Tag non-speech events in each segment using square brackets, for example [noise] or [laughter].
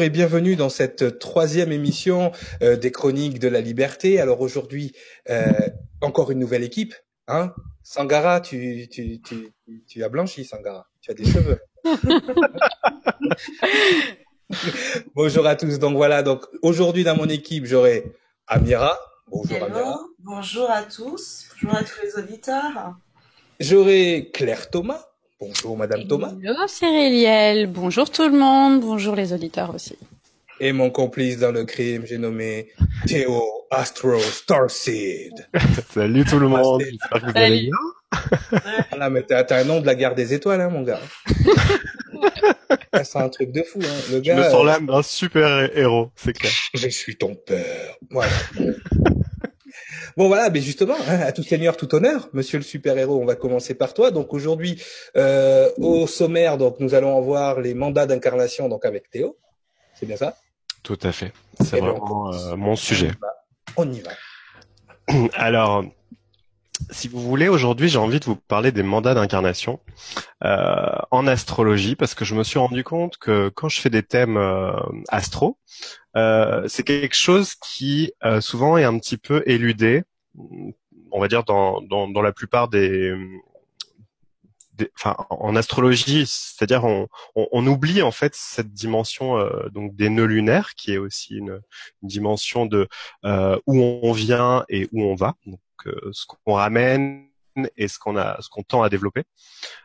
et bienvenue dans cette troisième émission euh, des Chroniques de la Liberté. Alors aujourd'hui, euh, encore une nouvelle équipe. Hein Sangara, tu, tu, tu, tu as blanchi, Sangara. Tu as des cheveux. [laughs] Bonjour à tous. Donc voilà, donc aujourd'hui dans mon équipe, j'aurai Amira. Bonjour Hello. Amira. Bonjour à tous. Bonjour à tous les auditeurs. J'aurai Claire Thomas. Bonjour Madame Thomas. Hello Cyrieliel, bonjour tout le monde, bonjour les auditeurs aussi. Et mon complice dans le crime, j'ai nommé Théo Astro Starseed. [laughs] Salut tout le monde, j'espère que vous allez bien. [laughs] Ah là, mais t'as un nom de la guerre des étoiles, hein, mon gars. C'est un truc de fou, hein. Le Je gars, me euh, sens l'âme d'un super héros, c'est clair. [laughs] je suis ton père. Voilà. Bon voilà, mais justement, hein, à tout seigneur, tout honneur, monsieur le super-héros, on va commencer par toi. Donc aujourd'hui, euh, au sommaire, donc nous allons avoir les mandats d'incarnation donc avec Théo. C'est bien ça? Tout à fait, c'est vraiment euh, mon sujet. On y va. [clears throat] Alors, si vous voulez, aujourd'hui j'ai envie de vous parler des mandats d'incarnation euh, en astrologie, parce que je me suis rendu compte que quand je fais des thèmes euh, astro, euh, c'est quelque chose qui euh, souvent est un petit peu éludé, on va dire dans, dans, dans la plupart des, des- enfin en astrologie, c'est-à-dire on, on, oublie en fait cette dimension euh, donc des nœuds lunaires, qui est aussi une, une dimension de euh, où on vient et où on va, ce qu'on ramène et ce qu'on a, ce qu'on tend à développer.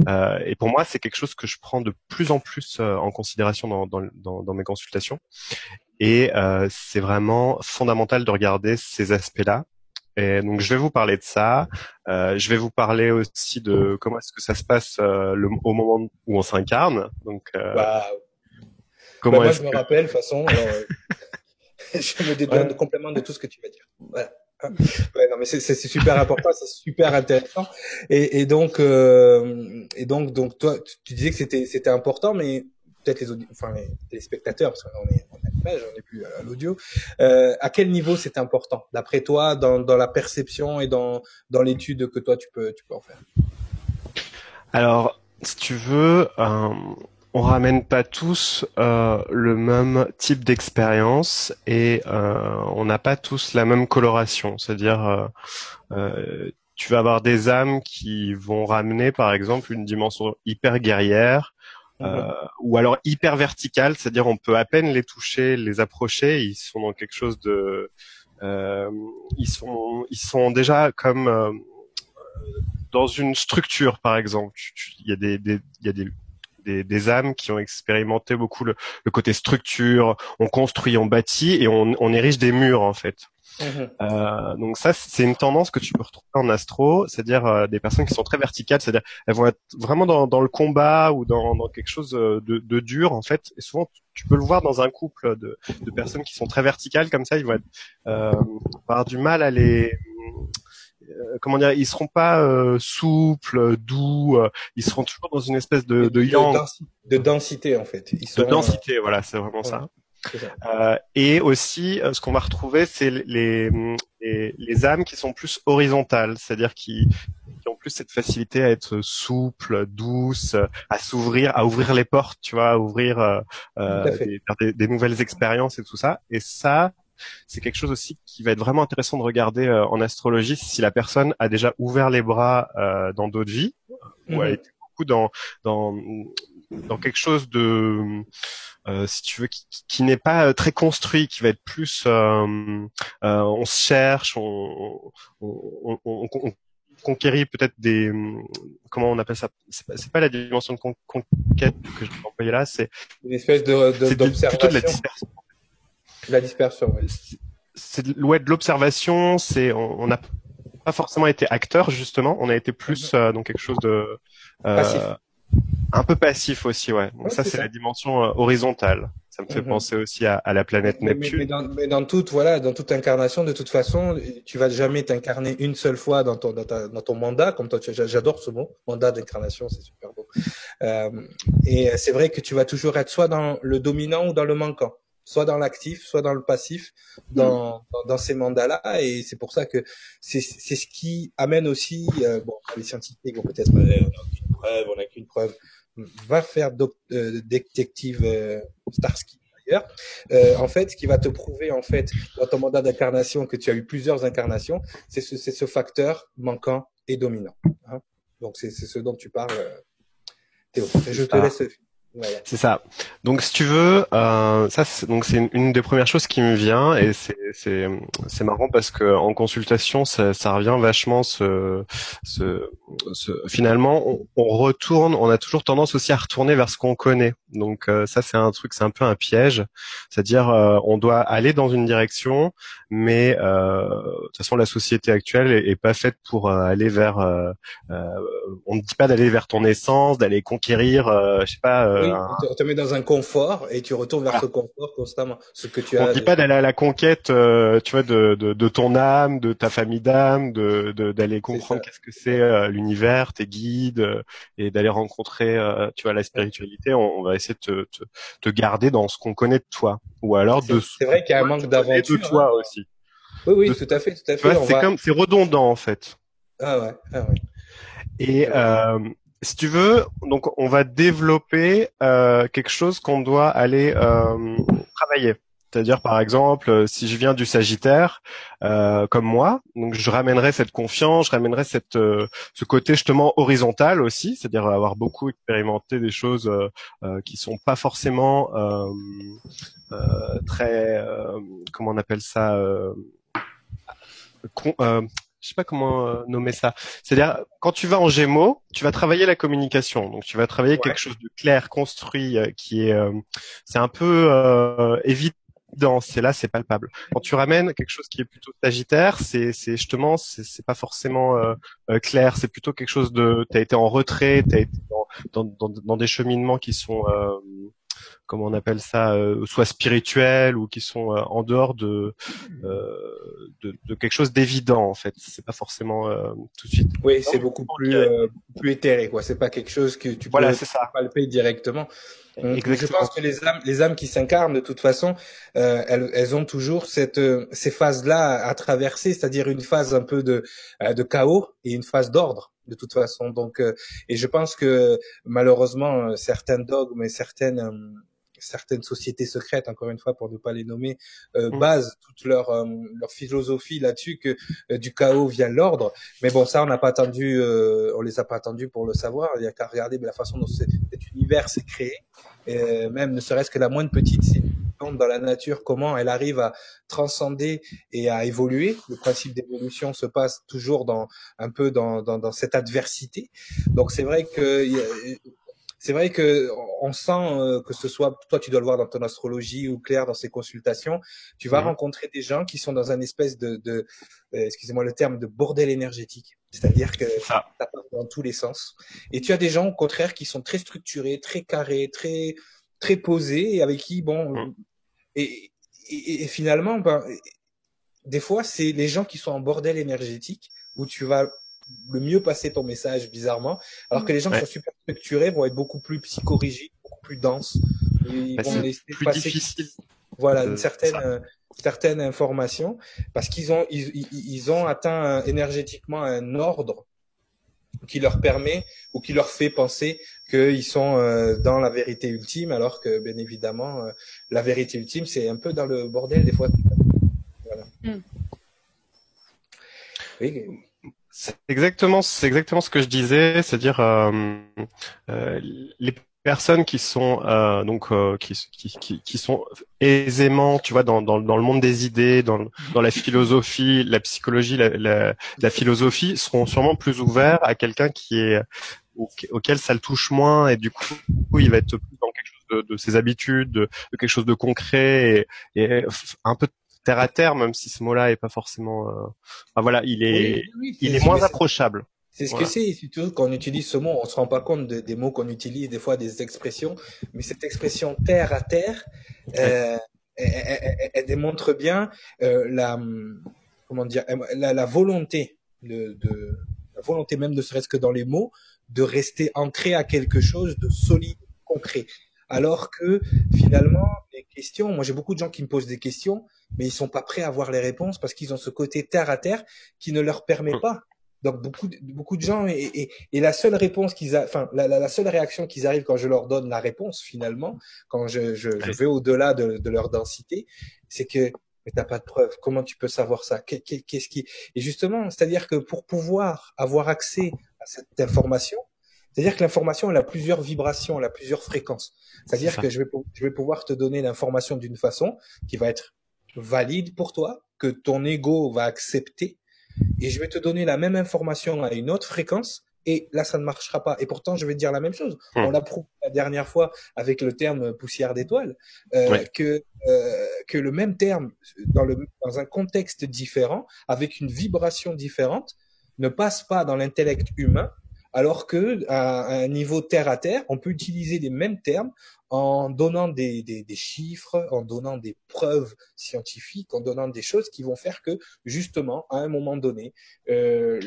Euh, et pour moi, c'est quelque chose que je prends de plus en plus euh, en considération dans, dans, dans, dans mes consultations. Et euh, c'est vraiment fondamental de regarder ces aspects-là. Et donc, je vais vous parler de ça. Euh, je vais vous parler aussi de comment est-ce que ça se passe euh, le- au moment où on s'incarne. Donc, euh, Bah, comment bah, moi, je me rappelle, de toute façon, alors, euh, [laughs] je me dédouane complètement de tout ce que tu vas dire. Voilà. Ouais, non, mais c'est super important, c'est super intéressant. Et, et donc, euh, et donc, donc, toi, tu- disais que c'était c'était important, mais peut-être les, enfin, les téléspectateurs, parce qu'on est on est à l'image, on n'est plus à l'audio. Euh, à quel niveau c'est important, d'après toi, dans, dans la perception et dans dans l'étude que toi tu peux tu peux en faire? Alors, si tu veux, euh, on ramène pas tous euh, le même type d'expérience et euh, on n'a pas tous la même coloration. C'est-à-dire, euh, euh, tu vas avoir des âmes qui vont ramener, par exemple, une dimension hyper guerrière. euh, ou alors hyper verticale, c'est-à-dire on peut à peine les toucher, les approcher, ils sont dans quelque chose de, euh, ils sont, ils sont déjà comme euh, dans une structure, par exemple. Il y a des, des- il y a des, des, des âmes qui ont expérimenté beaucoup le, le côté structure. On construit, on bâtit et on, on érige des murs en fait. Euh, donc ça, c'est une tendance que tu peux retrouver en astro, c'est-à-dire euh, des personnes qui sont très verticales, c'est-à-dire elles vont être vraiment dans, dans le combat ou dans, dans quelque chose euh, de, de dur en fait. Et souvent, tu peux le voir dans un couple de, de personnes qui sont très verticales comme ça, ils vont être, euh, avoir du mal à les comment dire, ils seront pas euh, souples, doux, euh, ils seront toujours dans une espèce de, de yang, de densité en fait. Ils de sont, densité, voilà, c'est vraiment ouais. ça. Euh, et aussi, euh, ce qu'on va retrouver, c'est les, les, les âmes qui sont plus horizontales, c'est-à-dire qui, qui ont plus cette facilité à être souples, douces, à s'ouvrir, à ouvrir les portes, tu vois, à ouvrir euh, euh, des, des nouvelles expériences et tout ça. Et ça, c'est quelque chose aussi qui va être vraiment intéressant de regarder euh, en astrologie si la personne a déjà ouvert les bras euh, dans d'autres vies ou a Mhm. été beaucoup dans dans dans quelque chose de euh, si tu veux qui, n'est pas très construit qui va être plus euh, euh, on se cherche on on, on, on- on conquérit peut-être des comment on appelle ça? C'est pas, c'est pas la dimension de con- conquête que je vais employer là c'est Une espèce de, de c'est de- plutôt de la dispersion La dispersion, c'est de, ouais, de l'observation. C'est on n'a pas forcément été acteur justement. On a été plus euh, dans quelque chose de euh, Passif. un peu passif aussi. Ouais. Donc Ouais, ça c'est la dimension euh, horizontale. Ça me fait Mhm. penser aussi à, à la planète mais- Neptune. mais dans, mais dans toute voilà, dans toute incarnation, de toute façon, tu vas jamais t'incarner une seule fois dans ton dans, ta- dans ton mandat. Comme toi, j'adore ce mot, mandat d'incarnation, c'est super beau. Euh, et c'est vrai que tu vas toujours être soit dans le dominant ou dans le manquant, soit dans l'actif, soit dans le passif, dans dans, dans ces mandats-là. Et c'est pour ça que c'est c'est ce qui amène aussi, euh, bon, les scientifiques vont peut-être, euh, on n'a aucune preuve, on n'a qu'une preuve. Va faire euh, détective euh, Starsky. d'ailleurs. Euh, en fait, ce qui va te prouver en fait dans ton mandat d'incarnation que tu as eu plusieurs incarnations, c'est ce, ce facteur manquant et dominant. Hein. Donc c'est ce dont tu parles, euh, Théo. je te laisse c'est ça. Donc si tu veux, euh, ça donc c'est une, des premières choses qui me vient et c'est c'est c'est marrant parce que en consultation ça, ça revient vachement ce, ce, ce finalement on, retourne, on a toujours tendance aussi à retourner vers ce qu'on connaît. Donc euh, ça c'est un truc, c'est un peu un piège, c'est-à-dire euh, on doit aller dans une direction, mais euh, de toute façon la société actuelle est, pas faite pour aller vers. on ne dit pas d'aller vers ton essence, d'aller conquérir, je sais pas oui, on te met dans un confort et tu retournes vers ce confort constamment. Ce que tu on ne dit pas d'aller à la conquête, euh, tu vois, de, de, de, ton âme, de ta famille d'âme, de d'aller comprendre qu'est-ce que c'est euh, l'univers, tes guides, euh, et d'aller rencontrer, tu vois, la spiritualité. On, va essayer de te, te, te, garder dans ce qu'on connaît de toi, ou alors de. C'est vrai qu'il y a un manque d'aventure. de toi hein. aussi. Oui, oui, tout à fait, tout à fait. C'est comme, c'est redondant en fait. Ah ouais, ah ouais. Et euh, si tu veux, donc on va développer euh, quelque chose qu'on doit aller euh, travailler. C'est-à-dire, par exemple, euh, si je viens du Sagittaire, euh, comme moi, donc je ramènerai cette confiance, je ramènerai cette, euh, ce côté justement horizontal aussi, c'est-à-dire avoir beaucoup expérimenté des choses euh, euh qui sont pas forcément très, comment on appelle ça, je sais pas comment euh, nommer ça. C'est-à-dire quand tu vas en Gémeaux, tu vas travailler la communication. Donc tu vas travailler quelque chose de clair, construit, euh, qui est, euh, c'est un peu évident. C'est là, c'est palpable. Quand tu ramènes quelque chose qui est plutôt sagittaire, c'est, c'est justement, c'est, c'est pas forcément clair. C'est plutôt quelque chose de, t'as été en retrait, t'as été dans, dans, dans, dans des cheminements qui sont comment on appelle ça, euh, soit spirituels ou qui sont euh, en dehors de, euh, de, de quelque chose d'évident en fait. C'est pas forcément tout de suite. Oui, c'est beaucoup plus plus éthéré quoi. C'est pas quelque chose que tu peux voilà, ça. palper directement. Je pense que les âmes, les âmes qui s'incarnent de toute façon, euh, elles, elles, ont toujours cette, ces phases-là à traverser, c'est-à-dire une phase un peu de, de chaos et une phase d'ordre de toute façon. Donc, et je pense que malheureusement certains dogmes et certaines certaines sociétés secrètes, encore une fois pour ne pas les nommer, euh, mm. basent toute leur euh, leur philosophie là-dessus que euh, du chaos vient l'ordre. Mais bon, ça on n'a pas attendu, euh, on les a pas attendus pour le savoir. Il y a qu'à regarder la façon dont cet univers s'est créé, et même ne serait-ce que la moindre petite dans la nature, comment elle arrive à transcender et à évoluer. Le principe d'évolution se passe toujours dans un peu dans, dans, dans cette adversité. Donc c'est vrai que c'est vrai que on sent euh, que ce soit toi tu dois le voir dans ton astrologie ou Claire dans ses consultations, tu vas mhm. rencontrer des gens qui sont dans un espèce de, de euh, excusez-moi le terme de bordel énergétique, c'est-à-dire que ça part dans tous les sens. Et tu as des gens au contraire qui sont très structurés, très carrés, très très posés et avec qui bon mhm. Et, et, et, finalement ben des fois c'est les gens qui sont en bordel énergétique où tu vas le mieux passer ton message bizarrement, alors que les gens qui sont super structurés vont être beaucoup plus psychorigides, beaucoup plus denses. Ils bah, vont laisser plus passer, difficile. Voilà, une certaine euh, certaine information parce qu'ils ont ils, ils, ont atteint énergétiquement un ordre qui leur permet ou qui leur fait penser qu'ils sont euh, dans la vérité ultime, alors que bien évidemment euh, la vérité ultime c'est un peu dans le bordel des fois. Voilà. Mm. Oui. C'est exactement, c'est exactement ce que je disais, c'est-à-dire euh, euh, les personnes qui sont euh, donc euh, qui, qui, qui, sont aisément, tu vois, dans, dans, dans le monde des idées, dans, dans la philosophie, la psychologie, la, la, la philosophie, seront sûrement plus ouverts à quelqu'un qui est auquel ça le touche moins et du coup il va être plus dans quelque chose de, de ses habitudes, de, de, quelque chose de concret et, et un peu terre à terre, même si ce mot-là est pas forcément. Euh... voilà, il est, il est, moins approchable. C'est ce que c'est, surtout quand on utilise ce mot, on se rend pas compte des mots qu'on utilise, des fois des expressions, mais cette expression terre à terre, euh, elle, démontre bien euh, la, comment dire, la, la volonté de, de, la volonté même, ne serait-ce que dans les mots, de rester ancré à quelque chose de solide, concret. Alors que finalement, les questions, moi j'ai beaucoup de gens qui me posent des questions, mais ils sont pas prêts à avoir les réponses parce qu'ils ont ce côté terre à terre qui ne leur permet pas. Donc beaucoup, de, beaucoup de gens et, et, la seule réponse qu'ils, enfin la, la, seule réaction qu'ils arrivent quand je leur donne la réponse finalement, quand je, je, je vais au-delà de, de, leur densité, c'est que mais t'as pas de preuve. Comment tu peux savoir ça? Qu'est-ce qui Et justement, c'est-à-dire que pour pouvoir avoir accès à cette information, c'est-à-dire que l'information elle a plusieurs vibrations, elle a plusieurs fréquences. C'est-à-dire que je vais, je vais pouvoir te donner l'information d'une façon qui va être valide pour toi, que ton ego va accepter, et je vais te donner la même information à une autre fréquence, et là ça ne marchera pas. Et pourtant je vais te dire la même chose. Hmm. On l'a prouvé la dernière fois avec le terme poussière d'étoile, euh, que euh, que le même terme dans le dans un contexte différent, avec une vibration différente, ne passe pas dans l'intellect humain alors que à un niveau terre à terre, on peut utiliser les mêmes termes en donnant des, des, des, chiffres, en donnant des preuves scientifiques, en donnant des choses qui vont faire que justement, à un moment donné, euh,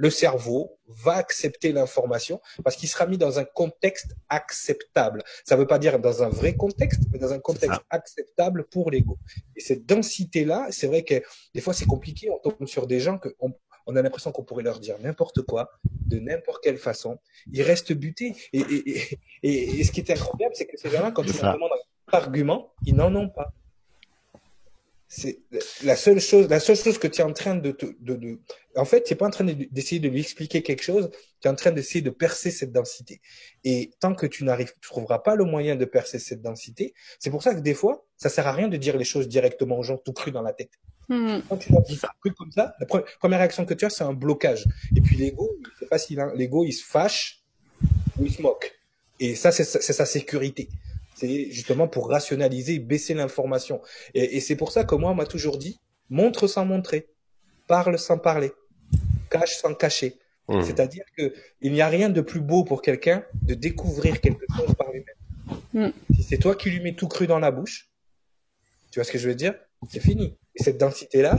le cerveau va accepter l'information parce qu'il sera mis dans un contexte acceptable. Ça ne veut pas dire dans un vrai contexte, mais dans un contexte acceptable pour l'ego. Et cette densité-là, c'est vrai que des fois c'est compliqué, on tombe sur des gens que on a l'impression qu'on pourrait leur dire n'importe quoi, de n'importe quelle façon. Ils restent butés. Et, et, et, et ce qui est incroyable, c'est que ces gens-là, quand tu leur demandes un argument, ils n'en ont pas. C'est la seule chose, la seule chose que tu es en train de, de, de, en fait, tu n'es pas en train d'essayer de lui expliquer quelque chose, tu es en train d'essayer de percer cette densité. Et tant que tu n'arrives, tu trouveras pas le moyen de percer cette densité, c'est pour ça que des fois, ça sert à rien de dire les choses directement aux gens tout cru dans la tête. Hmm. Quand tu leur dis truc comme ça, la première réaction que tu as, c'est un blocage. Et puis l'ego, c'est facile, hein. l'ego, il se fâche ou il se moque. Et ça, c'est sa sécurité. C'est justement pour rationaliser, baisser l'information. Et, et c'est pour ça que moi, on m'a toujours dit, montre sans montrer, parle sans parler, cache sans cacher. Hmm. C'est-à-dire que il n'y a rien de plus beau pour quelqu'un de découvrir quelque chose par lui-même. Hmm. Si c'est toi qui lui mets tout cru dans la bouche, tu vois ce que je veux dire? C'est fini. Et cette densité-là,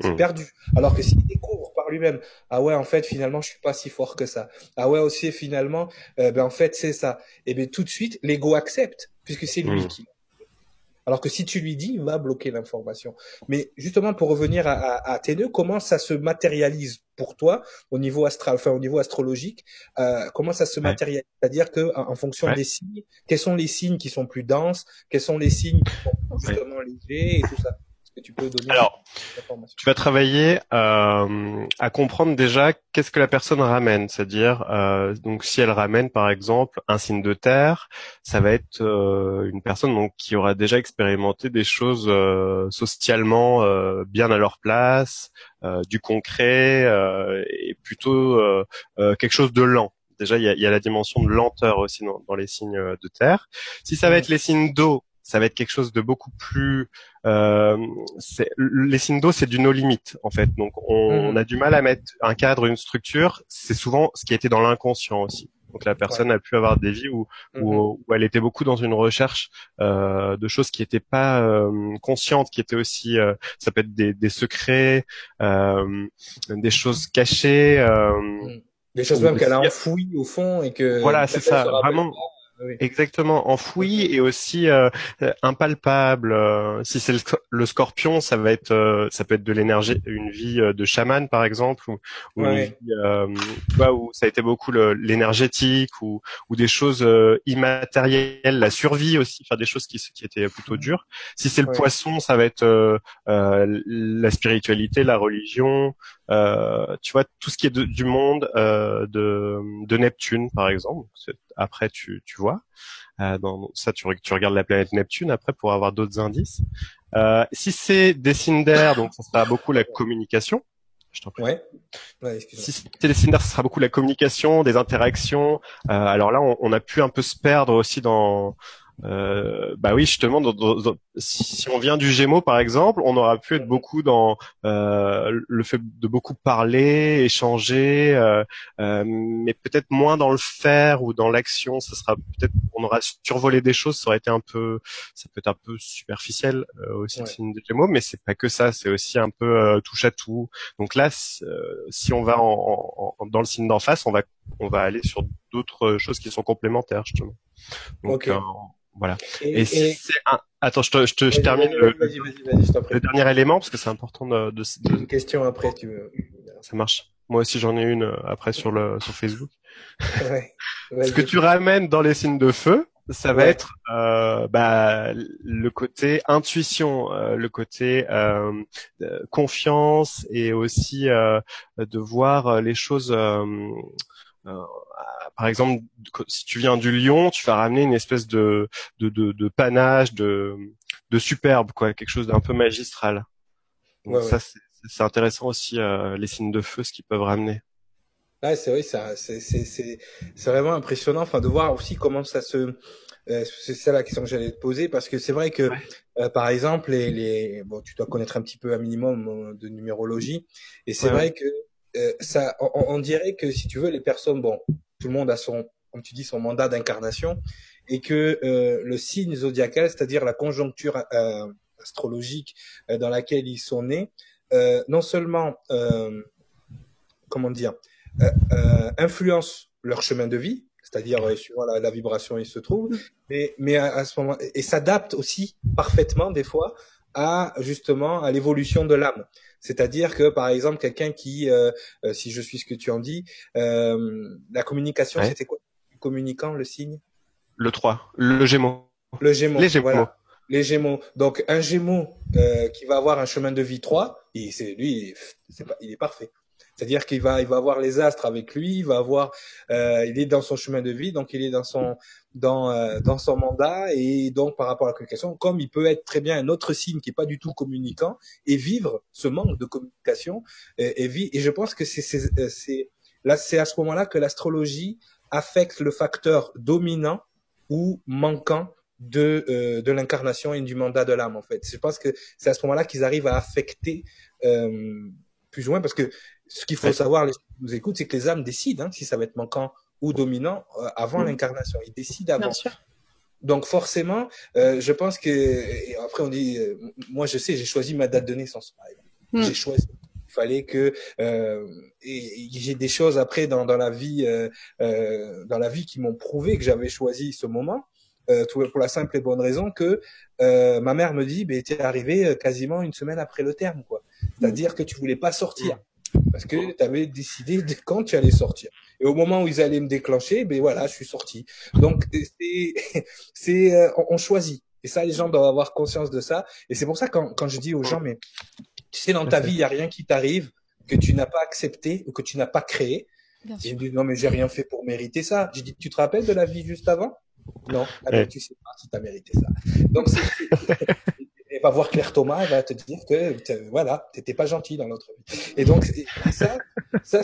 c'est hmm. perdu. Alors que s'il découvre par lui-même, ah ouais, en fait, finalement, je suis pas si fort que ça. Ah ouais, aussi, finalement, euh, ben en fait, c'est ça. Et bien tout de suite, l'ego accepte, puisque c'est lui hmm. qui. Alors que si tu lui dis, il va bloquer l'information. Mais justement, pour revenir à, à, à tes comment ça se matérialise pour toi au niveau astral, enfin au niveau astrologique euh, Comment ça se matérialise? C'est-à-dire que en, fonction des signes, quels sont les signes qui sont plus denses Quels sont les signes qui sont justement légers et tout ça? Tu peux donner Alors, tu vas travailler euh, à comprendre déjà qu'est-ce que la personne ramène, c'est-à-dire euh, donc si elle ramène par exemple un signe de terre, ça va être euh, une personne donc qui aura déjà expérimenté des choses euh, socialement euh, bien à leur place, euh, du concret et plutôt quelque chose de lent. Déjà, il y a, y a, la dimension de lenteur aussi dans, dans les signes de terre. Si ça va être les signes d'eau, ça va être quelque chose de beaucoup plus. Euh, les signes d'eau, c'est du no limite en fait. Donc on, mhm. a du mal à mettre un cadre, une structure. C'est souvent ce qui était dans l'inconscient aussi. Donc la personne a pu avoir des vies où, où, mhm. elle était beaucoup dans une recherche euh, de choses qui n'étaient pas euh, conscientes, qui étaient aussi, euh, ça peut être des, des secrets, euh, des choses cachées. Mhm. des choses même qu'elle a enfouies au fond et que. Voilà, c'est ça. Vraiment. Exactement, enfoui et aussi euh, impalpable. Euh, si c'est le, scorpion, ça va être, euh, ça peut être de l'énergie, une vie de chaman par exemple, ou, ou où ça a été beaucoup l'énergétique ou, ou des choses immatérielles, la survie aussi, faire des choses qui, qui étaient plutôt dures. Si c'est le poisson, ça va être la spiritualité, la religion, tu vois, tout ce qui est du monde de, de Neptune par exemple après tu, tu vois. Euh, dans ça, tu, tu regardes la planète Neptune après pour avoir d'autres indices. Euh, si c'est des d'air, donc ça sera beaucoup la communication. Je t'en prie. Ouais. si c'est des d'air, ça sera beaucoup la communication, des interactions. Euh, alors là, on, on, a pu un peu se perdre aussi dans euh, bah oui, justement, dans, dans, si, on vient du Gémeaux, par exemple, on aura pu être beaucoup dans euh, le fait de beaucoup parler, échanger, euh, euh, mais peut-être moins dans le faire ou dans l'action. Ça sera peut-être, on aura survolé des choses, ça aurait été un peu, ça peut être un peu superficiel euh, aussi le signe du Gémeaux, mais c'est pas que ça, c'est aussi un peu euh, touche à tout. Donc là, si on va en, en, dans le signe d'en face, on va on va aller sur d'autres choses qui sont complémentaires justement. Donc, voilà. Et, c'est un... Attends, je, te, je, te, je termine le, le, dernier élément parce que c'est important de, de, Une question après, tu veux. ça marche. Moi aussi, j'en ai une euh, après sur le sur Facebook. [laughs] Ouais. Ce que tu ramènes dans les signes de feu, ça va Ouais. être euh, bah, le côté intuition, euh, le côté euh, euh, confiance et aussi euh, de voir euh, les choses. Euh, par exemple, si tu viens du lion, tu vas ramener une espèce de de, de, de panache, de, de superbe, quoi, quelque chose d'un peu magistral. Donc Ouais, ça, ouais. c'est c'est intéressant aussi euh, les signes de feu, ce qu'ils peuvent ramener. Ouais, c'est vrai, ça, c'est, c'est, c'est, c'est vraiment impressionnant, enfin, de voir aussi comment ça se, euh, c'est ça la question que j'allais te poser, parce que c'est vrai que, Ouais. euh, par exemple, les, les, bon, tu dois connaître un petit peu un minimum euh, de numérologie, et c'est Ouais, vrai que euh, ça, on, on dirait que si tu veux, les personnes, bon, tout le monde a son, comme tu dis, son mandat d'incarnation, et que euh, le signe zodiacal, c'est-à-dire la conjoncture euh, astrologique dans laquelle ils sont nés, non seulement, comment dire, influence leur chemin de vie, c'est-à-dire suivant la, la vibration où ils se trouvent, mais, mais à, à ce moment et s'adapte aussi parfaitement des fois à justement à l'évolution de l'âme. C'est-à-dire que par exemple quelqu'un qui, euh, euh, si je suis ce que tu en dis, euh, la communication, Ouais. c'était quoi? Communicant, le signe? Le 3, le Gémeaux. Le Gémeaux. Les Gémeaux. Voilà. Les Gémeaux. Donc un Gémeaux euh, qui va avoir un chemin de vie 3, et c'est lui, il est, c'est pas, il est parfait. C'est-à-dire qu'il va, il va avoir les astres avec lui, il va avoir, euh, il est dans son chemin de vie, donc il est dans son, dans, euh, dans son mandat, et donc par rapport à la communication, comme il peut être très bien un autre signe qui est pas du tout communicant et vivre ce manque de communication et, et, vi- et je pense que c'est, c'est, euh, c'est là, c'est à ce moment-là que l'astrologie affecte le facteur dominant ou manquant de, euh, de l'incarnation et du mandat de l'âme, en fait. Je pense que c'est à ce moment-là qu'ils arrivent à affecter euh, plus ou moins, parce que ce qu'il faut Ouais. savoir, les gens qui nous écoutent, c'est que les âmes décident hein, si ça va être manquant ou dominant euh, avant Mhm. l'incarnation. Ils décident avant. Bien sûr. Donc forcément, euh, je pense que et après on dit, euh, moi je sais, j'ai choisi ma date de naissance. Mm. J'ai choisi. Il fallait que euh, et, et j'ai des choses après dans, dans la vie, euh, euh, dans la vie qui m'ont prouvé que j'avais choisi ce moment. Euh, pour la simple et bonne raison que euh, ma mère me dit, ben t'es arrivé quasiment une semaine après le terme, quoi. C'est-à-dire que tu voulais pas sortir parce que tu avais décidé de [laughs] quand tu allais sortir. Et au moment où ils allaient me déclencher, ben voilà, je suis sorti. Donc c'est [laughs] c'est euh, on, choisit. Et ça, les gens doivent avoir conscience de ça. Et c'est pour ça quand quand je dis aux gens, mais tu sais, dans ta vie, il y a rien qui t'arrive que tu n'as pas accepté ou que tu n'as pas créé. Bien Et sûr. ils me disent non mais j'ai rien fait pour mériter ça. J'ai dit tu te rappelles de la vie juste avant? Non. Ah ben, Ouais. tu sais pas si tu as mérité ça. Donc c'est [laughs] va voir Claire Thomas, va te dire que voilà, t'étais pas gentil dans l'autre vie. Et donc ça, ça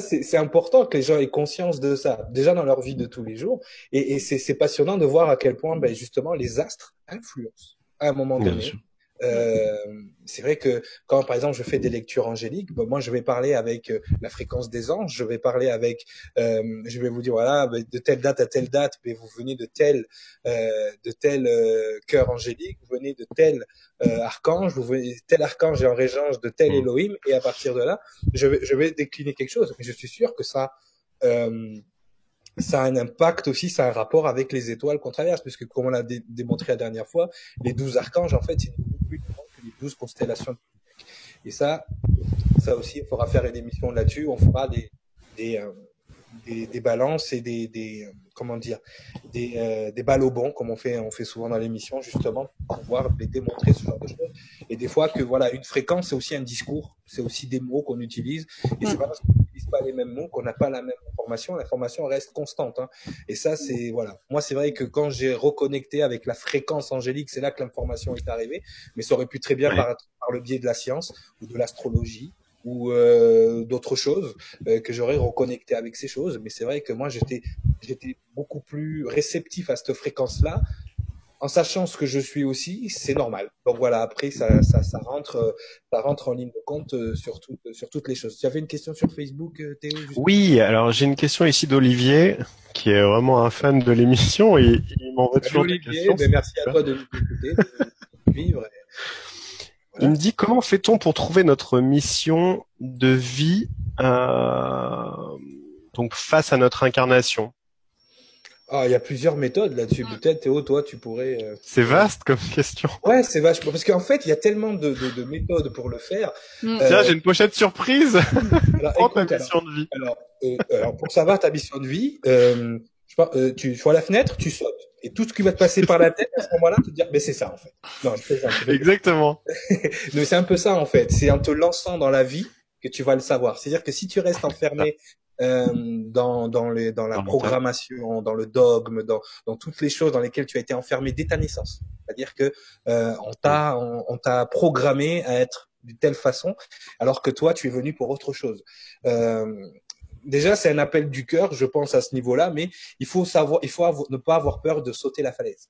c'est important que les gens aient conscience de ça déjà dans leur vie de tous les jours. Et, et c'est c'est passionnant de voir à quel point ben, justement les astres influencent à un moment Bien donné. sûr. Euh, c'est vrai que quand par exemple je fais des lectures angéliques, ben, moi je vais parler avec euh, la fréquence des anges, je vais parler avec, euh, je vais vous dire voilà ben, de telle date à telle date, ben, vous venez de tel euh, de tel euh, cœur angélique, vous venez de tel euh, archange, vous venez tel archange est en régence de tel Mm. Elohim, et à partir de là, je vais je vais décliner quelque chose. Mais je suis sûr que ça euh, ça a un impact aussi, ça a un rapport avec les étoiles qu'on traverse, puisque comme on l'a dé- démontré la dernière fois, les douze archanges, en fait, c'est les douze constellations. Et ça, ça aussi, il faudra faire une émission là-dessus. On fera des, des, euh, des, des balances et des, des euh, comment dire, des, euh, des balles au bon, comme on fait, on fait souvent dans l'émission, justement, pour pouvoir les démontrer ce genre de choses. Et des fois que voilà, une fréquence, c'est aussi un discours, c'est aussi des mots qu'on utilise. Et c'est pas parce qu'on n'utilise pas les mêmes mots qu'on n'a pas la même information. L'information reste constante. Hein. Et ça, c'est voilà. Moi, c'est vrai que quand j'ai reconnecté avec la fréquence angélique, c'est là que l'information est arrivée. Mais ça aurait pu très bien Ouais. paraître par le biais de la science ou de l'astrologie ou euh, d'autres choses euh, que j'aurais reconnecté avec ces choses. Mais c'est vrai que moi, j'étais j'étais beaucoup plus réceptif à cette fréquence-là. En sachant ce que je suis aussi, c'est normal. Donc voilà, après ça, ça, ça rentre, ça rentre en ligne de compte euh, sur, tout, sur toutes les choses. Tu avais une question sur Facebook, euh, Théo Oui, alors j'ai une question ici d'Olivier, qui est vraiment un fan de l'émission et il m'envoie toujours des Olivier, questions. ben merci à toi de nous écouter, de nous Il me dit comment fait-on pour trouver notre mission de vie euh, donc face à notre incarnation? Ah, il y a plusieurs méthodes là-dessus. Peut-être, Théo, toi, tu pourrais. euh, C'est vaste comme question. Ouais, c'est vachement. Parce qu'en fait, il y a tellement de, de, de méthodes pour le faire. Mm. Euh, Tiens, j'ai une pochette surprise. Alors, [laughs] Prends ta alors, mission de vie. alors, euh, alors, pour savoir ta mission de vie, euh, je sais pas, euh, tu vois la fenêtre, tu sautes. Et tout ce qui va te passer par la tête à ce moment-là, te dire, mais c'est ça en fait. Non, je plaisante. Exactement. [laughs] Mais c'est un peu ça en fait. C'est en te lançant dans la vie que tu vas le savoir. C'est-à-dire que si tu restes enfermé euh, dans dans les dans la Dans programmation, dans le dogme, dans dans toutes les choses dans lesquelles tu as été enfermé dès ta naissance. C'est-à-dire que euh, on t'a on, on t'a programmé à être d'une telle façon, alors que toi tu es venu pour autre chose. Euh, déjà c'est un appel du cœur, je pense à ce niveau-là, mais il faut savoir, il faut avoir- ne pas avoir peur de sauter la falaise.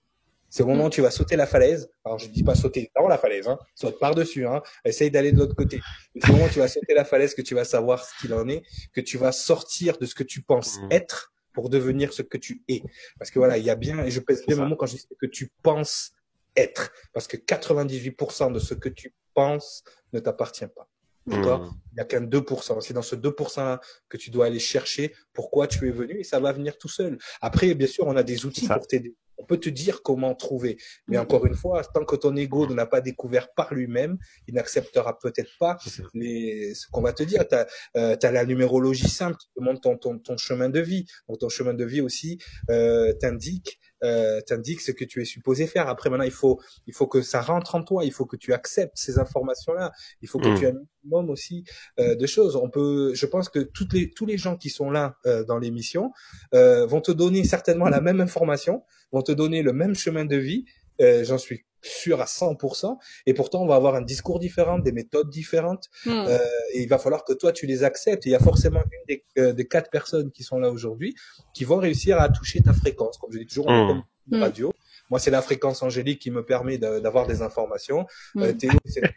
C'est au moment où tu vas sauter la falaise. Alors, je dis pas sauter dans la falaise, hein. Saute par-dessus, hein. Essaye d'aller de l'autre côté. C'est au moment où tu vas sauter la falaise que tu vas savoir ce qu'il en est, que tu vas sortir de ce que tu penses Mhm. être pour devenir ce que tu es. Parce que voilà, il y a bien, et je pèse bien mon mot quand je dis ce que tu penses être. Parce que 98% de ce que tu penses ne t'appartient pas. D'accord? Mm. Il n'y a qu'un 2%. C'est dans ce 2%-là que tu dois aller chercher pourquoi tu es venu et ça va venir tout seul. Après, bien sûr, on a des outils pour t'aider. On peut te dire comment trouver. Mais encore une fois, tant que ton ego ne l'a pas découvert par lui-même, il n'acceptera peut-être pas les, ce qu'on va te dire. Tu as, la numérologie simple qui te montre ton, ton, ton chemin de vie. Donc ton chemin de vie aussi euh, t'indique euh, t'indique ce que tu es supposé faire. Après maintenant, il faut il faut que ça rentre en toi. Il faut que tu acceptes ces informations-là. Il faut que Mm. tu aies un minimum aussi euh, de choses. On peut, je pense que toutes les tous les gens qui sont là euh, dans l'émission euh, vont te donner certainement la même information, vont te donner le même chemin de vie. Euh, J'en suis sûr à 100%. Et pourtant, on va avoir un discours différent, des méthodes différentes. Mm. Euh, et il va falloir que toi, tu les acceptes. Et il y a forcément une des, euh, des quatre personnes qui sont là aujourd'hui qui vont réussir à toucher ta fréquence. Comme je dis toujours, on est Mm. comme une Mm. radio. Moi, c'est la fréquence angélique qui me permet de- d'avoir des informations. Euh. Théo, c'est [laughs] la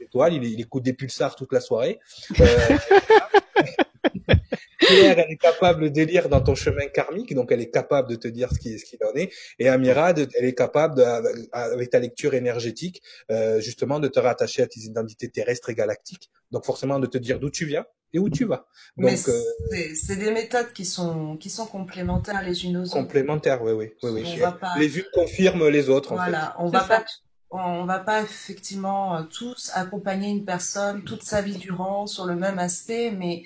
étoile, il, il écoute des pulsars toute la soirée. [laughs] Claire, elle est capable de lire dans ton chemin karmique, donc elle est capable de te dire ce qui ce qu'il en est. Et Amira, de- elle est capable, de, avec ta lecture énergétique, euh, justement, de te rattacher à tes identités terrestres et galactiques. Donc forcément, de te dire d'où tu viens et où tu vas. Donc Mais euh, c'est c'est des méthodes qui sont, qui sont complémentaires les unes aux autres. complémentaires, oui, oui, oui, oui. Pas- Les unes confirment les autres. En Voilà, on va ça. pas, on va pas effectivement euh, tous accompagner une personne toute sa vie durant sur le même aspect, mais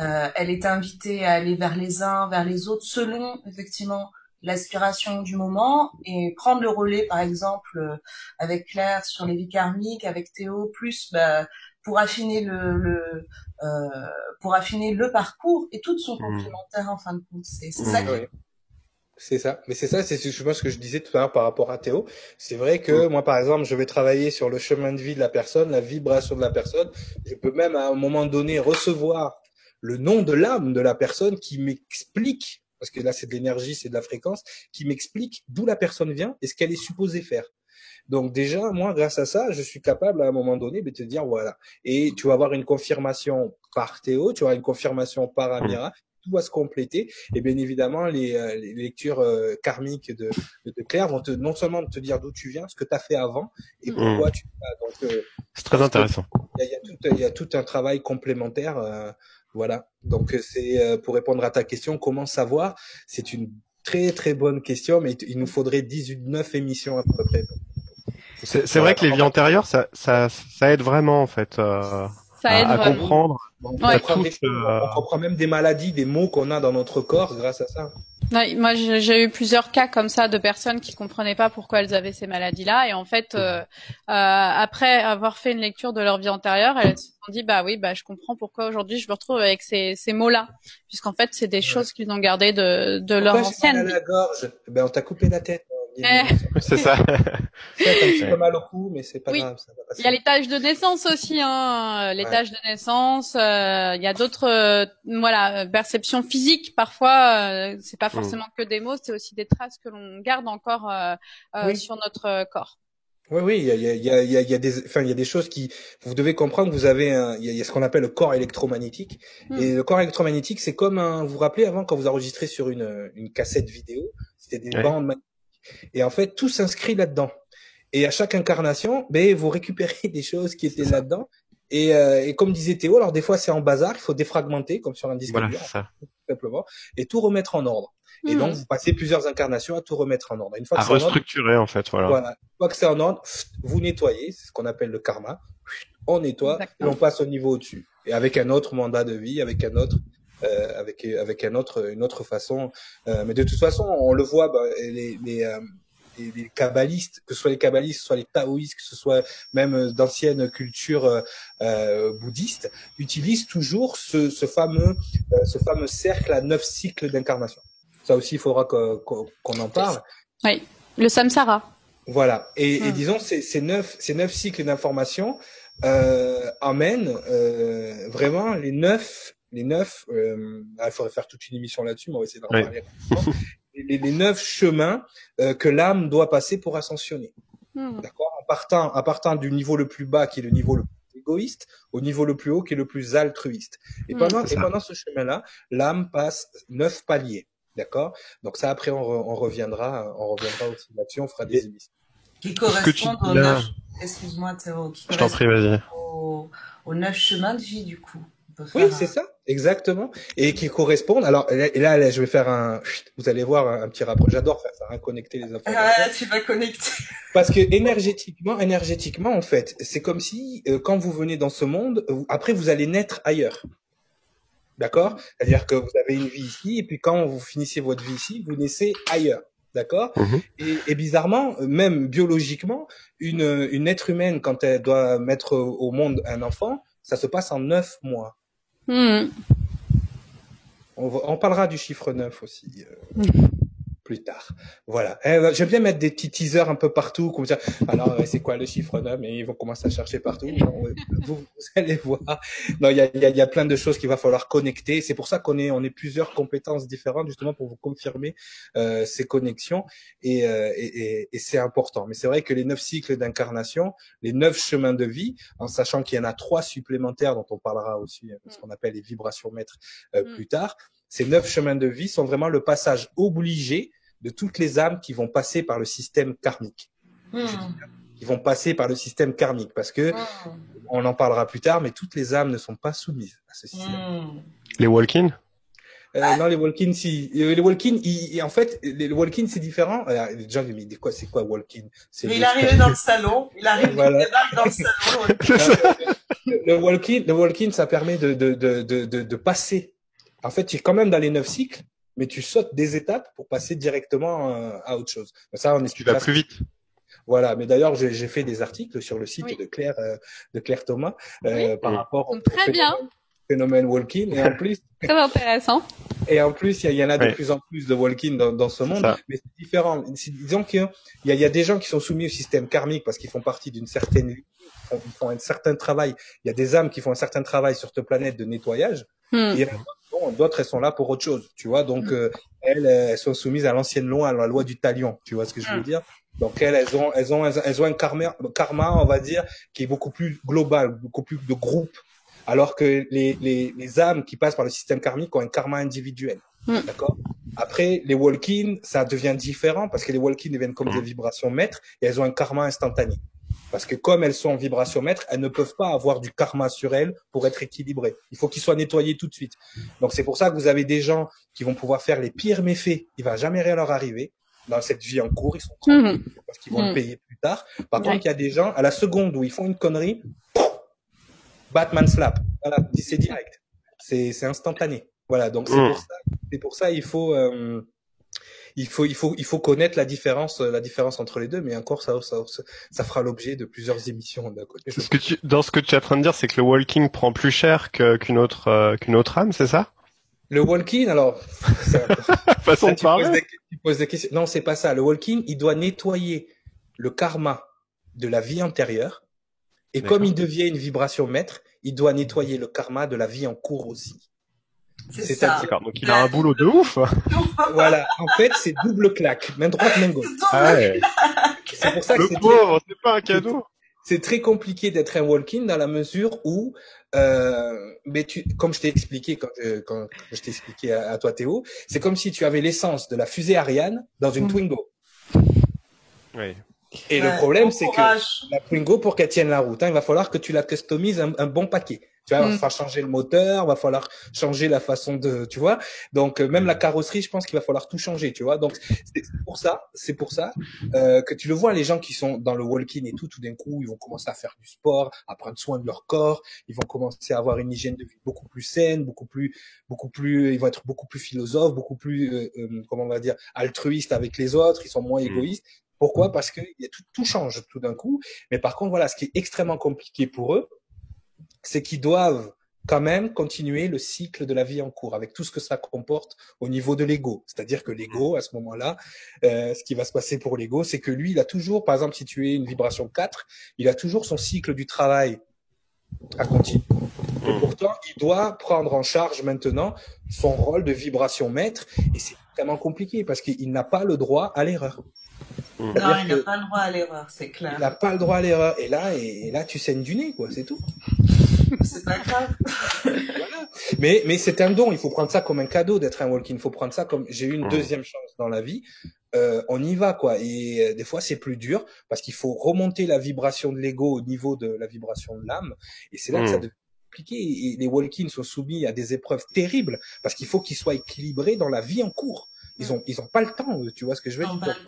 euh, elle est invitée à aller vers les uns, vers les autres, selon effectivement l'aspiration du moment et prendre le relais, par exemple, euh, avec Claire sur les vies karmiques, avec Théo, plus bah, pour affiner le, le euh, pour affiner le parcours et toutes sont complémentaires en fin de compte. C'est c'est Mm. ça qui. C'est ça. Mais c'est ça, c'est je pense ce que je disais tout à l'heure par rapport à Théo. C'est vrai que moi, par exemple, je vais travailler sur le chemin de vie de la personne, la vibration de la personne. Je peux même à un moment donné recevoir le nom de l'âme de la personne qui m'explique, parce que là c'est de l'énergie, c'est de la fréquence, qui m'explique d'où la personne vient et ce qu'elle est supposée faire. Donc déjà, moi, grâce à ça, je suis capable à un moment donné de te dire voilà. Et tu vas avoir une confirmation par Théo, tu auras une confirmation par Amira, tout va se compléter. Et bien évidemment, les, euh, les lectures euh, karmiques de, de, de Claire vont te, non seulement te dire d'où tu viens, ce que tu as fait avant et pourquoi tu vas. Donc euh, C'est très intéressant. il y a, y tout, il y a tout un travail complémentaire. euh, voilà. Donc c'est pour répondre à ta question, comment savoir? C'est une très très bonne question, mais il nous faudrait 18, 9 émissions à peu près. C'est c'est vrai que les vies antérieures, ça, ça, ça aide vraiment en fait euh, Ça à, aide à vraiment. comprendre. On, Ouais. comprend des euh, on comprend même des maladies, des mots qu'on a dans notre corps grâce à ça. Ouais, moi, j'ai eu plusieurs cas comme ça de personnes qui comprenaient pas pourquoi elles avaient ces maladies-là, et en fait, euh, euh, après avoir fait une lecture de leur vie antérieure, elles se sont dit bah oui, bah je comprends pourquoi aujourd'hui je me retrouve avec ces, ces mots-là, puisqu'en fait, c'est des choses qu'ils ont gardées de, de leur j'ai mal ancienne à la gorge? Eh Ben on t'a coupé la tête. Eh. C'est ça. Peut-être un petit peu mal au cou, mais c'est pas Oui. grave, ça va passer. Il y a les tâches de naissance aussi, hein. Les Ouais. tâches de naissance. euh, il y a d'autres, euh, voilà, perceptions physiques. Parfois, euh, c'est pas forcément que des mots, c'est aussi des traces que l'on garde encore euh, euh, Oui. sur notre corps. Oui, oui, il y a, il y a, il y a, il y a- des, enfin, il y a des choses qui, vous devez comprendre que vous avez un, il y a, il y a ce qu'on appelle le corps électromagnétique. Hmm. Et le corps électromagnétique, c'est comme un, vous vous rappelez avant quand vous enregistrez sur une, une cassette vidéo, c'était des Ouais. bandes magnétiques. Et en fait, tout s'inscrit là-dedans. Et à chaque incarnation, ben, vous récupérez [laughs] des choses qui étaient là-dedans. Et, euh, et comme disait Théo, alors des fois c'est en bazar, il faut défragmenter, comme sur un disque Voilà, dur, c'est ça. tout simplement, et tout remettre en ordre. Et donc, vous passez plusieurs incarnations à tout remettre en ordre. Une fois que à restructurer, en, fait, voilà. Voilà. Une fois que c'est en ordre, vous nettoyez, c'est ce qu'on appelle le karma. On nettoie et on passe au niveau au-dessus. Et avec un autre mandat de vie, avec un autre, euh, avec avec un autre, une autre façon. Euh, mais de toute façon, on le voit, bah, les, les euh, les, kabbalistes, que ce soit les kabbalistes, que ce soit les taoïstes, que ce soit même euh, d'anciennes cultures euh, euh, bouddhistes, utilisent toujours ce, ce fameux, euh, ce fameux cercle à neuf cycles d'incarnation. Ça aussi, il faudra qu'on en parle. Oui, le samsara. Voilà. Et, et hmm. disons, ces, ces, neuf, ces neuf cycles d'information euh, amènent euh, vraiment les neuf les neuf, euh, il faudrait faire toute une émission là-dessus, mais on va essayer d'en parler les, les, neuf chemins euh, que l'âme doit passer pour ascensionner. Hmm. D'accord? En partant, en partant du niveau le plus bas, qui est le niveau le plus égoïste, au niveau le plus haut, qui est le plus altruiste. Et hmm. pendant, et pendant ce chemin-là, l'âme passe neuf paliers. D'accord? Donc ça, après, on, on, reviendra, on reviendra aussi là-dessus, on fera des émissions. Qui correspondent aux neuf, excuse-moi Théo, qui Je t'en prie, vas-y. aux neuf chemins de vie, du coup. Oui, c'est ça, exactement, et qui correspondent. Alors, là, là, je vais faire un. Vous allez voir un, petit rapport. J'adore faire ça, hein, connecter les informations. Ah, tu vas connecter. Parce que énergétiquement, énergétiquement, en fait, c'est comme si euh, quand vous venez dans ce monde, après vous allez naître ailleurs. D'accord? C'est-à-dire que vous avez une vie ici, et puis quand vous finissez votre vie ici, vous naissez ailleurs. D'accord? Mhm. et, et, bizarrement, même biologiquement, une, une être humaine, quand elle doit mettre au monde un enfant, ça se passe en neuf mois. Hmm. On, parlera du chiffre 9 aussi. Euh. Plus tard. Voilà. Eh, bah, j'aime bien mettre des petits teasers un peu partout, comme ça. Alors, c'est quoi le chiffre 9 Et ils vont commencer à chercher partout. vous, [laughs] allez voir. Non, il y a, y, a, y a, plein de choses qu'il va falloir connecter. C'est pour ça qu'on est, on est plusieurs compétences différentes, justement, pour vous confirmer euh, ces connexions. Et, euh, et, et, et c'est important. Mais c'est vrai que les neuf cycles d'incarnation, les neuf chemins de vie, en sachant qu'il y en a trois supplémentaires dont on parlera aussi, euh, ce qu'on appelle les vibrations maîtres euh, mm. plus tard, ces neuf chemins de vie sont vraiment le passage obligé de toutes les âmes qui vont passer par le système karmique. Hmm. Qui vont passer par le système karmique parce que hmm. on en parlera plus tard, mais toutes les âmes ne sont pas soumises à ce système. Hmm. Les walk-in euh, non, les walk-in, si. Euh, les walk-in, en fait, les walk-in, c'est différent. Euh, les gens me disent quoi, c'est quoi walk-in Il arrive dans le salon, il arrive voilà. dans le salon. le [laughs] walk-in, le walk-in, ça permet de, de, de, de, de passer. En fait, tu es quand même dans les neuf cycles, mais tu sautes des étapes pour passer directement euh, à autre chose. Ça, on tu vas plus vite. Voilà, mais d'ailleurs j'ai fait des articles sur le site de Claire euh, de Claire Thomas euh, par rapport au très bien. phénomène walking et en plus [laughs] très intéressant. Et en plus il y, en a de plus en plus de walking dans, dans ce monde, mais c'est différent. Disons qu'il y a, y a des gens qui sont soumis au système karmique parce qu'ils font partie d'une certaine ils font un certain travail. Il y a des âmes qui font un certain travail sur cette planète de nettoyage. Hmm. Et d'autres, elles sont là pour autre chose, tu vois. Donc, hmm. euh, elles, elles sont soumises à l'ancienne loi, à la loi du talion, tu vois ce que je veux hmm. dire. Donc elles, elles ont, elles ont, elles ont un karma, karma, on va dire, qui est beaucoup plus global, beaucoup plus de groupe, alors que les, les, les âmes qui passent par le système karmique ont un karma individuel. D'accord? Après, les walk-in, ça devient différent parce que les walk-in deviennent comme des vibrations maîtres et elles ont un karma instantané. Parce que comme elles sont en vibration maître, elles ne peuvent pas avoir du karma sur elles pour être équilibrées. Il faut qu'ils soient nettoyés tout de suite. Donc c'est pour ça que vous avez des gens qui vont pouvoir faire les pires méfaits. Il va jamais rien leur arriver dans cette vie en cours. Ils sont tranquilles mhm. parce qu'ils vont le mhm. payer plus tard. Par contre, il y a des gens à la seconde où ils font une connerie, Batman slap. Voilà, c'est direct. C'est instantané. Voilà. Donc c'est mhm. pour ça. C'est pour ça il faut. Euh, il faut, il faut, il faut connaître la différence, la différence entre les deux, mais encore ça, ça, ça fera l'objet de plusieurs émissions d'un côté. Ce que tu, dans ce que tu es en train de dire, c'est que le walking prend plus cher qu'une autre, euh, qu'une autre âme, c'est ça? Le walking, alors, [laughs] façon de parler. Poses tu poses des questions. Non, c'est pas ça. Le walking, il doit nettoyer le karma de la vie antérieure, et comme il devient une vibration maître, il doit nettoyer le karma de la vie en cours aussi. C'est ça. Donc il a un boulot de ouf. [laughs] voilà. En fait, c'est double claque, main droite, main gauche. Ah ouais. C'est pour ça que c'est pauvre, c'est pas un cadeau. C'est très compliqué d'être un walk-in dans la mesure où, euh, mais tu, comme je t'ai expliqué quand, euh, quand je t'ai expliqué à, toi Théo, c'est comme si tu avais l'essence de la fusée Ariane dans une mm. Twingo. Oui. Et le problème, c'est que la Twingo, pour qu'elle tienne la route, hein, il va falloir que tu la customises un bon paquet. Tu vois, il va mm. falloir changer le moteur, va falloir changer la façon de, tu vois. Donc euh, même la carrosserie, je pense qu'il va falloir tout changer, tu vois. Donc c'est pour ça, c'est pour ça euh, que tu le vois, les gens qui sont dans le walk-in et tout, tout d'un coup, ils vont commencer à faire du sport, à prendre soin de leur corps, ils vont commencer à avoir une hygiène de vie beaucoup plus saine, beaucoup plus, beaucoup plus, ils vont être beaucoup plus philosophes, beaucoup plus, euh, euh comment on va dire, altruistes avec les autres, ils sont moins mm. égoïstes. Pourquoi? Parce que tout, tout change tout d'un coup. Mais par contre, voilà, ce qui est extrêmement compliqué pour eux, c'est qu'ils doivent quand même continuer le cycle de la vie en cours avec tout ce que ça comporte au niveau de l'ego. C'est-à-dire que l'ego, à ce moment-là, euh, ce qui va se passer pour l'ego, c'est que lui, il a toujours, par exemple, si tu es une vibration 4, il a toujours son cycle du travail à continuer. Et hmm. pourtant, il doit prendre en charge maintenant son rôle de vibration maître et c'est vraiment compliqué parce qu'il n'a pas le droit à l'erreur. Non, il n'a pas le droit à l'erreur, c'est clair. Il n'a pas le droit à l'erreur. Et là, et là, tu saignes du nez, quoi, c'est tout. C'est pas grave. [laughs] Mais, mais c'est un don. Il faut prendre ça comme un cadeau d'être un walk-in. Il faut prendre ça comme j'ai eu une deuxième chance dans la vie. Euh, on y va, quoi. Et euh, des fois, c'est plus dur parce qu'il faut remonter la vibration de l'ego au niveau de la vibration de l'âme. Et c'est là que ça devient compliqué. Et les walk-in sont soumis à des épreuves terribles parce qu'il faut qu'ils soient équilibrés dans la vie en cours. Ils ont, ils ont pas le temps, tu vois ce que je veux dire?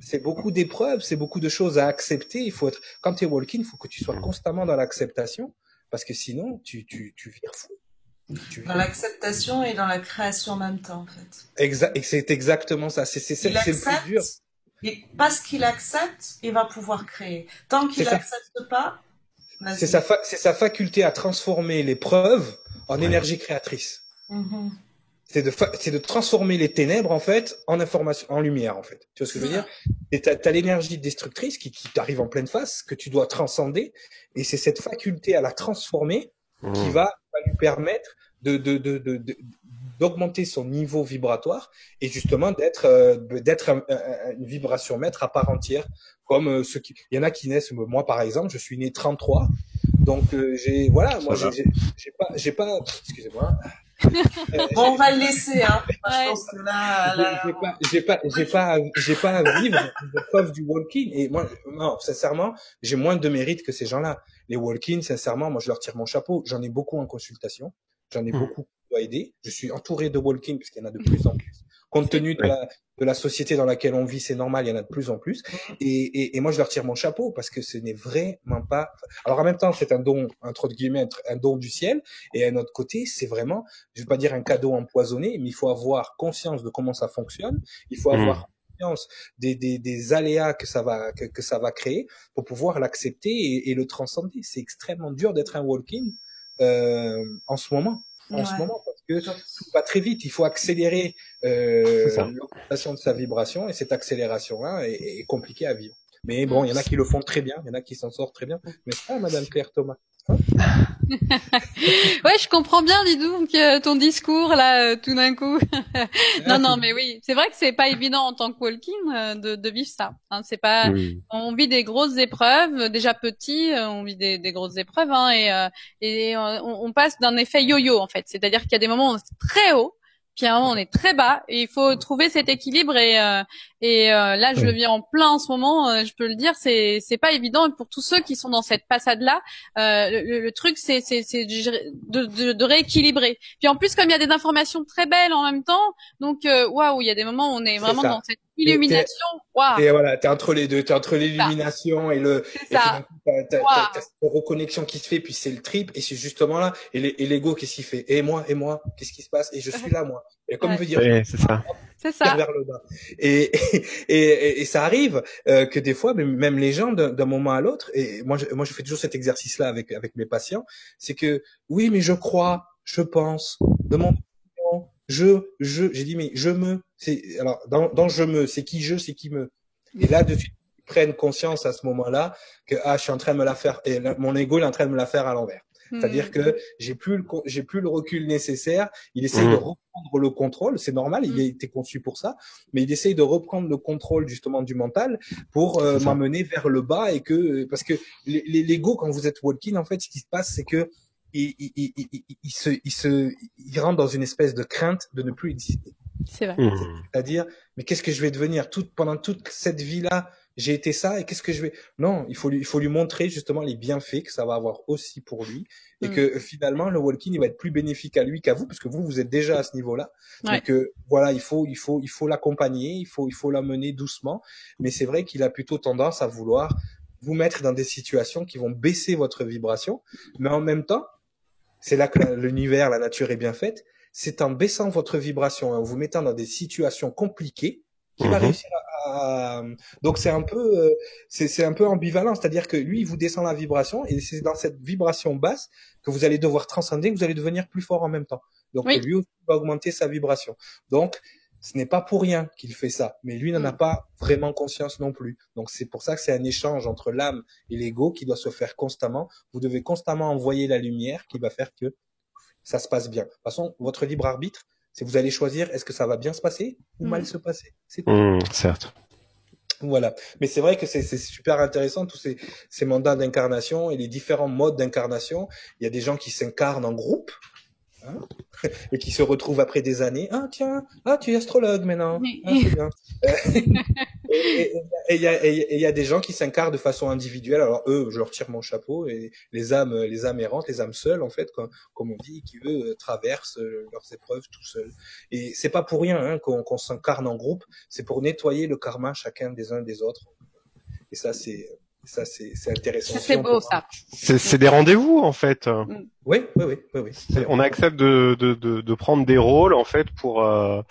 C'est beaucoup d'épreuves, c'est beaucoup de choses à accepter. Il faut être, quand tu es walk-in, il faut que tu sois constamment dans l'acceptation parce que sinon, tu, tu, tu vires fou. dans l'acceptation et dans la création en même temps, en fait. Exact, et c'est exactement ça. C'est c'est le plus dur. Et parce qu'il accepte, il va pouvoir créer. Tant qu'il n'accepte pas, c'est sa, c'est sa faculté à transformer l'épreuve en énergie créatrice. Mm-hmm c'est de c'est de transformer les ténèbres en fait en information en lumière en fait. Tu vois ce que je veux dire? Et t'as as, l'énergie destructrice qui, qui t'arrive en pleine face que tu dois transcender et c'est cette faculté à la transformer qui mmh. va, lui permettre de de de, de, d'augmenter son niveau vibratoire et justement d'être euh, d'être une vibration maître à part entière comme euh, ceux qui il y en a qui naissent moi par exemple je suis né 33 donc euh, j'ai voilà moi j'ai pas j'ai pas excusez-moi [laughs] bon, on va le laisser, hein. je pense que là, J'ai pas, j'ai pas, j'ai pas, à vivre de preuve du walking. Et moi, non, sincèrement, j'ai moins de mérite que ces gens-là. Les walk-in, sincèrement, moi, je leur tire mon chapeau. J'en ai beaucoup en consultation. J'en ai hmm. beaucoup qui doivent aider. Je suis entouré de walk-in parce qu'il y en a de plus en plus. Compte tenu de la, de la société dans laquelle on vit, c'est normal, il y en a de plus en plus. Et, et, et moi, je leur tire mon chapeau parce que ce n'est vraiment pas. Alors en même temps, c'est un don entre guillemets, un don du ciel. Et à notre côté, c'est vraiment, je veux pas dire un cadeau empoisonné, mais il faut avoir conscience de comment ça fonctionne. Il faut mmh. avoir conscience des, des, des, aléas que ça va que, que ça va créer pour pouvoir l'accepter et, et, le transcender. C'est extrêmement dur d'être un walk-in euh, en ce moment en ce moment parce que tout va très vite. Il faut accélérer euh, l'augmentation de sa vibration et cette accélération-là est, est compliquée à vivre. Mais bon, il y en a qui le font très bien, il y en a qui s'en sortent très bien. Mais ça, Madame Claire Thomas. [laughs] ouais, je comprends bien, dis donc, euh, ton discours là, euh, tout d'un coup. [laughs] non, non, mais oui, c'est vrai que c'est pas évident en tant que walking euh, de, de, vivre ça. Hein, c'est pas, on vit des grosses épreuves, déjà petit, on vit des, des grosses épreuves, hein, et, et on, on passe d'un effet yo-yo en fait. C'est-à-dire qu'il y a des moments où on est très haut, puis à un moment on est très bas et il faut trouver cet équilibre et euh, et euh, là je le vis en plein en ce moment euh, je peux le dire c'est c'est pas évident. Et pour tous ceux qui sont dans cette passade là le, le, truc c'est c'est c'est de, de, de, rééquilibrer. Puis en plus comme il y a des informations très belles en même temps donc waouh il y a des moments où on est vraiment dans cette illumination. Waouh. et voilà t'es entre les deux t'es entre l'illumination et le et t'as, t'as, cette reconnexion qui se fait puis c'est le trip et c'est justement là et l'ego qu'est-ce qu'il fait? Et moi et moi qu'est-ce qui se passe? Et je suis [laughs] là moi. Et comme veut dire c'est ça c'est ça. Vers le bas. [laughs] Et, et, et, ça arrive euh, que des fois, même les gens, d'un moment à l'autre, et moi je, moi je fais toujours cet exercice-là avec avec mes patients, c'est que oui, mais je crois, je pense, de mon je, je, j'ai dit mais je me, c'est alors dans, dans je me, c'est qui je, c'est qui me. Et là de suite, ils prennent conscience à ce moment-là que ah, je suis en train de me la faire, et mon ego est en train de me la faire à l'envers. C'est-à-dire hmm. que j'ai plus le j'ai plus le recul nécessaire. Il essaye de hmm. reprendre le contrôle, c'est normal, il a hmm. été conçu pour ça, mais il essaye de reprendre le contrôle justement du mental pour euh, m'amener vers le bas et que parce que l'ego quand vous êtes walking en fait, ce qui se passe c'est que il, il, il, il, se, il se, il rentre dans une espèce de crainte de ne plus exister. C'est vrai. C'est-à-dire, mais qu'est-ce que je vais devenir? Toute pendant toute cette vie-là j'ai été ça et qu'est-ce que je vais Non, il faut lui, il faut lui montrer justement les bienfaits que ça va avoir aussi pour lui et mm. que finalement le walking il va être plus bénéfique à lui qu'à vous parce que vous vous êtes déjà à ce niveau-là. Donc euh, voilà, il faut il faut il faut l'accompagner, il faut il faut l'amener doucement, mais c'est vrai qu'il a plutôt tendance à vouloir vous mettre dans des situations qui vont baisser votre vibration, mais en même temps, c'est là que l'univers, la nature est bien faite, c'est en baissant votre vibration, en vous mettant dans des situations compliquées, qu'il va mhm. réussir à, donc c'est un peu euh, c'est un peu ambivalent c'est-à-dire que lui il vous descend la vibration et c'est dans cette vibration basse que vous allez devoir transcender que vous allez devenir plus fort en même temps donc lui aussi va augmenter sa vibration donc ce n'est pas pour rien qu'il fait ça, mais lui n'en a mm. pas vraiment conscience non plus. Donc c'est pour ça que c'est un échange entre l'âme et l'ego qui doit se faire constamment. Vous devez constamment envoyer la lumière qui va faire que ça se passe bien. De toute façon, votre libre arbitre, c'est vous allez choisir est-ce que ça va bien se passer ou mal mm. se passer? C'est mmh, certes. Voilà. Mais c'est vrai que c'est super intéressant tous ces, ces mandats d'incarnation et les différents modes d'incarnation. Il y a des gens qui s'incarnent en groupe, Hein [laughs] et qui se retrouvent après des années. Ah tiens, ah tu es astrologue maintenant. Ah, bien. [laughs] et il y a, y a des gens qui s'incarnent de façon individuelle. Alors eux, je leur tire mon chapeau. Et les âmes, les âmes errantes, les âmes seules en fait, comme, comme on dit, qui eux traversent leurs épreuves tout seuls. Et c'est pas pour rien hein, qu'on s'incarne en groupe. C'est pour nettoyer le karma chacun des uns des autres. Et ça c'est ça, c'est intéressant. C'est beau, ça. C'est des rendez-vous, en fait. Mm. Oui, oui, oui, oui. oui. On accepte de, de, de, de, prendre des rôles, en fait, pour, euh,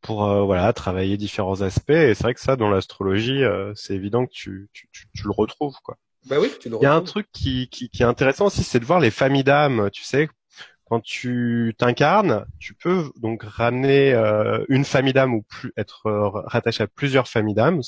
pour euh, voilà, travailler différents aspects. Et c'est vrai que ça, dans l'astrologie, euh, c'est évident que tu, tu, tu, tu, le retrouves, quoi. Bah oui, tu le retrouves. Il y a un truc qui, qui, qui est intéressant aussi, c'est de voir les familles d'âmes. Tu sais, quand tu t'incarnes, tu peux donc ramener une famille d'âmes ou plus être rattaché à plusieurs familles d'âmes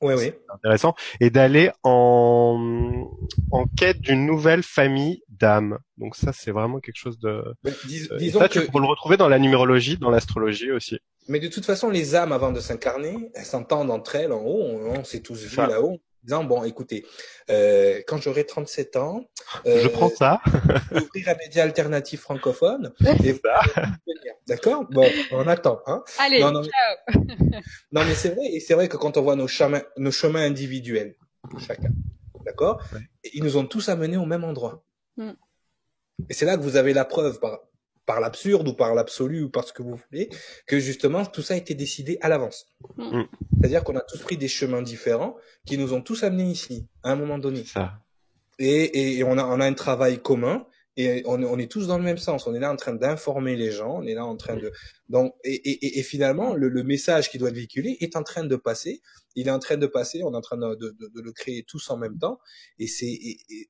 oui, oui. Intéressant. Et d'aller en, en quête d'une nouvelle famille d'âmes. Donc ça, c'est vraiment quelque chose de. Euh, disons ça, tu peux le retrouver dans la numérologie, dans l'astrologie aussi. Mais de toute façon, les âmes, avant de s'incarner, elles s'entendent entre elles en haut. On, s'est tous vus là-haut disant bon écoutez euh, quand j'aurai 37 ans euh, je prends ça. ouvrir un média alternatif francophone [laughs] et d'accord? Bon on attend hein. Allez non, ciao. [laughs] non mais c'est vrai et c'est vrai que quand on voit nos chemins nos chemins individuels chacun d'accord? Ils nous ont tous amenés au même endroit. Mm. et c'est là que vous avez la preuve par par l'absurde ou par l'absolu ou par ce que vous voulez, que justement tout ça a été décidé à l'avance. Mm. C'est-à-dire qu'on a tous pris des chemins différents qui nous ont tous amenés ici à un moment donné. Ça. Et, et on, a, on a un travail commun et on, on, est tous dans le même sens. On est là en train d'informer les gens, on est là en train de donc et, et, et finalement le, le, message qui doit être véhiculé est en train de passer. Il est en train de passer. On est en train de, de, de le créer tous en même temps. Et c'est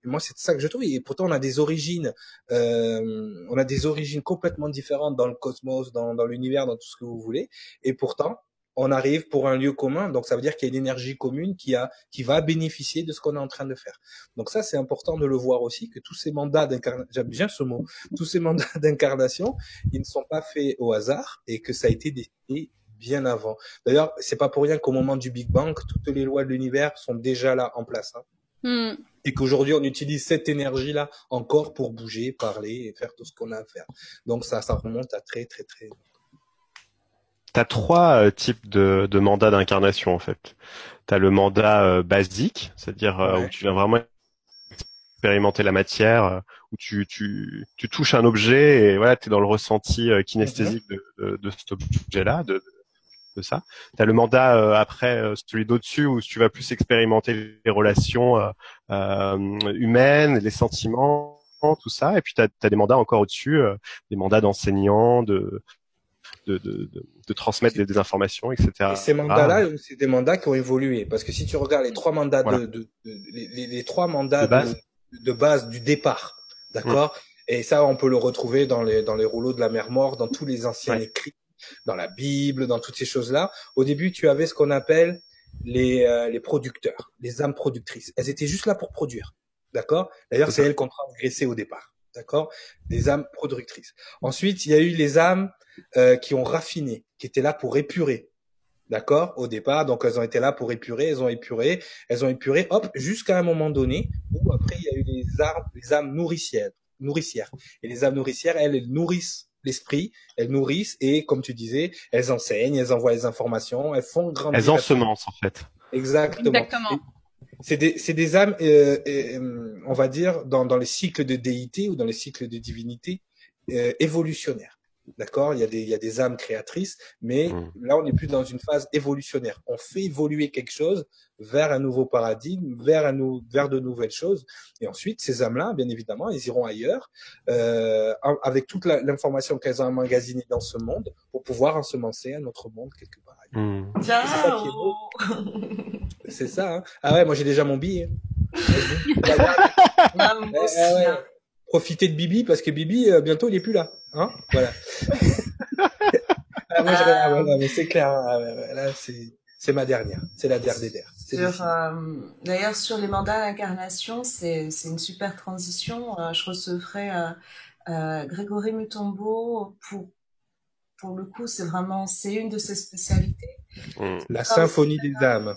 moi c'est ça que je trouve. Et pourtant on a des origines, euh, on a des origines complètement différentes dans le cosmos, dans, dans l'univers, dans tout ce que vous voulez. Et pourtant on arrive pour un lieu commun. Donc ça veut dire qu'il y a une énergie commune qui a, qui va bénéficier de ce qu'on est en train de faire. Donc ça, c'est important de le voir aussi, que tous ces mandats d'incarnation, j'aime bien ce mot, [laughs] tous ces mandats d'incarnation, ils ne sont pas faits au hasard et que ça a été décidé bien avant. D'ailleurs, c'est pas pour rien qu'au moment du Big Bang, toutes les lois de l'univers sont déjà là en place. Hein. Hmm. Et qu'aujourd'hui, on utilise cette énergie-là encore pour bouger, parler et faire tout ce qu'on a à faire. Donc ça, ça remonte à très, très, très T'as trois euh, types de, de mandats d'incarnation en fait. T'as le mandat euh, basique, c'est-à-dire euh, où tu viens vraiment expérimenter la matière, où tu, tu, tu touches un objet et voilà, tu es dans le ressenti kinesthésique de, de, de, cet objet-là, de, de ça. Tu as le mandat après, celui d'au-dessus, où tu vas plus expérimenter les relations humaines, les sentiments, tout ça. Et puis tu as, des mandats encore au-dessus, des mandats d'enseignant, de, de, de, de, transmettre des, informations, etc. Et ces mandats-là, ah. c'est des mandats qui ont évolué. Parce que si tu regardes les trois mandats de, de, les, les, trois mandats de base, du départ, d'accord mm. Et ça, on peut le retrouver dans les dans les rouleaux de la mer morte, dans tous les anciens écrits, dans la Bible, dans toutes ces choses-là. Au début, tu avais ce qu'on appelle les euh, les producteurs, les âmes productrices. Elles étaient juste là pour produire, d'accord? D'ailleurs, c'est elles qu'on transgressait au départ d'accord? Des âmes productrices. Ensuite, il y a eu les âmes euh, qui ont raffiné, qui étaient là pour épurer, d'accord? Au départ, donc elles ont été là pour épurer, elles ont épuré, elles ont épuré, hop, jusqu'à un moment donné où après il y a eu les âmes, les âmes nourricières, nourricières. Et les âmes nourricières, elles, elles nourrissent l'esprit, elles nourrissent et comme tu disais, elles enseignent, elles envoient les informations, elles font grandir. Elles ensemencent en fait. Exactement. Exactement. C'est des, c'est des âmes, euh, euh, on va dire, dans, dans les cycles de déité ou dans les cycles de divinité euh, évolutionnaires. D'accord? Il y a des il y a des âmes créatrices, mais Mm. là on n'est plus dans une phase évolutionnaire. On fait évoluer quelque chose vers un nouveau paradigme, vers un nou- vers de nouvelles choses. Et ensuite ces âmes-là, bien évidemment, elles iront ailleurs euh, avec toute l'information qu'elles ont emmagasinée dans ce monde pour pouvoir ensemencer un autre monde quelque part. Tiens, C'est ça qui est beau. [laughs] C'est ça. Hein ah ouais, moi j'ai déjà mon billet. Vas-y. Ah, Ouais, hein. Profitez de Bibi parce que Bibi euh, bientôt il est plus là, hein Voilà. [laughs] ah, moi, ah ouais, non, mais c'est clair. hein. Ah là c'est c'est ma dernière, c'est la dernière des dernières. C'est Sur, euh, D'ailleurs, sur les mandats d'incarnation, c'est c'est une super transition. Euh, je recevrai euh, euh, Grégory Mutombo pour pour le coup, c'est vraiment c'est une de ses spécialités. Hmm. La symphonie des âmes.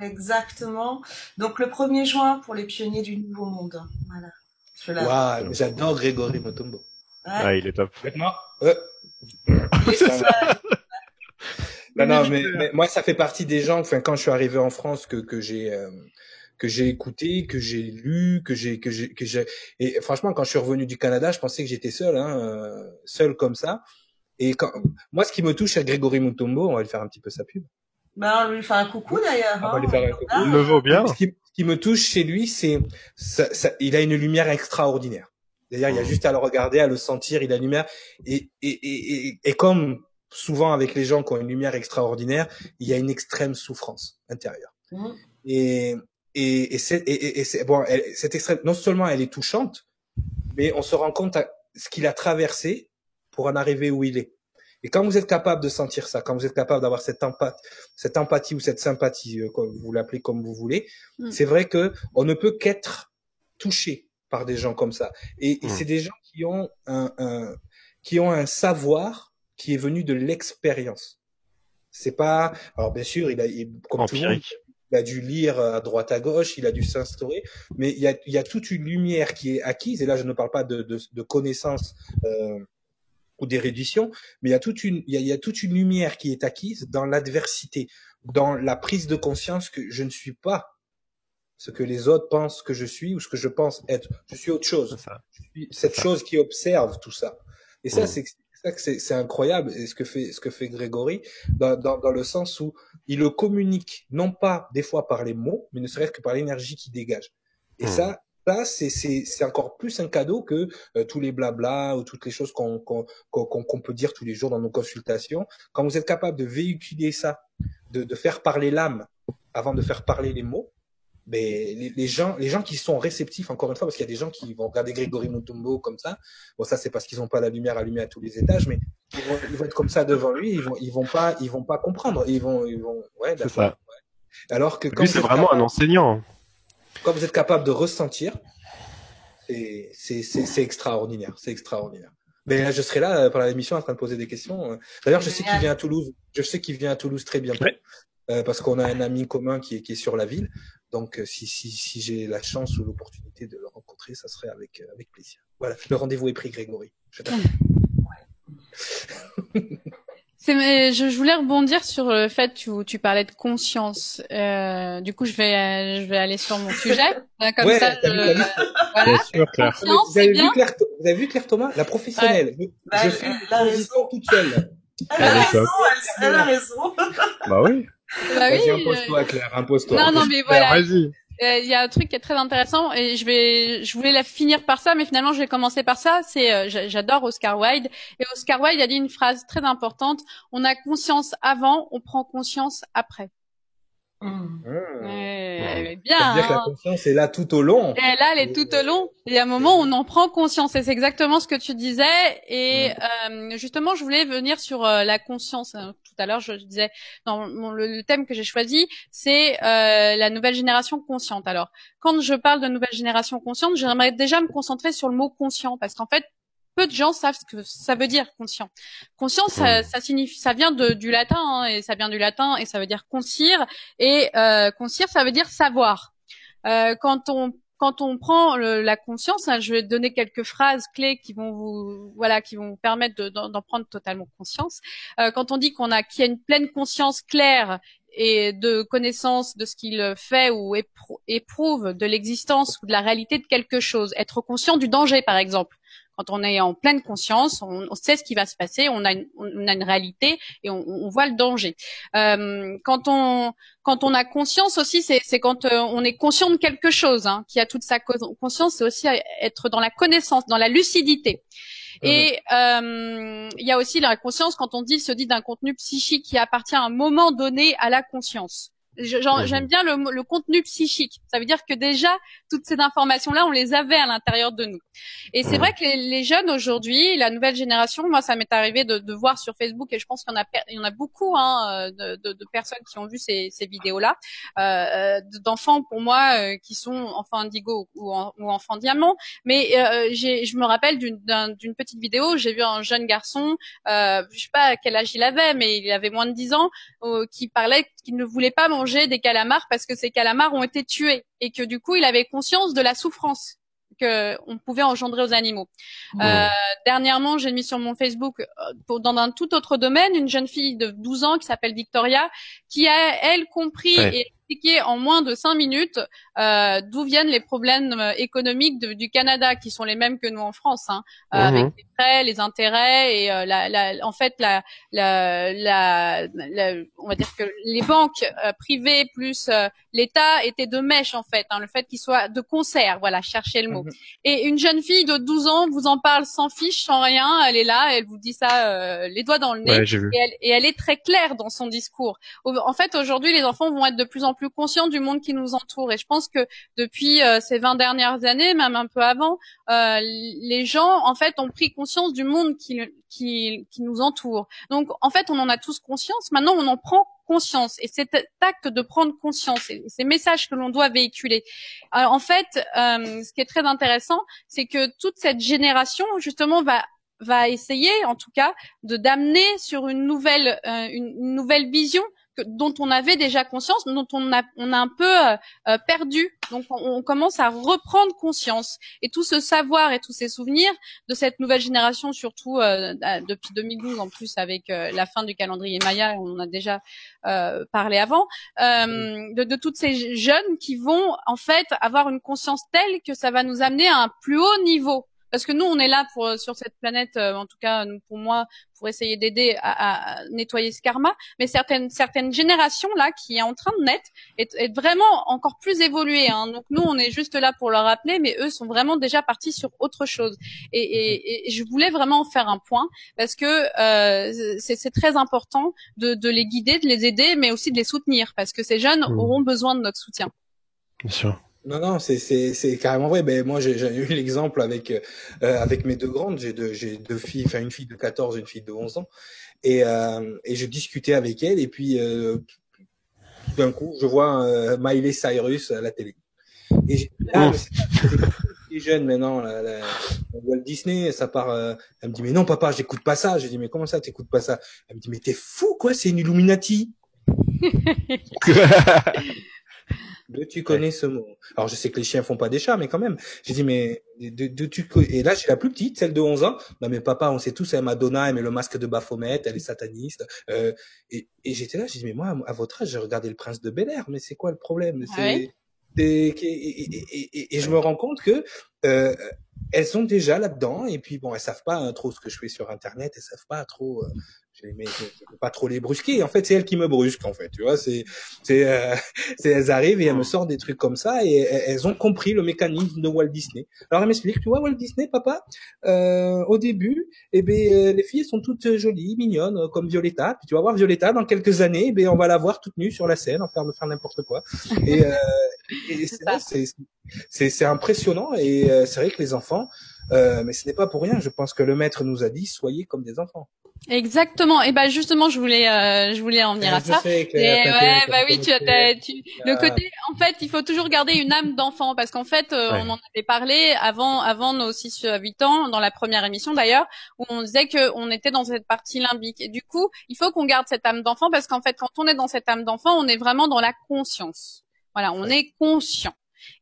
Exactement. Donc le 1er juin pour les pionniers du Nouveau Monde. Voilà. Waouh, j'adore Grégory Motombo. Ouais. Ah, il est top. Maintenant, euh, non, non, mais, mais moi ça fait partie des gens. Enfin, quand je suis arrivé en France, que que j'ai euh, que j'ai écouté, que j'ai lu, que j'ai que j'ai que j'ai et franchement quand je suis revenu du Canada, je pensais que j'étais seul, hein, euh, seul comme ça. Et quand moi, ce qui me touche à Grégory Mutombo, on va lui faire un petit peu sa pub. Ben, on lui fait un coucou d'ailleurs. On va hein. lui faire un coucou. Il le vaut bien. Ce qui, ce qui me touche chez lui, c'est ça, ça- il a une lumière extraordinaire. D'ailleurs, il y a Mhm. juste à le regarder, à le sentir, il a une lumière. Et, et, et, et, et comme souvent avec les gens qui ont une lumière extraordinaire, il y a une extrême souffrance intérieure. Mhm. Et, et, et, c'est, et, et- et c'est, bon, elle, cette extrême, non seulement elle est touchante, mais on se rend compte à ce qu'il a traversé pour en arriver où il est. Et quand vous êtes capable de sentir ça, quand vous êtes capable d'avoir cette empathie, cette empathie ou cette sympathie, euh, comme vous l'appelez comme vous voulez, Mm. c'est vrai que on ne peut qu'être touché par des gens comme ça. Et, et Mm. c'est des gens qui ont un, un- qui ont un savoir qui est venu de l'expérience. C'est pas, alors bien sûr, il a, il- comme tout le monde, il a dû lire à droite à gauche, il a dû s'instaurer, mais il y a, il y a toute une lumière qui est acquise, et là je ne parle pas de, de, de connaissances euh, ou d'érudition, mais il y, a toute une, il, y a, il y a toute une lumière qui est acquise dans l'adversité, dans la prise de conscience que je ne suis pas ce que les autres pensent que je suis ou ce que je pense être. Je suis autre chose. Je suis cette chose qui observe tout ça. Et ça, Mm. c'est c'est incroyable et ce que fait ce que fait Grégory dans, dans, dans le sens où il le communique non pas des fois par les mots mais ne serait-ce que par l'énergie qu'il dégage et Mm. ça ça c'est encore plus un cadeau que euh, tous les blabla ou toutes les choses qu'on qu'on qu'on qu'on peut dire tous les jours dans nos consultations quand vous êtes capable de véhiculer ça de de faire parler l'âme avant de faire parler les mots mais les, les gens, les gens qui sont réceptifs, encore une fois, parce qu'il y a des gens qui vont regarder Grégory Mutombo comme ça. Bon, ça c'est parce qu'ils n'ont pas la lumière allumée à tous les étages, mais ils vont, ils vont être comme ça devant lui. Ils vont, ils vont pas, ils vont pas comprendre. Ils vont, ils vont, ouais, C'est ça. Alors que quand Lui, c'est vraiment un enseignant. Quand vous êtes capable de ressentir, c'est, c'est, c'est, c'est extraordinaire. C'est extraordinaire. Mais là, je serai là euh, pendant l'émission en train de poser des questions. D'ailleurs, je sais qu'il vient à Toulouse. Je sais qu'il vient à Toulouse très bientôt. Ouais. Euh, parce qu'on a un ami commun qui est, qui est sur la ville. Donc, euh, si, si, si j'ai la chance ou l'opportunité de le rencontrer, ça serait avec, euh, avec plaisir. Voilà, le rendez-vous est pris, Grégory. Je [laughs] je, je voulais rebondir sur le fait où tu parlais de conscience. Euh, du coup, je vais, euh, je vais aller sur mon sujet. [laughs] Hein, Comme Ouais, ça, je- vu. voilà. Bien sûr, Claire. Conscience, vous, c'est avez bien. vu Claire, vous avez vu Claire Thomas, la professionnelle? Je, Bah, je une a raison. transition toute seule. Elle a raison, elle, elle a raison. Bah oui. Bah oui, Vas-y, euh, impose-toi, Claire, impose-toi. Non, non, mais voilà. Vas-y. Euh, Il y a un truc qui est très intéressant et je vais, je voulais la finir par ça, mais finalement je vais commencer par ça. C'est, euh, j'a- j'adore Oscar Wilde et Oscar Wilde a dit une phrase très importante on a conscience avant, on prend conscience après. Mmh. Ouais, Ça veut bien. dire que la hein. confiance est là tout au long. Et là, elle est tout au long. Il y a un moment où on en prend conscience. Et c'est exactement ce que tu disais. Et euh, justement, je voulais venir sur euh, la conscience. Euh, Tout à l'heure, je disais, dans mon- le, le thème que j'ai choisi, c'est euh, la nouvelle génération consciente. Alors, quand je parle de nouvelle génération consciente, j'aimerais déjà me concentrer sur le mot conscient, parce qu'en fait, peu de gens savent ce que ça veut dire conscient. Conscient, ça, ça signifie, ça vient de, du latin, hein, et ça vient du latin, et ça veut dire concire, et euh, concire, ça veut dire savoir. Euh, quand on quand on prend le- la conscience, hein, je vais donner quelques phrases clés qui vont vous, voilà, qui vont vous permettre de- d'en d'en prendre totalement conscience. Euh, quand on dit qu'on a, qu'il y a une pleine conscience claire et de connaissance de ce qu'il fait ou éprouve de l'existence ou de la réalité de quelque chose, être conscient du danger par exemple. Quand on est en pleine conscience, on, sait ce qui va se passer, on a une, on a une réalité et on, on, voit le danger. Euh, quand on quand on a conscience aussi, c'est quand euh, on est conscient de quelque chose, hein, qui a toute sa conscience, c'est aussi être dans la connaissance, dans la lucidité. Et euh, il y a aussi la conscience quand on dit se dit d'un contenu psychique qui appartient à un moment donné à la conscience. Mhm. J'aime bien le, le, contenu psychique. Ça veut dire que déjà toutes ces informations-là, on les avait à l'intérieur de nous. Et c'est mhm. vrai que les, les jeunes aujourd'hui, la nouvelle génération, moi, ça m'est arrivé de, de, voir sur Facebook, et je pense qu'il y en a, il y en a beaucoup hein, de, de, de, personnes qui ont vu ces, ces vidéos-là, euh, d'enfants pour moi euh, qui sont enfants indigo ou, ou enfants diamant. Mais euh, je me rappelle d'une petite vidéo, j'ai vu un jeune garçon, euh, je sais pas quel âge il avait, mais il avait moins de 10 ans, euh, qui parlait qu'il ne voulait pas manger des calamars parce que ces calamars ont été tués et que du coup il avait conscience de la souffrance qu'on pouvait engendrer aux animaux. Euh, dernièrement, j'ai mis sur mon Facebook, euh, dans un tout autre domaine, une jeune fille de 12 ans qui s'appelle Victoria, qui a, elle, compris et en moins de cinq minutes euh, d'où viennent les problèmes euh, économiques de, du Canada, qui sont les mêmes que nous en France, hein, euh, mhm. avec les prêts, les intérêts et euh, la, la, en fait la, la, on va dire que les banques privées plus l'État étaient de mèche en fait, hein, le fait qu'ils soient de concert, voilà, cherchez le mot. Mhm. Et une jeune fille de 12 ans vous en parle sans fiche, sans rien, elle est là, elle vous dit ça les doigts dans le nez, et, elle, et elle est très claire dans son discours. En fait, aujourd'hui, les enfants vont être de plus en plus conscients du monde qui nous entoure, et je pense que depuis euh, ces 20 dernières années, même un peu avant, euh, les gens en fait ont pris conscience du monde qui, qui, qui nous entoure. Donc en fait, on en a tous conscience. Maintenant, on en prend conscience et cet acte de prendre conscience et ces messages que l'on doit véhiculer. Alors, en fait, euh, ce qui est très intéressant, c'est que toute cette génération justement va va essayer, en tout cas, de d'amener sur une nouvelle une nouvelle vision dont on avait déjà conscience, dont on a, on a un peu euh, euh, perdu. Donc on, commence à reprendre conscience. Et tout ce savoir et tous ces souvenirs de cette nouvelle génération, surtout euh, depuis 2012 en plus avec la fin du calendrier Maya, on en a déjà parlé avant, de, de toutes ces jeunes qui vont en fait avoir une conscience telle que ça va nous amener à un plus haut niveau parce que nous on est là pour euh, sur cette planète euh, en tout cas pour moi pour essayer d'aider à, à, nettoyer ce karma. Mais certaines certaines générations là qui est en train de naître est, est vraiment encore plus évoluée hein. donc nous on est juste là pour leur rappeler mais eux sont vraiment déjà partis sur autre chose. Et, et, et je voulais vraiment faire un point parce que euh, c'est très important de, de les guider de les aider mais aussi de les soutenir parce que ces jeunes mmh. auront besoin de notre soutien. Bien sûr non, non, c'est c'est carrément vrai. Ben moi, j'ai eu l'exemple avec euh, avec mes deux grandes. J'ai deux j'ai deux filles, enfin une fille de 14, une fille de 11 ans, et euh, et je discutais avec elle. Et puis euh, d'un coup, je vois euh, Miley Cyrus à la télé. Et j'ai ah, c'est jeune maintenant, la, la, Walt Disney, ça part. Euh, elle me dit mais non papa, j'écoute pas ça. J'ai dit mais comment ça, t'écoutes pas ça? Elle me dit mais t'es fou quoi, c'est une Illuminati. [laughs] tu connais ce mot. Alors je sais que les chiens font pas des chats, mais quand même. J'ai dit mais de, tu et là j'ai la plus petite, celle de 11 ans. Non mais papa, on sait tous, elle Madonna, elle met le masque de Baphomet, elle est sataniste. Euh, et, et j'étais là, j'ai dit mais moi à votre âge, j'ai regardé le Prince de Bel Air, mais c'est quoi le problème? Ah et, et, et, je me rends compte que euh, elles sont déjà là-dedans. Et puis bon elles savent pas hein, trop ce que je fais sur internet. Elles savent pas trop euh, je ne peux pas trop les brusquer. En fait, c'est elles qui me brusquent, en fait. Tu vois, c'est, c'est, euh, [laughs] elles arrivent et elles me sortent des trucs comme ça et elles ont compris le mécanisme de Walt Disney. Alors elles m'expliquent, tu vois, Walt Disney, papa, euh, au début, eh ben, euh, les filles sont toutes jolies, mignonnes, euh, comme Violetta. Puis tu vas voir Violetta dans quelques années, eh ben, on va la voir toute nue sur la scène, en faire, faire n'importe quoi. [laughs] Et, euh, et c'est, c'est, c'est impressionnant et c'est vrai que les enfants, mais ce n'est pas pour rien. Je pense que le maître nous a dit, soyez comme des enfants. Exactement. Et ben justement, je voulais, euh, je voulais en venir à ça. Et ouais, bah oui, tu as, tu, le côté. En fait, il faut toujours garder une âme d'enfant parce qu'en fait, euh, on en avait parlé avant, avant nos 6 à 8 ans, dans la première émission d'ailleurs, où on disait que on était dans cette partie limbique. Et du coup, il faut qu'on garde cette âme d'enfant parce qu'en fait, quand on est dans cette âme d'enfant, on est vraiment dans la conscience. Voilà, on est conscient.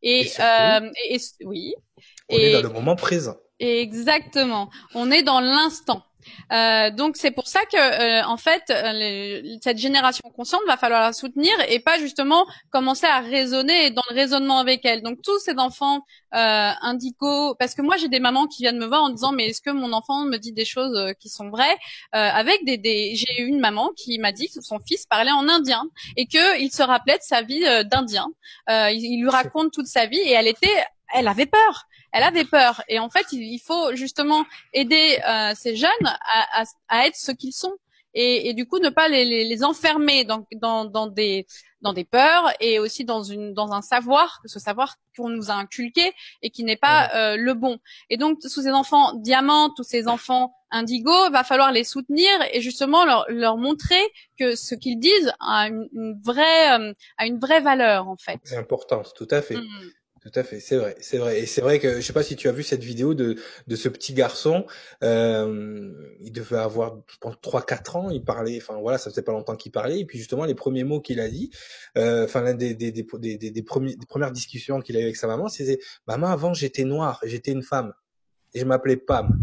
Et, euh, et, oui. On est dans le moment présent. Exactement. On est dans l'instant. Euh, donc c'est pour ça que euh, en fait euh, cette génération consciente va falloir la soutenir et pas justement commencer à raisonner dans le raisonnement avec elle. Donc tous ces enfants euh, indigos, parce que moi j'ai des mamans qui viennent me voir en disant mais est-ce que mon enfant me dit des choses qui sont vraies? Avec des, des... j'ai eu une maman qui m'a dit que son fils parlait en indien et que il se rappelait de sa vie d'indien. il, il lui raconte toute sa vie et elle était elle avait peur. Elle avait peur. Et en fait, il, faut justement aider euh, ces jeunes à, à, à être ce qu'ils sont. Et, et, du coup, ne pas les, les, les enfermer dans, dans, dans, des, dans des peurs et aussi dans, une, dans un savoir, ce savoir qu'on nous a inculqué et qui n'est pas euh, le bon. Et donc, tous ces enfants diamants, tous ces enfants indigo, va falloir les soutenir et justement leur, leur montrer que ce qu'ils disent a une, une vraie, euh, a une vraie valeur en fait. C'est important, tout à fait. Mmh. Tout à fait, c'est vrai, c'est vrai, et c'est vrai que je sais pas si tu as vu cette vidéo de de ce petit garçon, euh, il devait avoir je pense trois quatre ans, il parlait, enfin voilà, ça faisait pas longtemps qu'il parlait, et puis justement les premiers mots qu'il a dit, euh, enfin l'un des des, des des, premiers, des premières discussions qu'il a eu avec sa maman, c'était maman avant j'étais noire, j'étais une femme et je m'appelais Pam.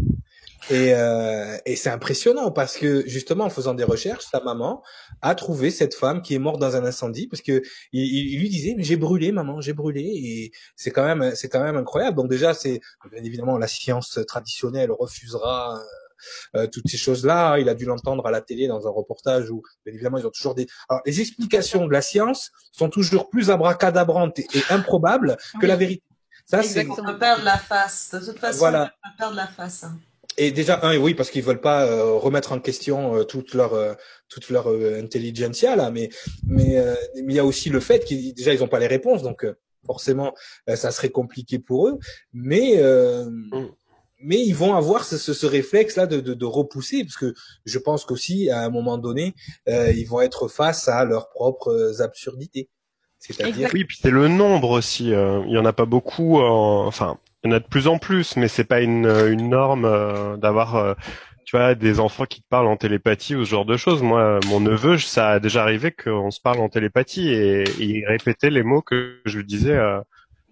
Et, euh, et c'est impressionnant parce que justement en faisant des recherches, sa maman a trouvé cette femme qui est morte dans un incendie parce que il, il lui disait mais j'ai brûlé maman, j'ai brûlé et c'est quand même c'est quand même incroyable. Donc déjà c'est bien évidemment la science traditionnelle refusera euh, toutes ces choses-là. Il a dû l'entendre à la télé dans un reportage où, bien évidemment, ils ont toujours des. Alors, les explications de la science sont toujours plus abracadabrantes et, et improbables que la vérité. Ça, c'est. On peut perdre la face. De toute façon, voilà. on peut perdre la face. Et déjà un oui parce qu'ils veulent pas euh, remettre en question euh, toute leur euh, toute leur intelligentsia là mais mais il y a aussi le fait qu'ils déjà ils ont pas les réponses donc forcément ça serait compliqué pour eux mais mm. mais ils vont avoir ce, ce, ce réflexe là de, de, de, repousser parce que je pense qu'aussi à un moment donné ils vont être face à leurs propres absurdités. C'est-à-dire oui, puis c'est le nombre aussi. il y en a pas beaucoup. enfin, il y en a de plus en plus, mais c'est pas une, une norme euh, d'avoir, euh, tu vois, des enfants qui te parlent en télépathie ou ce genre de choses. Moi, mon neveu, ça a déjà arrivé qu'on se parle en télépathie et, il répétait les mots que je lui disais euh,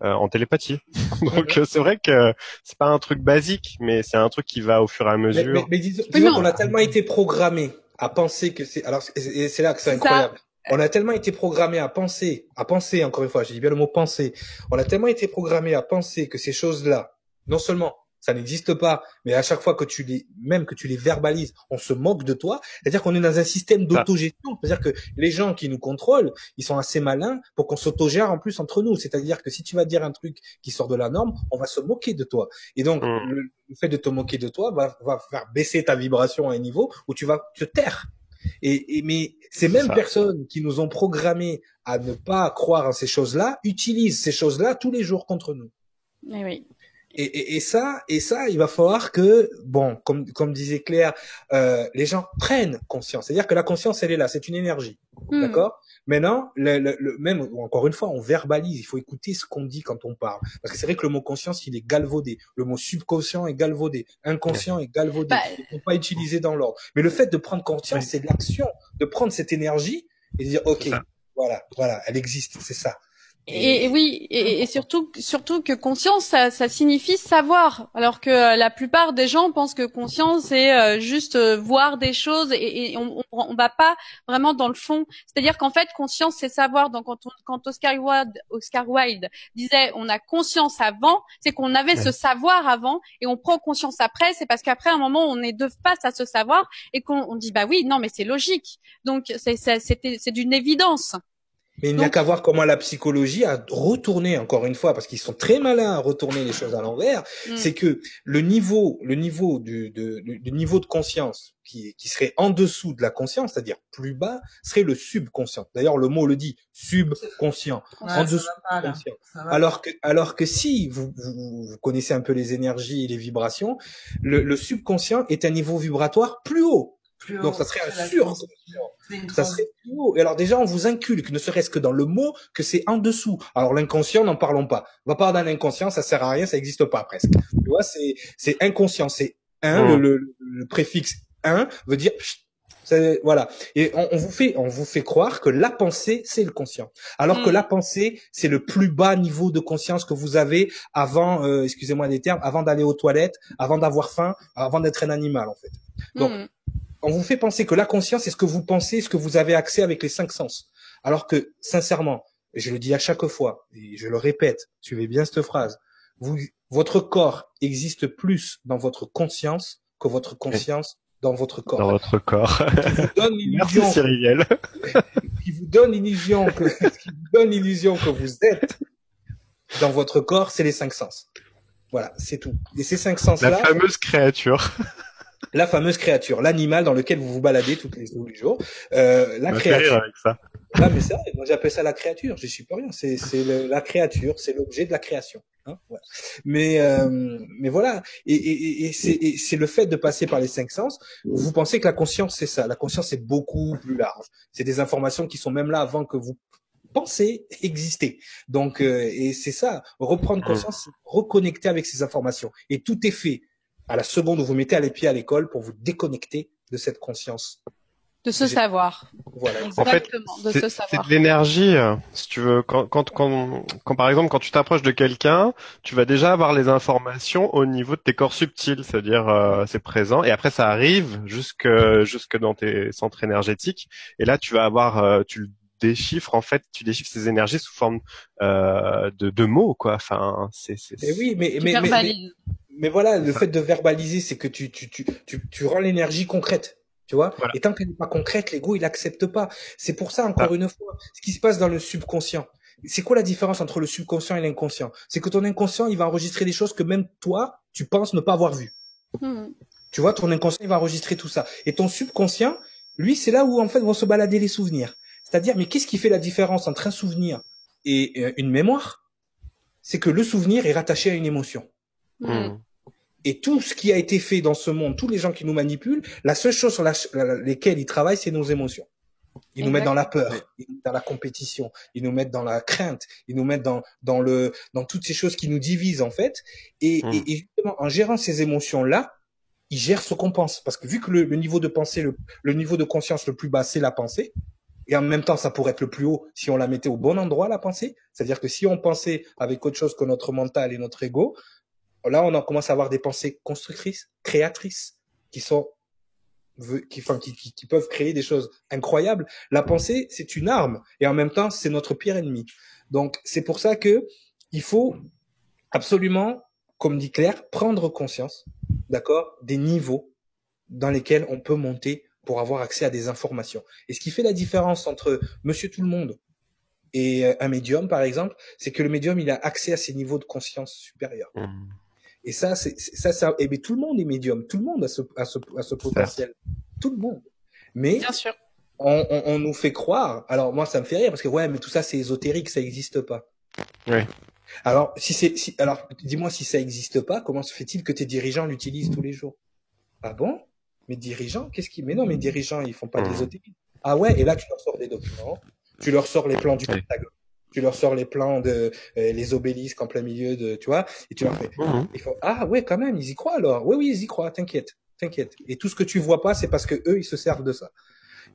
en télépathie. [laughs] Donc c'est vrai que c'est pas un truc basique, mais c'est un truc qui va au fur et à mesure. Mais, mais, disons, qu'on a tellement été programmé à penser que c'est alors c'est là que c'est incroyable. On a tellement été programmé à penser, à penser, encore une fois, je dis bien le mot penser, on a tellement été programmé à penser que ces choses-là, non seulement ça n'existe pas, mais à chaque fois que tu les, même que tu les verbalises, on se moque de toi. C'est-à-dire qu'on est dans un système d'autogestion. C'est-à-dire que les gens qui nous contrôlent, ils sont assez malins pour qu'on s'autogère en plus entre nous. C'est-à-dire que si tu vas dire un truc qui sort de la norme, on va se moquer de toi. Et donc, mmh. le, fait de te moquer de toi va, va faire baisser ta vibration à un niveau où tu vas te taire. Et, mais ces mêmes personnes qui nous ont programmés à ne pas croire en ces choses-là utilisent ces choses-là tous les jours contre nous. Mais oui. Et, et, et, ça, et ça, il va falloir que, bon, comme, comme disait Claire, euh, les gens prennent conscience. C'est-à-dire que la conscience, elle est là, c'est une énergie, hmm. d'accord? Maintenant, le, le, le, même encore une fois, on verbalise. Il faut écouter ce qu'on dit quand on parle, parce que c'est vrai que le mot conscience, il est galvaudé. Le mot subconscient est galvaudé. Inconscient est galvaudé. Bah, il ne faut pas utiliser dans l'ordre. Mais le fait de prendre conscience, c'est l'action, de prendre cette énergie et de dire, ok, voilà, voilà, elle existe, c'est ça. Et, oui, et, surtout, surtout que conscience, ça, ça, signifie savoir, alors que euh, la plupart des gens pensent que conscience c'est euh, juste euh, voir des choses et, on, on, va pas vraiment dans le fond. C'est-à-dire qu'en fait, conscience c'est savoir. Donc quand, quand Oscar Wilde, Oscar Wilde disait on a conscience avant, c'est qu'on avait ce savoir avant et on prend conscience après. C'est parce qu'après un moment on est de face à ce savoir et qu'on dit bah oui non mais c'est logique. Donc c'est c'est d'une évidence. Mais il n'y a qu'à voir comment la psychologie a retourné, encore une fois, parce qu'ils sont très malins à retourner les choses à l'envers, mm. c'est que le niveau, le niveau du, de, du niveau de conscience qui, qui serait en dessous de la conscience, c'est-à-dire plus bas, serait le subconscient. D'ailleurs, le mot le dit, subconscient, en dessous du conscient. Alors que, alors que si vous, vous, connaissez un peu les énergies et les vibrations, le, le subconscient est un niveau vibratoire plus haut donc ça serait un sur. Ça serait plus haut. Et alors déjà, on vous inculque, ne serait-ce que dans le mot, que c'est en dessous. Alors l'inconscient, n'en parlons pas. On va pas dans l'inconscient, ça sert à rien, ça n'existe pas presque. Tu vois, c'est c'est inconscient, c'est un, le, le, préfixe un veut dire Voilà. Et on, vous fait, on vous fait croire que la pensée, c'est le conscient. Alors que mm. la pensée, c'est le plus bas niveau de conscience que vous avez avant, euh, excusez-moi des termes, avant d'aller aux toilettes, avant d'avoir faim, avant d'être un animal, en fait. Donc, mm. On vous fait penser que la conscience, c'est ce que vous pensez, ce que vous avez accès avec les cinq sens. Alors que, sincèrement, je le dis à chaque fois, et je le répète, suivez bien cette phrase, vous, votre corps existe plus dans votre conscience que votre conscience dans votre corps. Dans votre corps. Qui vous donne [laughs] l'illusion. Merci [laughs] qui vous donne l'illusion que, qui vous donne l'illusion que vous êtes dans votre corps, c'est les cinq sens. Voilà, c'est tout. Et ces cinq sens-là. La fameuse créature. [laughs] la fameuse créature, l'animal dans lequel vous vous baladez tous les, tous les jours. Euh, la créature. Avec ça. Ah, mais c'est vrai, moi j'appelle ça la créature, je suis pas rien. C'est, c'est la créature, c'est l'objet de la création. Hein. Mais, euh, mais voilà, et, et, et c'est, c'est le fait de passer par les cinq sens. Vous pensez que la conscience c'est ça. La conscience c'est beaucoup plus large. C'est des informations qui sont même là avant que vous pensez exister. Donc, euh, et c'est ça, reprendre conscience, reconnecter avec ces informations. Et tout est fait à la seconde où vous mettez les pieds à l'école pour vous déconnecter de cette conscience de ce savoir. Voilà. En fait, c'est de l'énergie. Si tu veux, quand, quand, quand, quand par exemple, quand tu t'approches de quelqu'un, tu vas déjà avoir les informations au niveau de tes corps subtils, c'est-à-dire euh, c'est présent, et après ça arrive jusque jusque dans tes centres énergétiques, et là tu vas avoir, euh, tu le déchiffres en fait, tu déchiffres ces énergies sous forme euh, de, de mots, quoi. Enfin, c'est. Eh oui, mais mais, mais, mais, voilà, le fait de verbaliser, c'est que tu tu tu tu, tu rends l'énergie concrète. Tu vois Et tant qu'elle n'est pas concrète, l'ego, il accepte pas. C'est pour ça, encore ah. une fois, ce qui se passe dans le subconscient. C'est quoi la différence entre le subconscient et l'inconscient? C'est que ton inconscient, il va enregistrer des choses que même toi, tu penses ne pas avoir vues. Hmm. Tu vois, ton inconscient, il va enregistrer tout ça. Et ton subconscient, lui, c'est là où, en fait, vont se balader les souvenirs. C'est-à-dire, mais qu'est-ce qui fait la différence entre un souvenir et euh, une mémoire? C'est que le souvenir est rattaché à une émotion. Hmm. Et tout ce qui a été fait dans ce monde, tous les gens qui nous manipulent, la seule chose sur lesquelles ils travaillent, c'est nos émotions. Ils nous mettent dans la peur, dans la compétition, ils nous mettent dans la crainte, ils nous mettent dans, dans le dans toutes ces choses qui nous divisent en fait. Et, hmm. et, justement, en gérant ces émotions-là, ils gèrent ce qu'on pense. Parce que vu que le, niveau de pensée, le, le, niveau de conscience le plus bas, c'est la pensée, et en même temps, ça pourrait être le plus haut si on la mettait au bon endroit, la pensée. C'est-à-dire que si on pensait avec autre chose que notre mental et notre ego, là, on en commence à avoir des pensées constructrices, créatrices, qui sont qui, enfin, qui, peuvent créer des choses incroyables. La pensée, c'est une arme, et en même temps, c'est notre pire ennemi. Donc, c'est pour ça que il faut absolument, comme dit Claire, prendre conscience, d'accord, des niveaux dans lesquels on peut monter pour avoir accès à des informations. Et ce qui fait la différence entre Monsieur Tout le Monde et un médium, par exemple, c'est que le médium, il a accès à ces niveaux de conscience supérieurs. Mmh. Et ça, c'est ça, ça. Et bien, tout le monde est médium. Tout le monde a ce, a ce, a ce potentiel. Tout le monde. Mais Bien sûr. On, on, on, nous fait croire. Alors moi, ça me fait rire parce que ouais, mais tout ça, c'est ésotérique, ça n'existe pas. Oui. Alors si c'est, si, alors dis-moi si ça n'existe pas, comment se fait-il que tes dirigeants l'utilisent tous les jours? Ah bon? Mes dirigeants, qu'est-ce qu'ils Mais non, mes dirigeants, ils font pas mmh. d'ésotérisme. Ah ouais, et là tu leur sors des documents, tu leur sors les plans du Pentagone, tu leur sors les plans de euh, les obélisques en plein milieu de, tu vois, et tu leur fais, mhm. ils font, ah ouais, quand même, ils y croient alors. Oui, oui, ils y croient, t'inquiète, t'inquiète. Et tout ce que tu vois pas, c'est parce que eux, ils se servent de ça.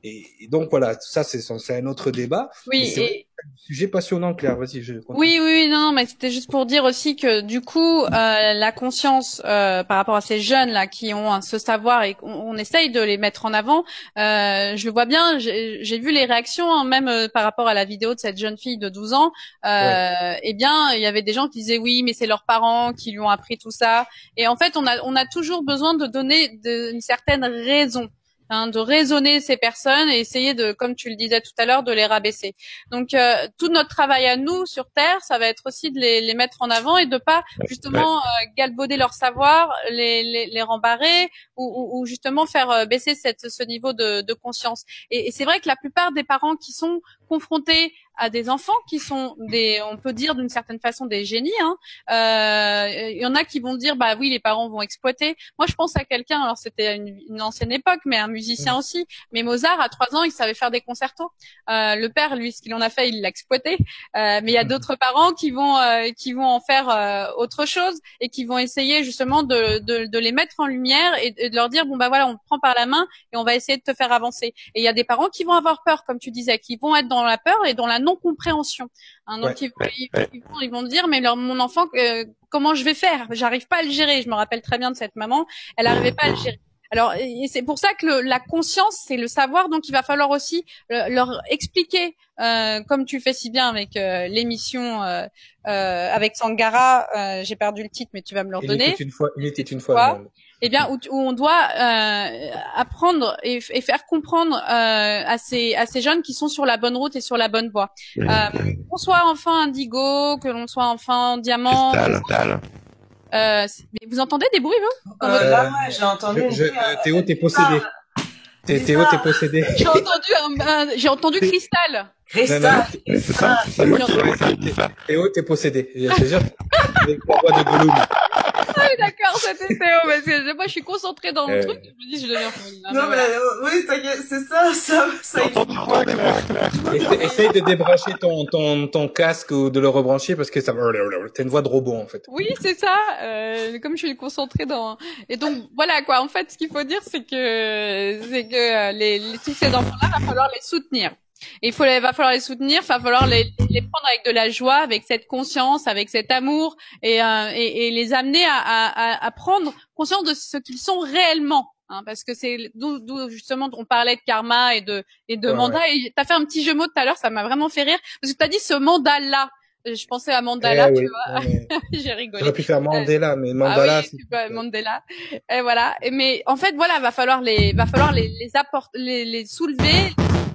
Et, donc voilà, ça c'est un autre débat. Oui. Et... Sujet passionnant, Claire. Vas-y, je. Oui, oui, non, mais c'était juste pour dire aussi que du coup, euh, la conscience euh, par rapport à ces jeunes là qui ont ce savoir et on, essaye de les mettre en avant. Euh, je le vois bien. J'ai vu les réactions, hein, même euh, par rapport à la vidéo de cette jeune fille de 12 ans. Euh, Eh bien, il y avait des gens qui disaient oui, mais c'est leurs parents qui lui ont appris tout ça. Et en fait, on a on a toujours besoin de donner de, une certaine raison. Hein, de raisonner ces personnes et essayer de, comme tu le disais tout à l'heure, de les rabaisser. Donc euh, tout notre travail à nous sur Terre, ça va être aussi de les, les mettre en avant et de pas justement euh, galbauder leur savoir, les, les, les rembarrer ou, ou, justement faire euh, baisser cette, ce niveau de, de conscience. Et, et c'est vrai que la plupart des parents qui sont confrontés à des enfants qui sont des, on peut dire d'une certaine façon des génies. Hein. Euh, il y en a qui vont dire, bah oui, les parents vont exploiter. Moi, je pense à quelqu'un. Alors c'était une, une, ancienne époque, mais un musicien aussi. Mais Mozart, à trois ans, il savait faire des concertos. Euh, le père, lui, ce qu'il en a fait, il l'a exploité. Euh, mais il y a d'autres parents qui vont, euh, qui vont en faire euh, autre chose et qui vont essayer justement de, de, de les mettre en lumière et, et, de leur dire, bon bah voilà, on te prend par la main et on va essayer de te faire avancer. Et il y a des parents qui vont avoir peur, comme tu disais, qui vont être dans la peur et dans la non-compréhension. Hein, donc ils, ils, ils, vont, ils, vont, dire, mais leur, mon enfant, euh, comment je vais faire? J'arrive pas à le gérer. Je me rappelle très bien de cette maman, elle n'arrivait pas à le gérer. Alors, c'est pour ça que le, la conscience, c'est le savoir. Donc, il va falloir aussi le, leur expliquer, euh, comme tu le fais si bien avec euh, l'émission euh, avec Sangara. J'ai perdu le titre, mais tu vas me le redonner. Il était une fois. Il était une fois. Eh bien, où, où on doit apprendre et, et, faire comprendre à ces à ces jeunes qui sont sur la bonne route et sur la bonne voie. qu'on soit enfant indigo, que l'on soit enfant diamant. Cristal, euh, mais vous entendez des bruits, vous? Euh, Là, ouais, j'ai entendu. Je, je, Théo, t'es possédé. T'es, Théo, t'es possédé. [laughs] J'ai entendu, un, un, j'ai entendu cristal. Cristal. C'est ça, c'est ça, ça. Théo, t'es possédé. Je te jure, [laughs] avec la voix de Gollum. Ah oui, d'accord, c'était Théo, parce que moi, je suis concentrée dans le euh... truc, je me dis, je deviens folle. Non, mais, euh, oui, c'est ça, ça, ça, Essaye de débrancher ton, ton, ton casque ou de le rebrancher parce que ça, t'as une voix de robot, en fait. Oui, c'est ça, euh, comme je suis concentrée dans, et donc, voilà, quoi, en fait, ce qu'il faut dire, c'est que, c'est que les, les, tous ces enfants-là, il va falloir les soutenir. Il faut, va falloir les soutenir, il va falloir les, les, prendre avec de la joie, avec cette conscience, avec cet amour, et, euh, et, et les amener à, à, à, prendre conscience de ce qu'ils sont réellement. Hein, parce que c'est d'où justement on parlait de karma et de et de ouais, mandat. Ouais. Et t'as fait un petit jeu mot tout à l'heure, ça m'a vraiment fait rire parce que t'as dit ce mandat là. Je pensais à Mandala, eh tu oui, vois. [laughs] J'ai rigolé. J'aurais pu faire Mandela, mais Mandala. Ah oui, tu peux, Mandela. Et voilà. Et mais en fait, voilà, va falloir les, va falloir les, les apporter, les, les soulever,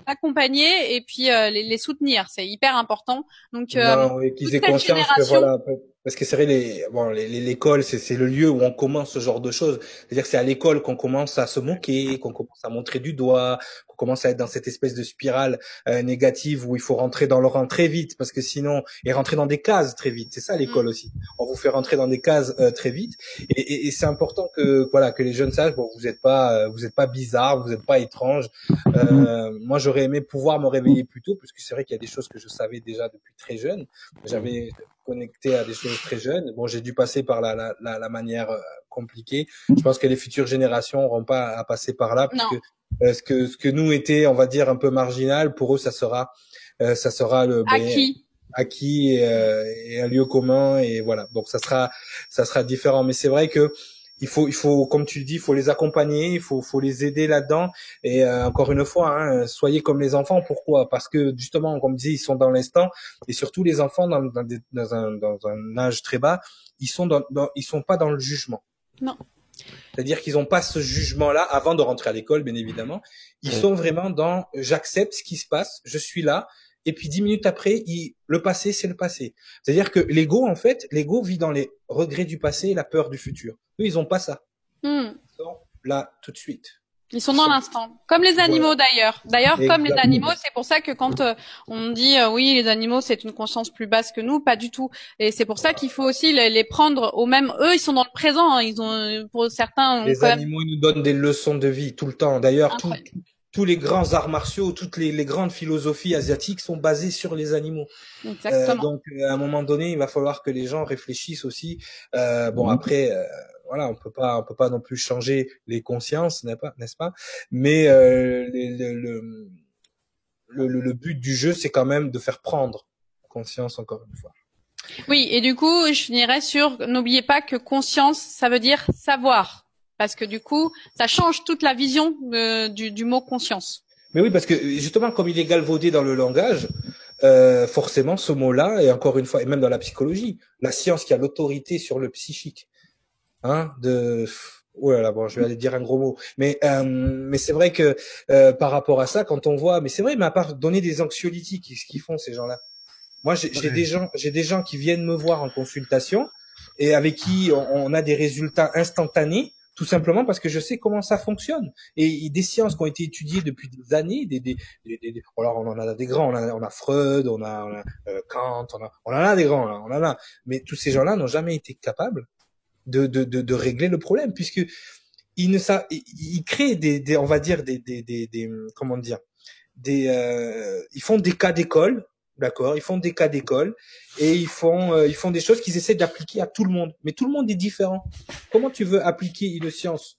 accompagner et puis euh, les, les, soutenir. C'est hyper important. Donc, euh, non, oui, qu'ils aient conscience génération... que voilà, parce que c'est vrai, les, bon, l'école, c'est le lieu où on commence ce genre de choses. C'est-à-dire que c'est à l'école qu'on commence à se moquer, qu'on commence à montrer du doigt, commence à être dans cette espèce de spirale euh, négative où il faut rentrer dans le rang très vite, parce que sinon, et rentrer dans des cases très vite. C'est ça l'école mmh. aussi. On vous fait rentrer dans des cases euh, très vite, et, et, et c'est important que voilà que les jeunes sachent, bon, vous n'êtes pas, euh, vous êtes pas bizarre, vous n'êtes pas étrange. Euh, moi, j'aurais aimé pouvoir me réveiller plus tôt, parce que c'est vrai qu'il y a des choses que je savais déjà depuis très jeune. J'avais connecté à des choses très jeunes. Bon, j'ai dû passer par la, la, la, la manière euh, compliquée. Je pense que les futures générations n'auront pas à passer par là, ce que ce que nous était, on va dire, un peu marginal, pour eux, ça sera euh, ça sera le acquis. acquis et, euh, et, un lieu commun et voilà. Donc ça sera ça sera différent. Mais c'est vrai que il faut, il faut, comme tu le dis, il faut les accompagner, il faut, faut les aider là-dedans. Et euh, encore une fois, hein, soyez comme les enfants. Pourquoi? Parce que justement, comme dit, ils sont dans l'instant. Et surtout, les enfants dans, dans, des, dans, un, dans un âge très bas, ils sont dans, dans, ils sont pas dans le jugement. Non. C'est-à-dire qu'ils n'ont pas ce jugement-là avant de rentrer à l'école, bien évidemment. Ils sont vraiment dans j'accepte ce qui se passe, je suis là, et puis dix minutes après, il, le passé, c'est le passé. C'est-à-dire que l'ego, en fait, l'ego vit dans les regrets du passé et la peur du futur. Eux, ils ont pas ça. Mm. Ils sont là, tout de suite. Ils sont dans l'instant, comme les animaux voilà. d'ailleurs. D'ailleurs, comme les animaux, c'est pour ça que quand euh, on dit euh, oui, les animaux c'est une conscience plus basse que nous, pas du tout. Et c'est pour ça qu'il faut aussi les, les, prendre au même. Eux, ils sont dans le présent. Hein. Ils ont, pour certains, les animaux, ils nous donnent des leçons de vie tout le temps. D'ailleurs, tout, tous les grands arts martiaux, toutes les, les, grandes philosophies asiatiques sont basées sur les animaux. Exactement. Euh, donc, à un moment donné, il va falloir que les gens réfléchissent aussi. Euh, bon, mmh. après, euh, voilà, on peut pas, on peut pas non plus changer les consciences, n'est-ce pas, n'est-ce pas? Mais euh, le, le, le, le, but du jeu, c'est quand même de faire prendre conscience encore une fois. Oui, et du coup, je finirais sur n'oubliez pas que conscience, ça veut dire savoir parce que du coup, ça change toute la vision euh, du, du, mot conscience. Mais oui, parce que justement, comme il est galvaudé dans le langage, euh, forcément, ce mot-là, et encore une fois, et même dans la psychologie, la science qui a l'autorité sur le psychique, hein, de Oh là bon, je vais aller dire un gros mot, mais euh, mais c'est vrai que euh, par rapport à ça, quand on voit, mais c'est vrai, mais à part donner des anxiolytiques, ce qu'ils font ces gens-là. Moi, j'ai ouais. des gens, j'ai des gens qui viennent me voir en consultation et avec qui on, on a des résultats instantanés tout simplement parce que je sais comment ça fonctionne. Et, des sciences qui ont été étudiées depuis des années, des, des, des, alors on en a des grands, on a, on a Freud, on a, euh, Kant, on, a, on en a des grands, là, on en a. Mais tous ces gens-là n'ont jamais été capables de, de, de, de régler le problème, puisque ils ne savent, ils, créent des, des, on va dire des, des, des, des comment dire, des, euh, ils font des cas d'école D'accord, ils font des cas d'école et ils font euh, ils font des choses qu'ils essaient d'appliquer à tout le monde. Mais tout le monde est différent. Comment tu veux appliquer une science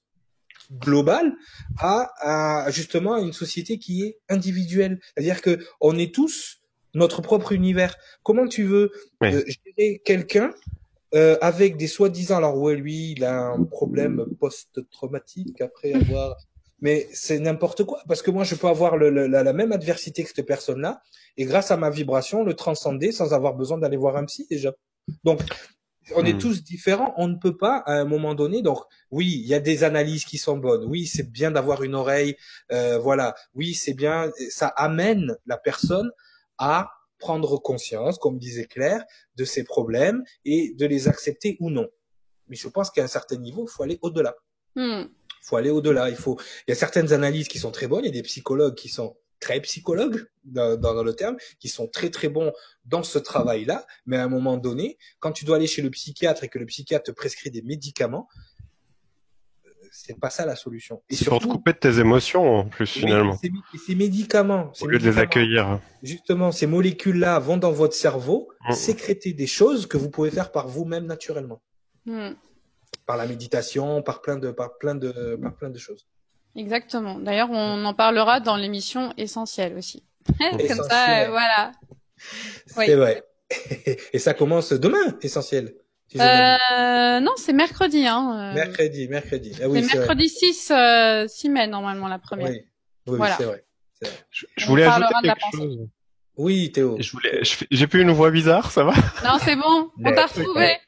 globale à, à justement une société qui est individuelle? C'est-à-dire que on est tous notre propre univers. Comment tu veux euh, gérer quelqu'un euh, avec des soi-disant alors ouais lui il a un problème post-traumatique après avoir mais c'est n'importe quoi parce que moi je peux avoir le, la, la, même adversité que cette personne-là et grâce à ma vibration le transcender sans avoir besoin d'aller voir un psy déjà. Donc on est hmm. tous différents, on ne peut pas à un moment donné. Donc oui, il y a des analyses qui sont bonnes. Oui, c'est bien d'avoir une oreille. Euh, voilà. Oui, c'est bien. Ça amène la personne à prendre conscience, comme disait Claire, de ses problèmes et de les accepter ou non. Mais je pense qu'à un certain niveau, il faut aller au-delà. Hmm faut aller au-delà. Il faut, il y a certaines analyses qui sont très bonnes. Il y a des psychologues qui sont très psychologues dans, dans, le terme, qui sont très très bons dans ce travail-là. Mais à un moment donné, quand tu dois aller chez le psychiatre et que le psychiatre te prescrit des médicaments, c'est pas ça la solution. Et surtout pour te couper de tes émotions en plus finalement. Ces, ces médicaments, au lieu de les accueillir. Justement, ces molécules-là vont dans votre cerveau mmh. sécréter des choses que vous pouvez faire par vous-même naturellement. Mmh par la méditation, par plein de, par plein de, par plein de choses. Exactement. D'ailleurs, on en parlera dans l'émission essentielle aussi. [laughs] Comme ça, euh, voilà. C'est vrai. [laughs] Et ça commence demain, essentiel. Euh, non, c'est mercredi. Hein. Euh. Mercredi, mercredi. Ah oui, c'est mercredi 6, euh, 6 mai normalement la première. Oui, oui voilà. c'est vrai. Je, je voulais ajouter quelque chose. Oui, Théo. Je voulais, j'ai plus une voix bizarre, ça va? Non, c'est bon. On t'a retrouvé.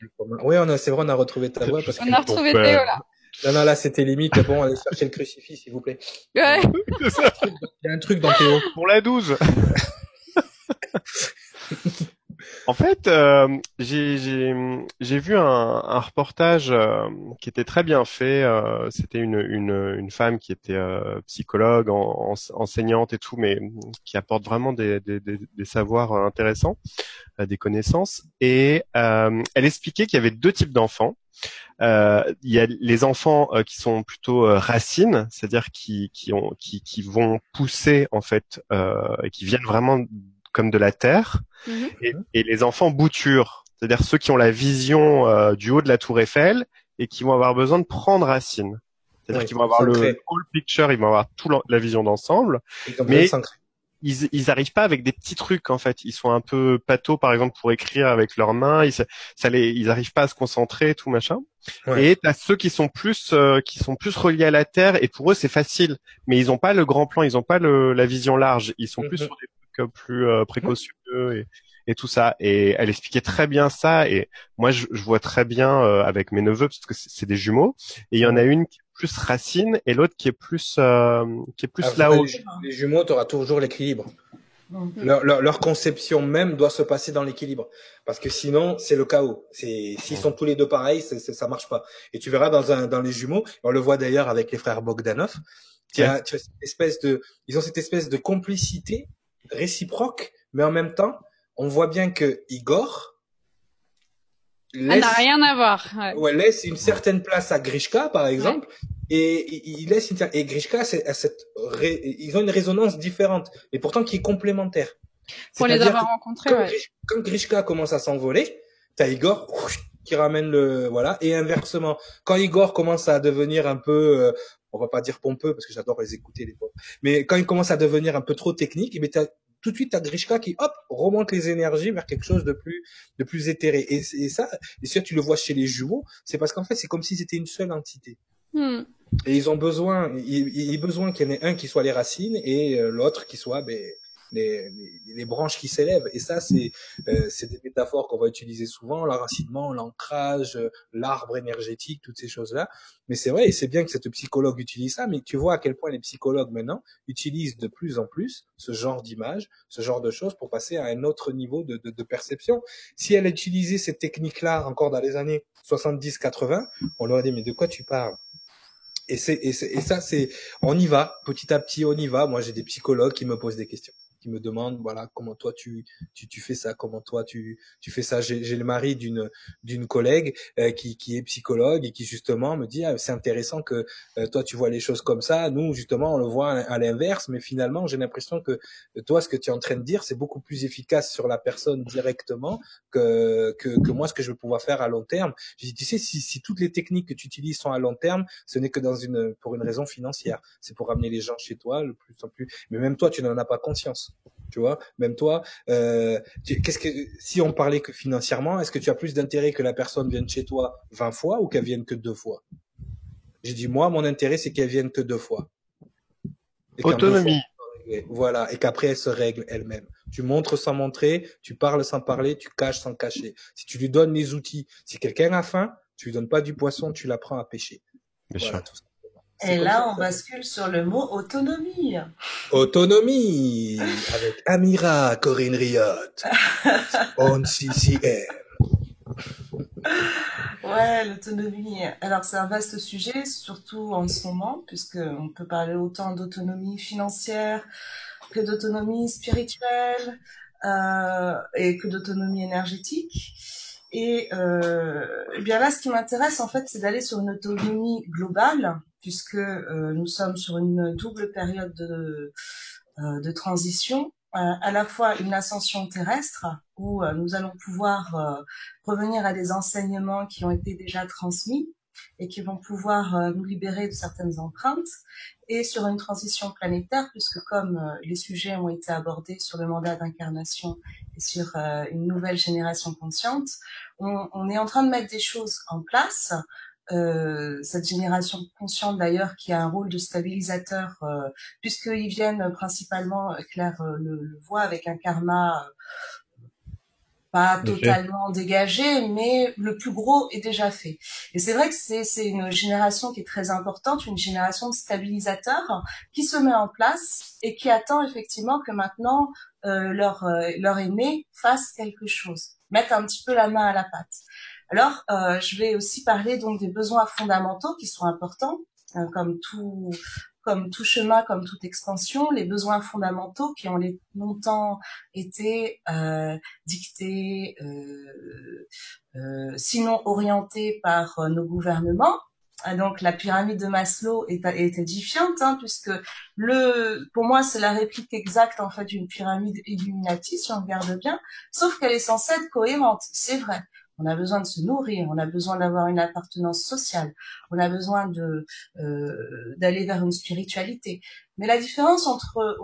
Oui, on a, c'est vrai, on a retrouvé ta voix parce on a retrouvé Théo là. Non, non, là, c'était limite. Bon, allez chercher le crucifix, s'il vous plaît. Ouais. [laughs] Il y a un truc dans Théo. Pour la 12. [laughs] En fait, euh, j'ai vu un, un reportage euh, qui était très bien fait. Euh, C'était une, une, une, femme qui était euh, psychologue, en, enseignante et tout, mais qui apporte vraiment des, des, des, savoirs intéressants, euh, des connaissances. Et elle expliquait qu'il y avait deux types d'enfants. il y a les enfants qui sont plutôt racines, c'est-à-dire qui, qui, qui, qui vont pousser en fait et qui viennent vraiment comme de la terre, mhm. et, les enfants boutures, c'est-à-dire ceux qui ont la vision euh, du haut de la tour Eiffel et qui vont avoir besoin de prendre racine. C'est-à-dire qu'ils vont avoir le whole picture, ils vont avoir toute la vision d'ensemble, mais ils, ils arrivent pas avec des petits trucs en fait. Ils sont un peu pato par exemple pour écrire avec leurs mains. Ils, ça les, ils arrivent pas à se concentrer, tout machin. Et t'as ceux qui sont plus, euh, qui sont plus reliés à la terre et pour eux c'est facile, mais ils ont pas le grand plan, ils ont pas le, la vision large. Ils sont plus mhm. sur des plus euh, précautionneux et, et, tout ça. Et elle expliquait très bien ça. Et moi, je, je vois très bien euh, avec mes neveux parce que c'est des jumeaux. Et il y en a une qui est plus racine et l'autre qui est plus euh, qui est plus ah, là-haut. Les, jumeaux, tu auras toujours l'équilibre. Leur, leur, leur, conception même doit se passer dans l'équilibre parce que sinon c'est le chaos. C'est s'ils sont tous les deux pareils, c'est, ça marche pas. Et tu verras dans un dans les jumeaux, on le voit d'ailleurs avec les frères Bogdanov. Tu as, tu as cette espèce de, ils ont cette espèce de complicité réciproque, mais en même temps, on voit bien que Igor laisse, n'a rien à voir. Ouais. laisse une certaine place à Grishka, par exemple, et il laisse une, et Grishka, c'est, cette, ils ont une résonance différente, mais pourtant qui est complémentaire. Pour les avoir rencontrés, quand, quand Grishka commence à s'envoler, t'as Igor qui ramène le voilà et inversement quand Igor commence à devenir un peu euh, on va pas dire pompeux parce que j'adore les écouter les pauvres mais quand il commence à devenir un peu trop technique et eh ben tout de suite, t'as Grishka qui, hop, remonte les énergies vers quelque chose de plus, de plus éthéré. Et, et ça, et ça, tu le vois chez les jumeaux, c'est parce qu'en fait, c'est comme si c'était une seule entité. Hmm. Et ils ont besoin, ils, ont besoin qu'il y en ait un qui soit les racines et euh, l'autre qui soit, ben, les, les, branches qui s'élèvent. Et ça, c'est euh, des métaphores qu'on va utiliser souvent, l'enracinement, l'ancrage, l'arbre énergétique, toutes ces choses-là. Mais c'est vrai, et c'est bien que cette psychologue utilise ça, mais tu vois à quel point les psychologues maintenant utilisent de plus en plus ce genre d'image, ce genre de choses pour passer à un autre niveau de, de, de perception. Si elle utilisait cette technique-là encore dans les années 70-80, on leur aurait dit, mais de quoi tu parles? Et, c'est, et, et ça, c'est, on y va, petit à petit, on y va. Moi, j'ai des psychologues qui me posent des questions qui me demandent voilà comment toi tu tu, tu fais ça comment toi tu tu fais ça. J'ai le mari d'une d'une collègue euh, qui qui est psychologue et qui justement me dit ah, c'est intéressant que euh, toi tu vois les choses comme ça. Nous justement on le voit à, l'inverse mais finalement j'ai l'impression que toi ce que tu es en train de dire c'est beaucoup plus efficace sur la personne directement que que, que moi ce que je vais pouvoir faire à long terme. Je dis tu sais si si toutes les techniques que tu utilises sont à long terme ce n'est que dans une pour une raison financière. C'est pour ramener les gens chez toi le plus en plus. Mais même toi tu n'en as pas conscience tu vois, même toi, euh, qu'est-ce que si on parlait que financièrement, est-ce que tu as plus d'intérêt que la personne vienne chez toi 20 fois ou qu'elle vienne que deux fois? J'ai dit moi, mon intérêt c'est qu'elle vienne que deux fois. Autonomie. voilà, et qu'après elle se règle elle-même. Tu montres sans montrer, tu parles sans parler, tu caches sans cacher. Si tu lui donnes les outils, si quelqu'un a faim, tu lui donnes pas du poisson, tu l'apprends à pêcher. Bien sûr. Et là, on bascule sur le mot autonomie. Autonomie avec Amira Corinne Riot. on CCM. Ouais, l'autonomie. Alors, c'est un vaste sujet, surtout en ce moment, puisque on peut parler autant d'autonomie financière que d'autonomie spirituelle euh, et que d'autonomie énergétique. Et, euh, eh bien là, ce qui m'intéresse, en fait, c'est d'aller sur une autonomie globale puisque euh, nous sommes sur une double période de, euh, de transition, euh, à la fois une ascension terrestre, où nous allons pouvoir revenir à des enseignements qui ont été déjà transmis et qui vont pouvoir nous libérer de certaines empreintes, et sur une transition planétaire, puisque comme les sujets ont été abordés sur le mandat d'incarnation et sur une nouvelle génération consciente, on, est en train de mettre des choses en place. Euh, cette génération consciente d'ailleurs qui a un rôle de stabilisateur, euh, puisqu'ils viennent principalement, Claire euh, le, voit, avec un karma euh, pas totalement dégagé, mais le plus gros est déjà fait. Et c'est vrai que c'est une génération qui est très importante, une génération de stabilisateurs qui se met en place et qui attend effectivement que maintenant euh, leur, leur aîné fasse quelque chose, mette un petit peu la main à la pâte. Alors, euh, je vais aussi parler donc des besoins fondamentaux qui sont importants, euh, comme tout comme tout chemin, comme toute expansion, les besoins fondamentaux qui ont longtemps été euh, dictés, sinon orientés par nos gouvernements. Donc la pyramide de Maslow est, est édifiante, hein, puisque le, pour moi, c'est la réplique exacte en fait d'une pyramide Illuminati, si on regarde bien, sauf qu'elle est censée être cohérente, c'est vrai on a besoin de se nourrir, on a besoin d'avoir une appartenance sociale, on a besoin de euh, d'aller vers une spiritualité. Mais la différence entre,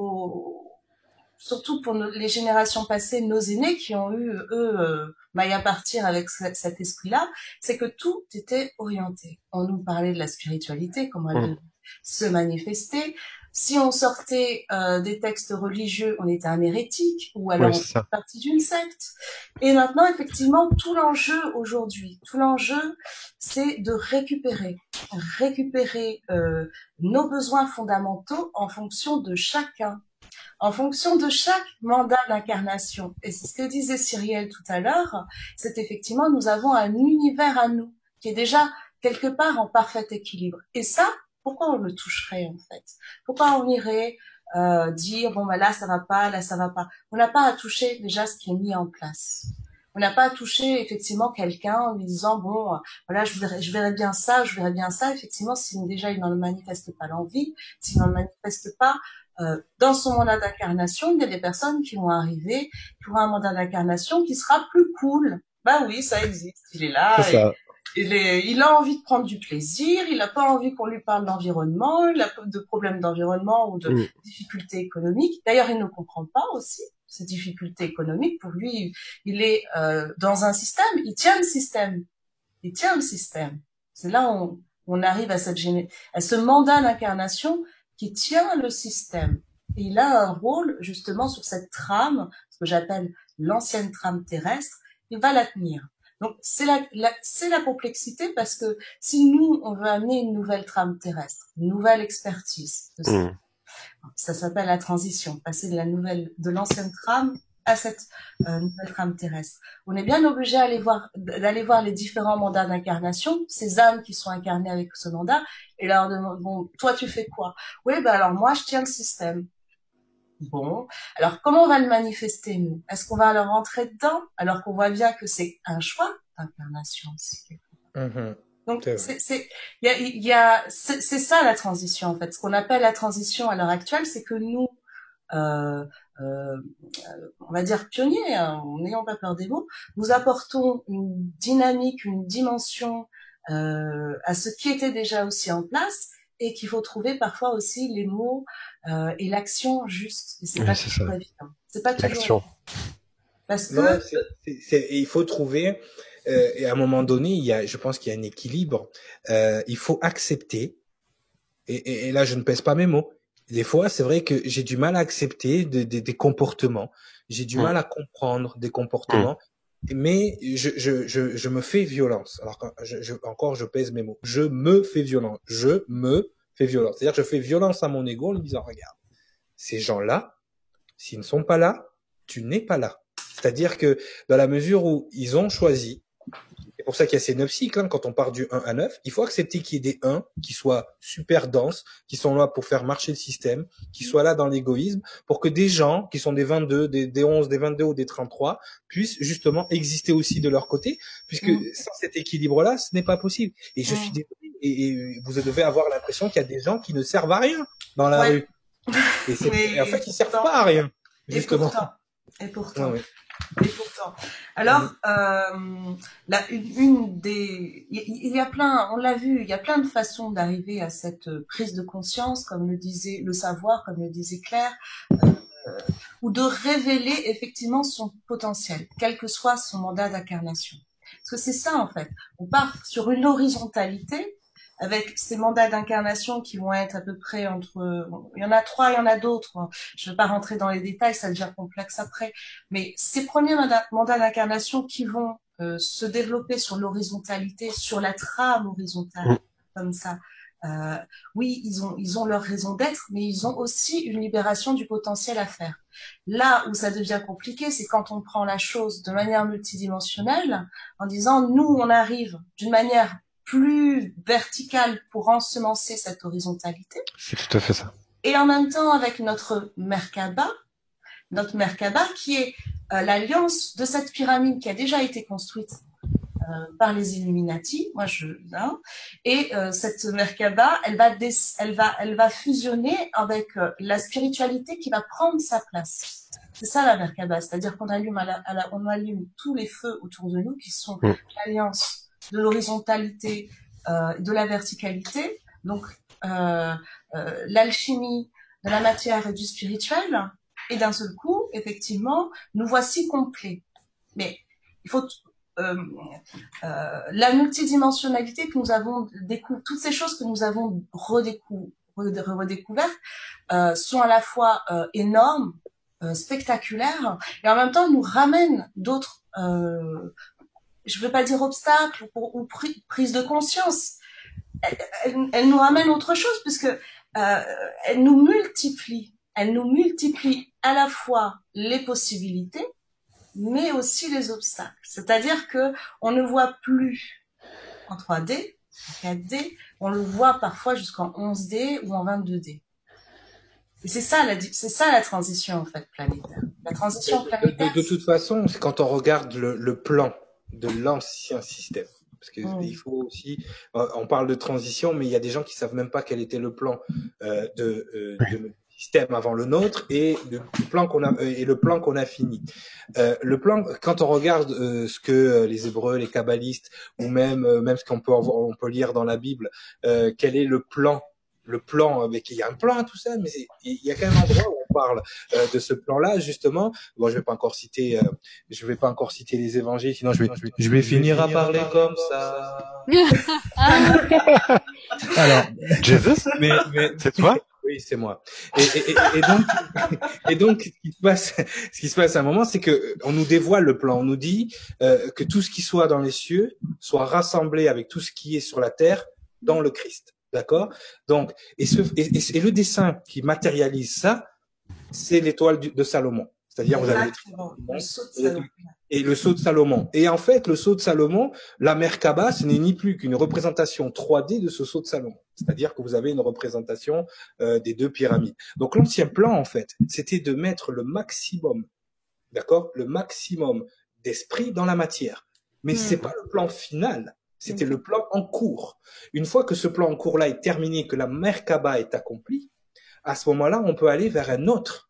surtout pour les générations passées, nos aînés qui ont eu eux euh, maille à partir avec cet esprit-là, c'est que tout était orienté. On nous parlait de la spiritualité, comment elle mmh. se manifester, si on sortait euh, des textes religieux, on était un hérétique ou alors on faisait partie d'une secte. Et maintenant, effectivement, tout l'enjeu aujourd'hui, tout l'enjeu, c'est de récupérer, récupérer euh, nos besoins fondamentaux en fonction de chacun, en fonction de chaque mandat d'incarnation. Et c'est ce que disait Cyrielle tout à l'heure, c'est effectivement, nous avons un univers à nous qui est déjà quelque part en parfait équilibre. Et ça, pourquoi on le toucherait en fait? Pourquoi on irait euh, dire bon bah là ça va pas, là ça va pas? On n'a pas à toucher déjà ce qui est mis en place. On n'a pas à toucher effectivement quelqu'un en lui disant bon voilà je verrais, je verrais bien ça, je verrais bien ça. Effectivement, si déjà il n'en manifeste pas l'envie, s'il n'en manifeste pas euh, dans son mandat d'incarnation, il y a des personnes qui vont arriver pour un mandat d'incarnation qui sera plus cool. Bah oui, ça existe. Il est là. ça il, est, il a envie de prendre du plaisir, il n'a pas envie qu'on lui parle d'environnement, il a de problèmes d'environnement ou de mm. difficultés économiques. D'ailleurs, il ne comprend pas aussi ces difficultés économiques. Pour lui, il est euh, dans un système, il tient le système. Il tient le système. C'est là où on, arrive à, cette, à ce mandat d'incarnation qui tient le système. Et il a un rôle justement sur cette trame, ce que j'appelle l'ancienne trame terrestre, il va la tenir. Donc c'est la, c'est la complexité parce que si nous on veut amener une nouvelle trame terrestre, une nouvelle expertise, mmh. ça s'appelle la transition, passer de la nouvelle, de l'ancienne trame à cette euh, nouvelle trame terrestre. On est bien obligé d'aller voir, d'aller voir les différents mandats d'incarnation, ces âmes qui sont incarnées avec ce mandat, et leur demander, bon, toi tu fais quoi? Oui, ben alors moi je tiens le système. Bon, alors comment on va le manifester nous? Est-ce qu'on va leur rentrer dedans alors qu'on voit bien que c'est un choix d'incarnation aussi. Donc c'est il y a, y a c'est ça la transition en fait. Ce qu'on appelle la transition à l'heure actuelle, c'est que nous euh, euh, on va dire pionniers, hein, n'ayant pas peur des mots, nous apportons une dynamique, une dimension euh, à ce qui était déjà aussi en place et qu'il faut trouver parfois aussi les mots euh, et l'action juste. Et c'est pas toujours évident. C'est pas toujours. Parce que il faut trouver euh, et à un moment donné, il y a, je pense qu'il y a un équilibre. Euh, il faut accepter. Et, et, là, je ne pèse pas mes mots. Des fois, c'est vrai que j'ai du mal à accepter des comportements. J'ai du mal à comprendre des comportements. Mais je, je, je, je, me fais violence. Alors je, encore, je pèse mes mots. Je me fais violence. Je me fais violence. C'est-à-dire je fais violence à mon ego en lui disant, regarde, ces gens-là, s'ils ne sont pas là, tu n'es pas là. C'est-à-dire que dans la mesure où ils ont choisi pour ça qu'il y a ces neuf cycles. Hein. quand on part du 1 à 9, il faut accepter qu'il y ait des 1 qui soient super denses, qui sont là pour faire marcher le système, qui soient là dans l'égoïsme, pour que des gens qui sont des 22, des, des 11, des 22 ou des 33 puissent justement exister aussi de leur côté, puisque mm. sans cet équilibre-là, ce n'est pas possible. Et je suis mm. désolé, et, vous devez avoir l'impression qu'il y a des gens qui ne servent à rien dans la rue. Et, [laughs] en fait, ils servent pas à rien, justement. Et pourtant. Et pourtant. Alors, euh, là, une, une, des, il y a plein, on l'a vu, il y a plein de façons d'arriver à cette prise de conscience, comme le disait le savoir, comme le disait Claire, euh, ou de révéler effectivement son potentiel, quel que soit son mandat d'incarnation. Parce que c'est ça en fait. On part sur une horizontalité avec ces mandats d'incarnation qui vont être à peu près entre, il y en a trois, il y en a d'autres. Je ne vais pas rentrer dans les détails, ça devient complexe après. Mais ces premiers mandats, d'incarnation qui vont euh, se développer sur l'horizontalité, sur la trame horizontale, mm. comme ça. Euh, oui, ils ont, ils ont leur raison d'être, mais ils ont aussi une libération du potentiel à faire. Là où ça devient compliqué, c'est quand on prend la chose de manière multidimensionnelle, en disant, nous, on arrive d'une manière plus verticale pour ensemencer cette horizontalité. C'est tout à fait ça. Et en même temps avec notre Merkaba, notre Merkaba qui est euh, l'alliance de cette pyramide qui a déjà été construite euh, par les Illuminati, moi je, hein, et euh, cette Merkaba, elle va, elle va, elle va fusionner avec la spiritualité qui va prendre sa place. C'est ça la Merkaba, c'est-à-dire qu'on allume, on allume tous les feux autour de nous qui sont mm. l'alliance de l'horizontalité, euh, de la verticalité, donc euh, euh, l'alchimie de la matière et du spirituel, et d'un seul coup, effectivement, nous voici complets. Mais il faut euh, euh, la multidimensionnalité que nous avons découvert, toutes ces choses que nous avons redécouvertes euh, sont à la fois euh, énormes, spectaculaires, et en même temps nous ramènent d'autres je veux pas dire obstacle ou, prise de conscience. Elle, nous ramène autre chose puisque euh, elle nous multiplie. Elle nous multiplie à la fois les possibilités, mais aussi les obstacles. C'est-à-dire que on ne voit plus en 3D, en 4D, on le voit parfois jusqu'en 11D ou en 22D. Et c'est ça, la, c'est ça la transition en fait planétaire. La transition planétaire. De, toute façon, quand on regarde le plan de l'ancien système. Parce qu'il il faut aussi, euh, on parle de transition, mais il y a des gens qui savent même pas quel était le plan euh, de, euh, de système avant le nôtre et le plan qu'on a et le plan qu'on a fini. Euh, le plan, quand on regarde ce que les Hébreux, les kabbalistes ou même même ce qu'on peut on peut lire dans la Bible, quel est le plan le plan, avec il y a un plan à tout ça, mais il y a quand même un endroit où on parle euh, de ce plan-là justement. Bon, je vais pas encore citer, euh, je vais pas encore citer les évangiles, sinon je vais, je vais, finir à parler comme ça. [laughs] Alors, Jesus, mais, mais c'est toi? Oui, c'est moi. Et, et, et, donc, [laughs] et donc, ce qui se passe, ce qui se passe à un moment, c'est que on nous dévoile le plan. On nous dit euh, que tout ce qui soit dans les cieux soit rassemblé avec tout ce qui est sur la terre dans le Christ. D'accord? Donc, et, ce, et, le dessin qui matérialise ça, c'est l'étoile de Salomon. C'est-à-dire vous avez le sceau de Salomon. Et le sceau de Salomon. Et en fait, le sceau de Salomon, la Merkaba, ce n'est ni plus qu'une représentation 3D de ce sceau de Salomon. C'est-à-dire que vous avez une représentation euh, des deux pyramides. Donc l'ancien plan, en fait, c'était de mettre le maximum, d'accord, le maximum d'esprit dans la matière. Mais Hmm. c'est pas le plan final. C'était le plan en cours. Une fois que ce plan en cours-là est terminé, que la Merkaba est accomplie, à ce moment-là, on peut aller vers un autre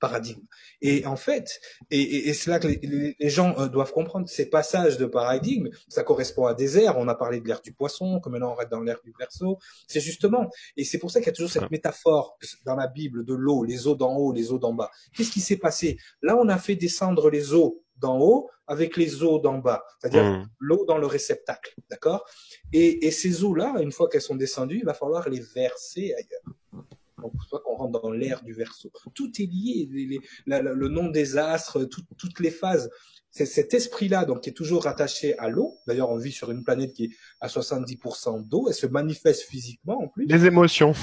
paradigme. Et en fait, et, et, et c'est là que les, gens euh, doivent comprendre ces passages de paradigme, ça correspond à des ères. On a parlé de l'ère du poisson, que maintenant on reste dans l'ère du verso. C'est justement, et c'est pour ça qu'il y a toujours cette métaphore dans la Bible de l'eau, les eaux d'en haut, les eaux d'en bas. Qu'est-ce qui s'est passé? Là, on a fait descendre les eaux d'en haut avec les eaux d'en bas, c'est-à-dire Mm. l'eau dans le réceptacle, d'accord? Et, et ces eaux-là, une fois qu'elles sont descendues, il va falloir les verser ailleurs. Donc, c'est pour ça qu'on rentre dans l'ère du verso. Tout est lié, les- les- la- la- le nom des astres, tout- toutes les phases. C'est cet esprit-là, donc, qui est toujours rattaché à l'eau. D'ailleurs, on vit sur une planète qui est à 70% d'eau. Elle se manifeste physiquement, en plus. Les émotions.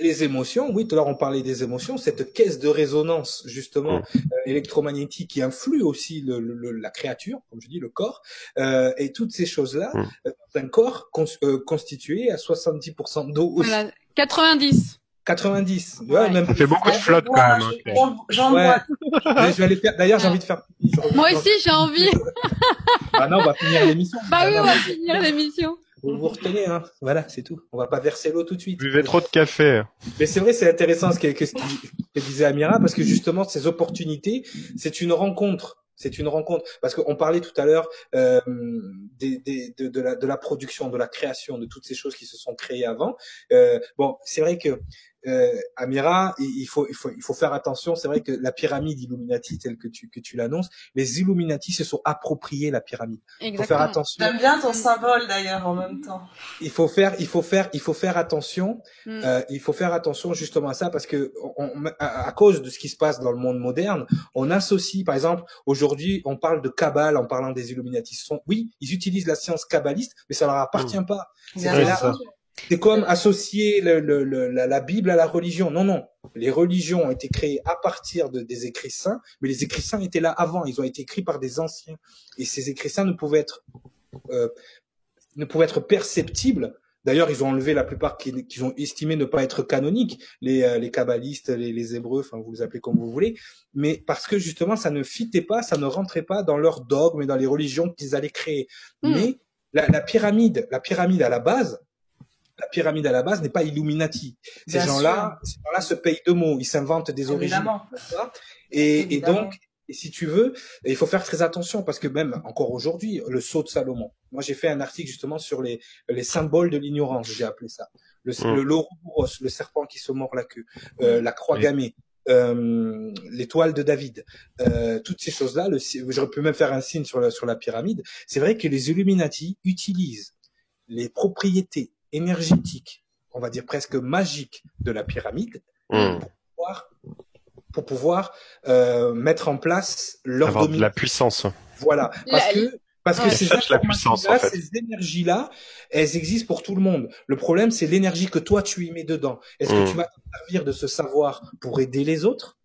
Les émotions, oui, tout à l'heure on parlait des émotions, cette caisse de résonance justement Mm. euh, électromagnétique qui influe aussi le, le- le- la créature, comme je dis, le corps, euh, et toutes ces choses-là, Mm. euh, un corps cons- euh, constitué à 70% d'eau aussi. Voilà. 90. 90. Ouais. Ouais, même Ça fait beaucoup de flotte quand même. hein. J'en Ouais. je vais aller faire. D'ailleurs, j'ai envie de faire. Moi aussi, j'ai envie. [laughs] Ah non, on va finir l'émission. Bah Ah oui, non, on va finir l'émission. Vous vous retenez, hein. Voilà, c'est tout. On va pas verser l'eau tout de suite. Buvez trop de café. Mais c'est vrai, c'est intéressant ce que, que, ce que disait Amira, parce que justement, ces opportunités, c'est une rencontre. C'est une rencontre. Parce qu'on parlait tout à l'heure euh, des, des, de, de, la, de la production, de la création, de toutes ces choses qui se sont créées avant. Euh, bon, c'est vrai que euh, Amira, il il faut, il, faut, il faut faire attention. C'est vrai que la pyramide Illuminati, telle que tu, que tu l'annonces, les Illuminati se sont appropriés la pyramide. Il faut faire Exactement. attention. J'aime bien ton symbole d'ailleurs en même temps. Il faut faire, il faut faire, il faut faire attention Mm. euh, il faut faire attention justement à ça parce que on, à, à cause de ce qui se passe dans le monde moderne, on associe, par exemple, aujourd'hui, on parle de Kabbale en parlant des Illuminati. Ce Sont, oui, ils utilisent la science kabbaliste, mais ça leur appartient pas. Bien C'est Ouais, là- ça. C'est comme associer le, le- le- la, la Bible à la religion. Non, non. Les religions ont été créées à partir de, des écrits saints, mais les écrits saints étaient là avant. Ils ont été écrits par des anciens. Et ces écrits saints ne pouvaient être, euh, ne pouvaient être perceptibles. D'ailleurs, ils ont enlevé la plupart qui, qui ont estimé ne pas être canoniques, les, euh, les kabbalistes, les, les hébreux, enfin vous les appelez comme vous voulez, mais parce que justement ça ne fitait pas, ça ne rentrait pas dans leurs dogmes et dans les religions qu'ils allaient créer. Hmm. Mais la, la pyramide, la pyramide à la base, la pyramide à la base n'est pas Illuminati. Ces gens-là, ces gens-là se payent de mots, ils s'inventent des origines. Évidemment. Et, et donc, et si tu veux, il faut faire très attention parce que même encore aujourd'hui, le sceau de Salomon. Moi, j'ai fait un article justement sur les, les symboles de l'ignorance, j'ai appelé ça. Le, Mm. le l'Ouroboros, le serpent qui se mord la queue, euh, la croix Oui. gammée, euh, l'étoile de David, euh, toutes ces choses-là. Le, j'aurais pu même faire un signe sur la, sur la pyramide. C'est vrai que les Illuminati utilisent les propriétés énergétiques, on va dire presque magiques de la pyramide Mm. pouvoir- pour pouvoir euh, mettre en place leur Avoir de la puissance. Voilà, parce La- que parce que ces la puissance, en fait. ces énergies-là, elles existent pour tout le monde. Le problème, c'est l'énergie que toi tu y mets dedans. Est-ce que tu vas t'en servir de ce savoir pour aider les autres?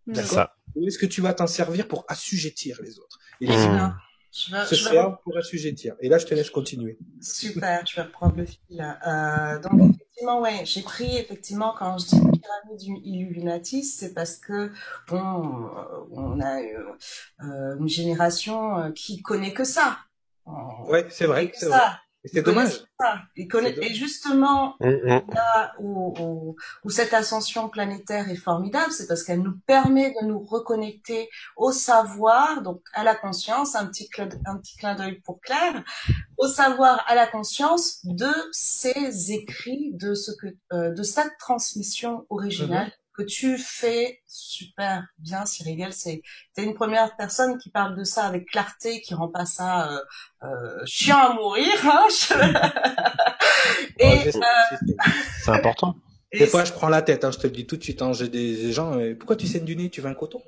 Ou est-ce que tu vas t'en servir pour assujettir les autres? Et les Mm. humains Je vais, se je vais pour assujettir. Et là, je te laisse continuer. Super, je vais reprendre le fil. Euh, donc effectivement, ouais, j'ai pris effectivement quand je dis pyramide Illuminati, c'est parce que bon, euh, on a euh, euh, une génération qui connaît que ça. On Ouais, c'est vrai, que c'est vrai. Et c'est Ils connaissent dommage. ça. Ils connaissent- C'est dommage. Et justement, Mm, mm. là où, où, où cette ascension planétaire est formidable, c'est parce qu'elle nous permet de nous reconnecter au savoir, donc à la conscience, un petit clin, un petit clin d'œil pour Claire, au savoir, à la conscience de ces écrits, de ce que, euh, de cette transmission originale que tu fais super bien, Cyril. C'est, t'es une première personne qui parle de ça avec clarté, qui rend pas ça euh, euh, chiant à mourir. Hein [laughs] Oh, [laughs] euh. C'est important. [laughs] et Des fois, je prends la tête, hein, je te le dis tout de suite. Hein, J'ai des, des gens, pourquoi tu saignes du nez Tu veux un coton?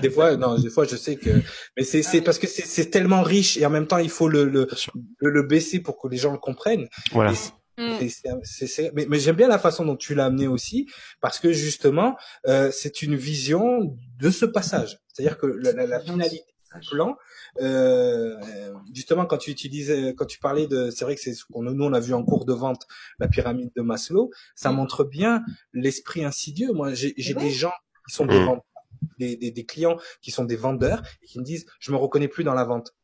Des fois, non, des fois, je sais que, mais c'est parce que c'est tellement riche et en même temps, il faut le le baisser pour que les gens le comprennent. Voilà. C'est- Mm. mais, mais j'aime bien la façon dont tu l'as amené aussi, parce que justement, euh, c'est une vision de ce passage. C'est-à-dire que la, la, la finalité du plan, euh, justement, quand tu utilisais, quand tu parlais de, c'est vrai que c'est ce qu'on nous on a vu en cours de vente, la pyramide de Maslow, ça mm. montre bien l'esprit insidieux. Moi, j'ai des gens qui sont des mm. vendeurs, des, des, des, clients qui sont des vendeurs et qui me disent, je me reconnais plus dans la vente.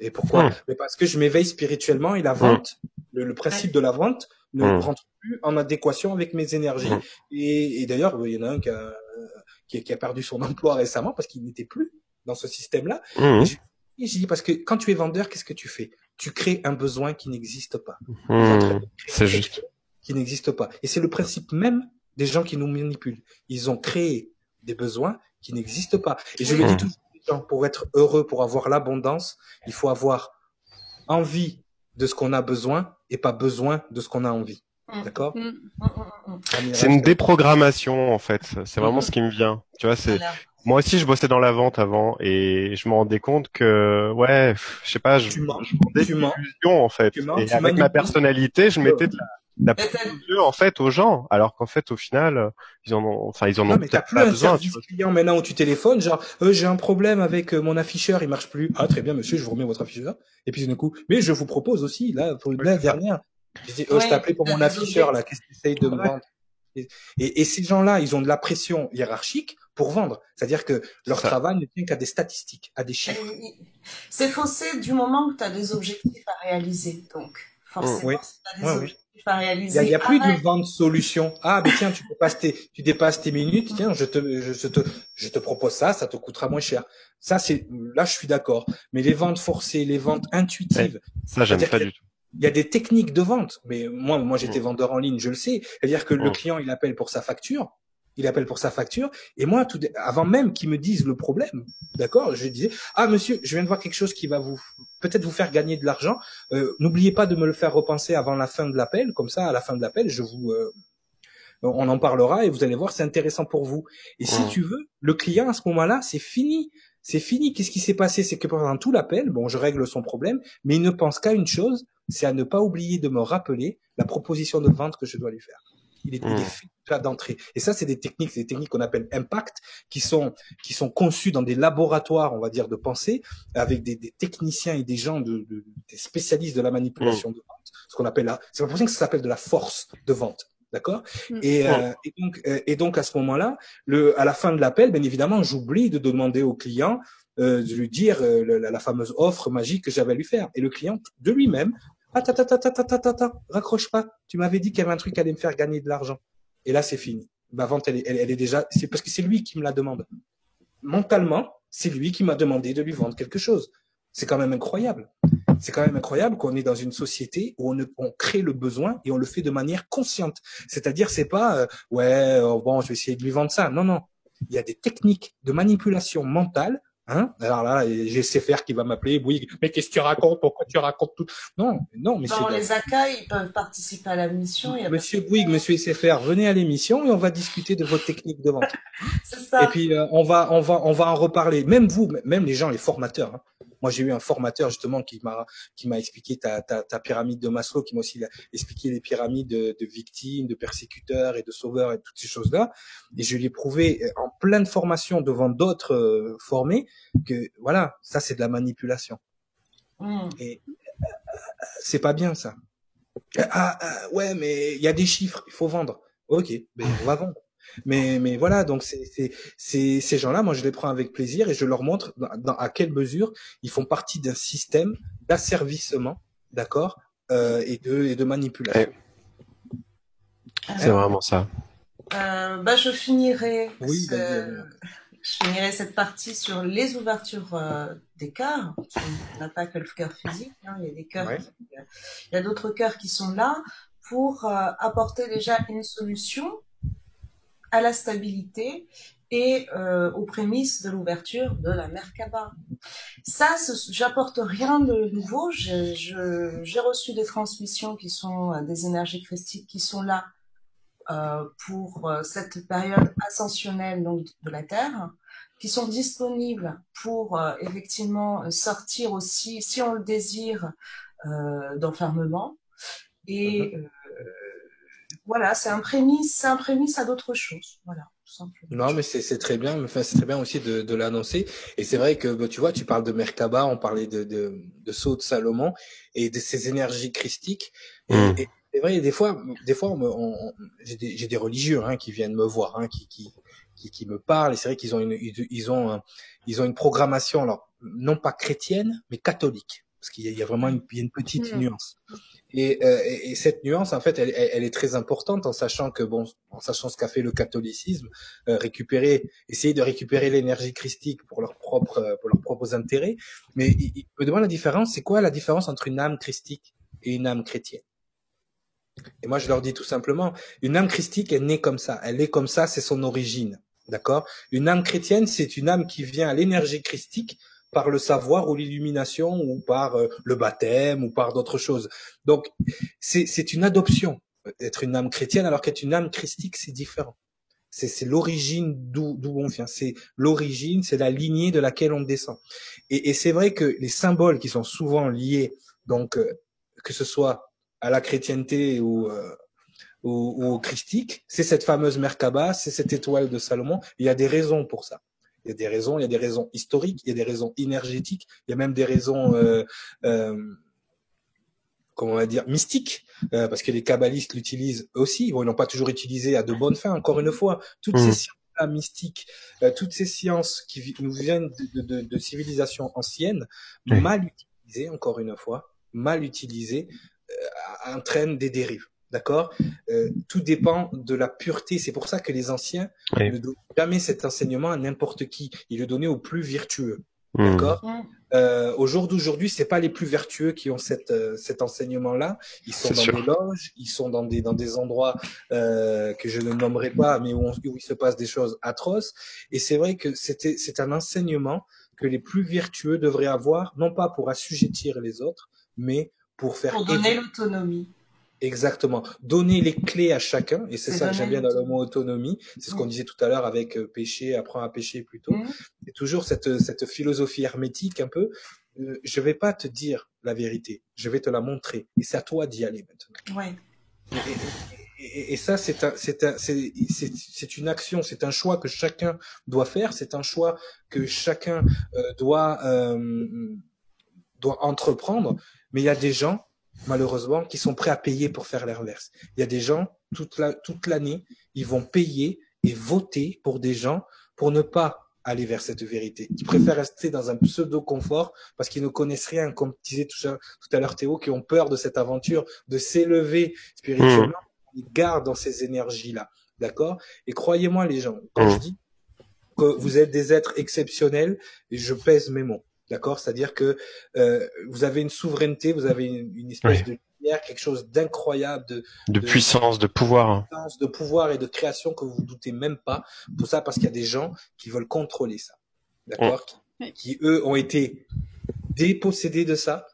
Et pourquoi Mais parce que je m'éveille spirituellement et la vente le, principe de la vente ne mmh. rentre plus en adéquation avec mes énergies. Mmh. Et, et d'ailleurs, il y en a un qui a, qui, a, perdu son [laughs] emploi récemment parce qu'il n'était plus dans ce système-là. Mmh. Et j'ai dit parce que quand tu es vendeur, qu'est-ce que tu fais? Tu crées un besoin qui n'existe pas. C'est juste. Qui n'existe pas. Et c'est le principe même des gens qui nous manipulent. Ils ont créé des besoins qui n'existent pas. Et je le dis toujours, pour être heureux, pour avoir l'abondance, il faut avoir envie de ce qu'on a besoin et pas besoin de ce qu'on a envie. Mm. D'accord? Mm, mm, C'est une déprogrammation en fait. C'est vraiment ce qui me vient. Tu vois, c'est moi aussi je bossais dans la vente avant et je me rendais compte que ouais, je sais pas, je, tu mens. je en fait. et avec ma personnalité, je mettais de la la jeu en fait aux gens, alors qu'en fait au final ils en ont, enfin ils en ont peut-être pas besoin. Tu client maintenant où tu téléphones, genre euh, j'ai un problème avec euh, mon afficheur, il marche plus. Ah très bien monsieur, je vous remets votre afficheur. Et puis d'un coup, mais je vous propose aussi là pour une dernière. Je dis, oh, je t'ai appelé pour mon afficheur là, qu'est-ce que tu essayes de me vendre? Et, et, ces gens-là, ils ont de la pression hiérarchique pour vendre. C'est-à-dire que leur travail ne tient qu'à des statistiques, à des chiffres. C'est faussé du moment que tu as des objectifs à réaliser. Donc, forcément, oui. objectifs il n'y a, plus de vente solution. Ah, mais tiens, tu dépasses tes, tu dépasses tes minutes. Tiens, je te, je te, je te propose ça, ça te coûtera moins cher. Ça, c'est, là, je suis d'accord. Mais les ventes forcées, les ventes intuitives. ça, j'aime pas du tout. Il y a des techniques de vente. Mais moi, moi, j'étais mm. vendeur en ligne, je le sais. C'est-à-dire que le mm. client, il appelle pour sa facture il appelle pour sa facture. Et moi, tout, avant même qu'ils me disent le problème, d'accord, je disais, ah monsieur, je viens de voir quelque chose qui va vous peut-être vous faire gagner de l'argent. Euh, N'oubliez pas de me le faire repenser avant la fin de l'appel, comme ça, à la fin de l'appel, je vous, euh, on en parlera et vous allez voir, c'est intéressant pour vous. Et si tu veux, le client à ce moment-là, c'est fini. C'est fini. Qu'est-ce qui s'est passé? C'est que pendant tout l'appel, bon, je règle son problème, mais il ne pense qu'à une chose, c'est à ne pas oublier de me rappeler la proposition de vente que je dois lui faire il est, il est fait d'entrée. Et ça, c'est des techniques, c'est des techniques qu'on appelle impact, qui sont qui sont conçues dans des laboratoires, on va dire, de pensée, avec des, des techniciens et des gens de, de, des spécialistes de la manipulation de vente. Ce qu'on appelle là, c'est pour ça que ça s'appelle de la force de vente. D'accord? Et, euh, et, donc euh, et donc à ce moment-là, le à la fin de l'appel, bien évidemment, j'oublie de demander au client euh, de lui dire euh, la, la, fameuse offre magique que j'avais à lui faire. Et le client de lui-même attends, attends, attends, attends, attends, raccroche pas. Tu m'avais dit qu'il y avait un truc qui allait me faire gagner de l'argent. Et là, c'est fini. Ma vente, elle, elle, elle est déjà, c'est parce que c'est lui qui me la demande. Mentalement, c'est lui qui m'a demandé de lui vendre quelque chose. C'est quand même incroyable. C'est quand même incroyable qu'on est dans une société où on, on, crée le besoin et on le fait de manière consciente. C'est-à-dire, c'est pas euh, ouais, oh, bon, je vais essayer de lui vendre ça. Non, non. Il y a des techniques de manipulation mentale Hein? Alors là, j'ai CFR qui va m'appeler. Oui, mais qu'est-ce que tu racontes? Pourquoi tu racontes tout? Non, non, monsieur. Dans les accueils, ils peuvent participer à la mission. Monsieur Bouygues, Monsieur SFR, venez à l'émission et on va discuter de votre technique de vente. [laughs] C'est ça. Et puis euh, on va, on va, on va en reparler. Même vous, même les gens, les formateurs. Hein. Moi, j'ai eu un formateur justement qui m'a qui m'a expliqué ta, ta, ta, pyramide de Maslow, qui m'a aussi expliqué les pyramides de, de, victimes, de persécuteurs et de sauveurs et toutes ces choses-là. Et je lui ai prouvé euh, en pleine formation devant d'autres euh, formés que voilà, ça c'est de la manipulation. Mmh. Et euh, c'est pas bien ça. Ah, ah ouais, mais il y a des chiffres, il faut vendre. Ok, ben on va vendre. Mais, mais voilà, donc c'est, c'est, ces gens-là, moi je les prends avec plaisir et je leur montre dans, à quelle mesure ils font partie d'un système d'asservissement, d'accord, euh, et de et de manipulation. C'est vraiment ça. Euh, bah, je finirai. Oui, je finirai cette partie sur les ouvertures euh, des cœurs. On n'a pas que le cœur physique, hein, il y a des cœurs, il y a d'autres cœurs qui sont là pour euh, apporter déjà une solution à la stabilité et euh, aux prémices de l'ouverture de la Merkaba. Ça, j'apporte rien de nouveau. J'ai reçu des transmissions qui sont euh, des énergies christiques qui sont là euh, pour cette période ascensionnelle donc, de la Terre, qui sont disponibles pour effectivement sortir aussi, si on le désire, d'enfermement Et mhm. Voilà, c'est un prémisse, c'est un prémisse à d'autres choses. Voilà. Non, mais c'est très bien. Enfin, c'est très bien aussi de, de l'annoncer. Et c'est vrai que bah, tu vois, tu parles de Merkaba, on parlait de de, de Saut de Salomon et de ces énergies christiques. Et, mm. c'est vrai, des fois, des fois, on, j'ai des, des, religieux hein, qui viennent me voir, hein, qui, qui qui, qui me parlent. Et c'est vrai qu'ils ont une ils, ont ils ont une programmation, alors non pas chrétienne, mais catholique, parce qu'il y, a vraiment une, une petite mm. nuance. Euh, et, et, cette nuance, en fait, elle, elle, est très importante en sachant que, bon, en sachant ce qu'a fait le catholicisme, euh, récupérer, essayer de récupérer l'énergie christique pour leurs propres, pour leurs propres intérêts. Mais il, il me demande la différence. C'est quoi la différence entre une âme christique et une âme chrétienne? Et moi, je leur dis tout simplement, une âme christique est née comme ça. Elle est comme ça, c'est son origine. D'accord? Une âme chrétienne, c'est une âme qui vient à l'énergie christique par le savoir ou l'illumination ou par euh, le baptême ou par d'autres choses. Donc c'est une adoption d'être une âme chrétienne alors qu'être une âme christique c'est différent. C'est l'origine d'où on vient. C'est l'origine, c'est la lignée de laquelle on descend. Et, et c'est vrai que les symboles qui sont souvent liés, donc euh, que ce soit à la chrétienté ou euh, ou, au christique, c'est cette fameuse Merkaba, c'est cette étoile de Salomon. Il y a des raisons pour ça. Il y a des raisons, il y a des raisons historiques, il y a des raisons énergétiques, il y a même des raisons, euh, euh, comment on va dire, mystiques, euh, parce que les kabbalistes l'utilisent aussi. Bon, ils n'ont pas toujours utilisé à de bonnes fins. Encore une fois, toutes ces hmm. sciences mystiques, euh, toutes ces sciences qui nous viennent de, de, de civilisations anciennes, mal utilisées, encore une fois, mal utilisées, euh, entraînent des dérives. D'accord? Euh, Tout dépend de la pureté. C'est pour ça que les anciens ne donnent jamais cet enseignement à n'importe qui. Ils le donnaient aux plus vertueux. Hmm. D'accord? Euh, Au jour d'aujourd'hui, c'est pas les plus vertueux qui ont cette, euh, cet enseignement-là. Ils sont dans des loges, ils sont dans des, dans des endroits euh, que je ne nommerai pas, mais où, où il se passe des choses atroces. Et c'est vrai que c'était, c'est un enseignement que les plus vertueux devraient avoir, non pas pour assujettir les autres, mais pour faire... Pour donner l'autonomie. Exactement. Donner les clés à chacun, et c'est ça que j'aime bien dans le mot autonomie. C'est ce qu'on disait tout à l'heure avec euh, pécher, apprendre à pécher plutôt. C'est toujours cette, cette philosophie hermétique un peu. Euh, je vais pas te dire la vérité, je vais te la montrer, et c'est à toi d'y aller maintenant. Ouais. Et, et, ça, c'est un, c'est un, c'est, c'est, une action, c'est un choix que chacun doit faire, c'est un choix que chacun euh, doit euh, doit entreprendre. Mais il y a des gens malheureusement, qui sont prêts à payer pour faire l'inverse. Il y a des gens, toute la, toute l'année, ils vont payer et voter pour des gens pour ne pas aller vers cette vérité. Ils préfèrent rester dans un pseudo-confort parce qu'ils ne connaissent rien, comme disait tout à l'heure Théo, qui ont peur de cette aventure, de s'élever spirituellement. Mmh. Ils gardent dans ces énergies-là. D'accord? Et croyez-moi, les gens, quand je mmh. dis que vous êtes des êtres exceptionnels, je pèse mes mots. D'accord? C'est-à-dire que euh, vous avez une souveraineté, vous avez une, espèce de lumière, quelque chose d'incroyable, de, de, puissance, de pouvoir. De pouvoir et de création que vous ne doutez même pas. Tout ça parce qu'il y a des gens qui veulent contrôler ça. D'accord? Qui, eux, ont été dépossédés de ça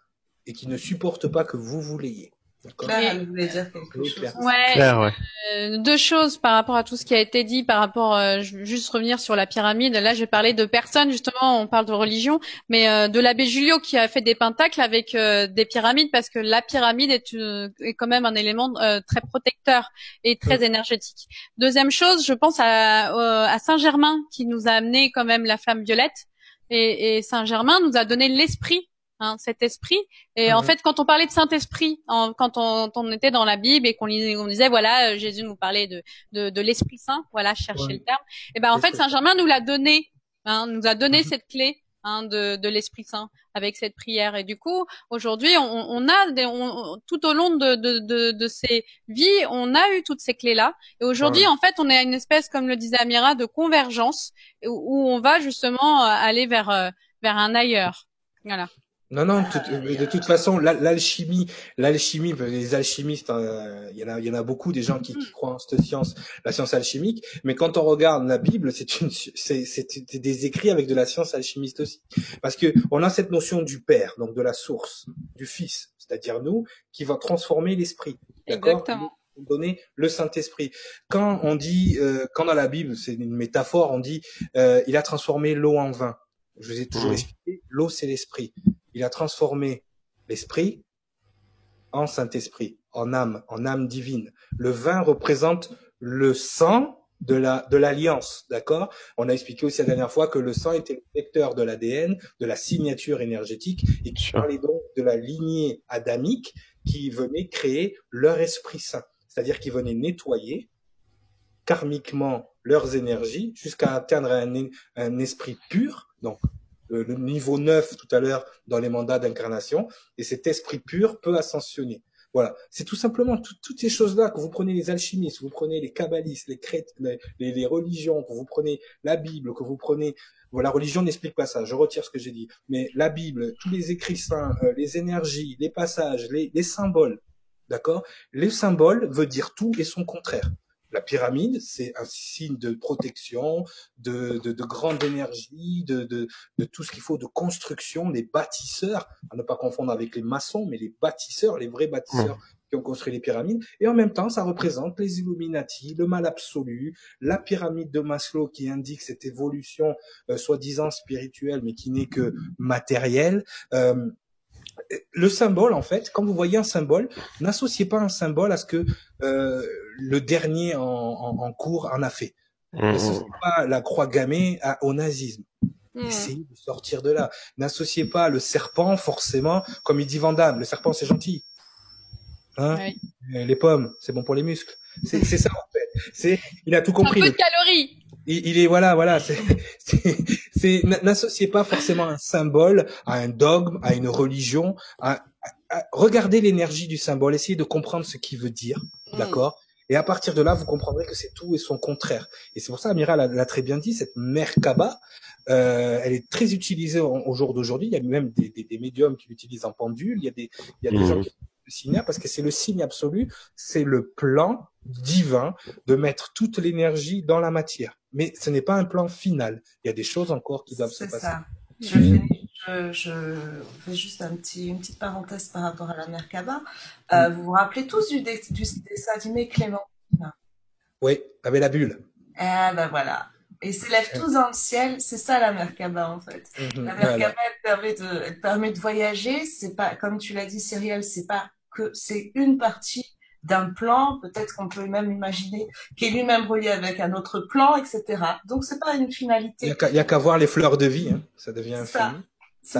et qui ne supportent pas que vous vous l'ayez. Claire, elle voulait dire quelque chose. Ouais, euh, deux choses par rapport à tout ce qui a été dit, par rapport, euh, juste revenir sur la pyramide. Là, j'ai parlé de personnes, justement, on parle de religion, mais euh, de l'abbé Julio qui a fait des pentacles avec euh, des pyramides, parce que la pyramide est, est quand même un élément très protecteur et très énergétique. Deuxième chose, je pense à, à Saint-Germain qui nous a amené quand même la flamme violette, et, et Saint-Germain nous a donné l'esprit Hein, cet esprit. Et en mhm. fait, quand on parlait de Saint-Esprit, quand on, on, était dans la Bible et qu'on on disait, voilà, euh, Jésus nous parlait de, de, de l'Esprit Saint, voilà, chercher le terme. Et ben en fait, Saint Germain nous l'a donné, hein, nous a donné mhm. cette clé hein, de, de l'Esprit Saint avec cette prière. Et du coup, aujourd'hui, on, on, a des, tout au long de, de, de, de, ces vies, on a eu toutes ces clés-là. Et aujourd'hui, en fait, on est à une espèce, comme le disait Amira, de convergence où, on va justement euh, aller vers euh, vers un ailleurs. Voilà. Non, non, de toute façon, l'alchimie, l'alchimie, les alchimistes, euh, il y en a, il y en a beaucoup des gens qui, qui, croient en cette science, la science alchimique. Mais quand on regarde la Bible, c'est une, c'est des écrits avec de la science alchimiste aussi, parce que on a cette notion du Père, donc de la source, du Fils, c'est-à-dire nous, qui va transformer l'esprit, d'accord? Donner le Saint-Esprit. Quand on dit, euh, quand dans la Bible, c'est une métaphore, on dit, euh, il a transformé l'eau en vin. Je vous ai toujours mmh. expliqué, l'eau c'est l'esprit il a transformé l'esprit en Saint-Esprit. en âme, en âme divine. Le vin représente le sang de la de l'alliance, d'accord? On a expliqué aussi la dernière fois que le sang était le vecteur de l'ADN, de la signature énergétique, et qui parlait donc de la lignée adamique qui venait créer leur esprit saint, c'est-à-dire qui venait nettoyer karmiquement leurs énergies jusqu'à atteindre un, un esprit pur, donc le, niveau 9 tout à l'heure dans les mandats d'incarnation, et cet esprit pur peut ascensionner. Voilà, c'est tout simplement toutes ces choses-là, que vous prenez les alchimistes, vous prenez les kabbalistes, les, les, religions, que vous prenez la Bible, que vous prenez... Voilà, la religion n'explique pas ça, je retire ce que j'ai dit. Mais la Bible, tous les écrits saints, euh, les énergies, les passages, les, les symboles, d'accord? Les symboles veut dire tout et son contraire. La pyramide, c'est un signe de protection, de, de, de grande énergie, de, de, de tout ce qu'il faut de construction, les bâtisseurs, à ne pas confondre avec les maçons, mais les bâtisseurs, les vrais bâtisseurs qui ont construit les pyramides. Et en même temps, ça représente les Illuminati, le mal absolu, la pyramide de Maslow qui indique cette évolution euh, soi-disant spirituelle, mais qui n'est que matérielle. Euh, le symbole, en fait, quand vous voyez un symbole, n'associez pas un symbole à ce que euh, le dernier en, en, cours en a fait. Mmh. Ce n'est pas la croix gammée au nazisme. Mmh. Essayez de sortir de là. N'associez pas le serpent forcément, comme il dit Vandame, le serpent c'est gentil. Hein Les pommes, c'est bon pour les muscles. C'est ça en fait. C'est, il a tout compris. Un peu de calories il, est voilà voilà c'est [laughs] n'associez pas forcément un symbole à un dogme à une religion à, regardez l'énergie du symbole essayez de comprendre ce qu'il veut dire mm. d'accord? Et à partir de là vous comprendrez que c'est tout et son contraire et c'est pour ça Amira l'a très bien dit cette merkaba euh, elle est très utilisée au, jour d'aujourd'hui il y a même des, des, des médiums qui l'utilisent en pendule il y a des il y a des gens mm. qui signe parce que c'est le signe absolu, c'est le plan divin de mettre toute l'énergie dans la matière. Mais ce n'est pas un plan final. Il y a des choses encore qui doivent se passer. Ça. Je, je, fais juste un petit, une petite parenthèse par rapport à la Merkaba. Euh, vous vous rappelez tous du, du, dessin animé Clément Oui, avec la bulle. Eh ben voilà. Et s'élève tous dans le ciel, c'est ça la Merkaba en fait. Mhm, la Merkaba, elle permet de, elle permet de voyager. C'est pas, comme tu l'as dit, Cyrielle, c'est pas que c'est une partie d'un plan, peut-être qu'on peut même imaginer qui est lui-même relié avec un autre plan, etc. Donc c'est pas une finalité. Il y a qu'à voir les fleurs de vie, hein. ça devient infini. Ça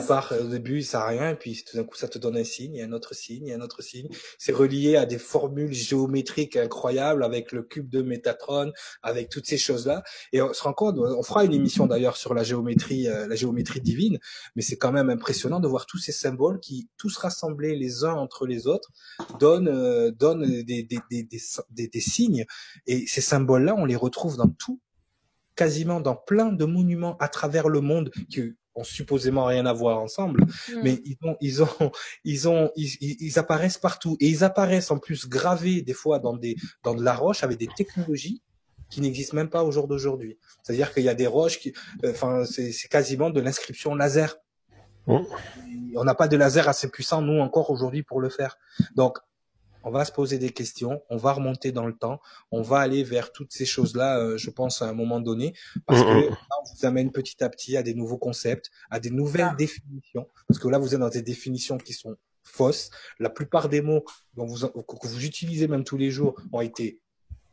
part au début, ça a rien, et puis tout d'un coup, ça te donne un signe, et un autre signe, et un autre signe. C'est relié à des formules géométriques incroyables avec le cube de Métatron, avec toutes ces choses-là. Et on se rend compte, on fera une émission d'ailleurs sur la géométrie, euh, la géométrie divine, mais c'est quand même impressionnant de voir tous ces symboles qui, tous rassemblés les uns entre les autres, donnent, euh, donnent des, des, des, des, des signes. Et ces symboles-là, on les retrouve dans tout quasiment dans plein de monuments à travers le monde qui ont supposément rien à voir ensemble, mm. mais ils ont, ils ont, ils ont, ils, apparaissent partout et ils apparaissent en plus gravés des fois dans des, dans de la roche avec des technologies qui n'existent même pas au jour d'aujourd'hui. C'est-à-dire qu'il y a des roches qui, euh, enfin, c'est quasiment de l'inscription laser. Oh. On n'a pas de laser assez puissant nous encore aujourd'hui pour le faire. Donc on va se poser des questions, on va remonter dans le temps, on va aller vers toutes ces choses-là, euh, je pense, à un moment donné, parce que là, on vous amène petit à petit à des nouveaux concepts, à des nouvelles définitions, parce que là, vous êtes dans des définitions qui sont fausses. La plupart des mots dont vous, que vous utilisez même tous les jours ont été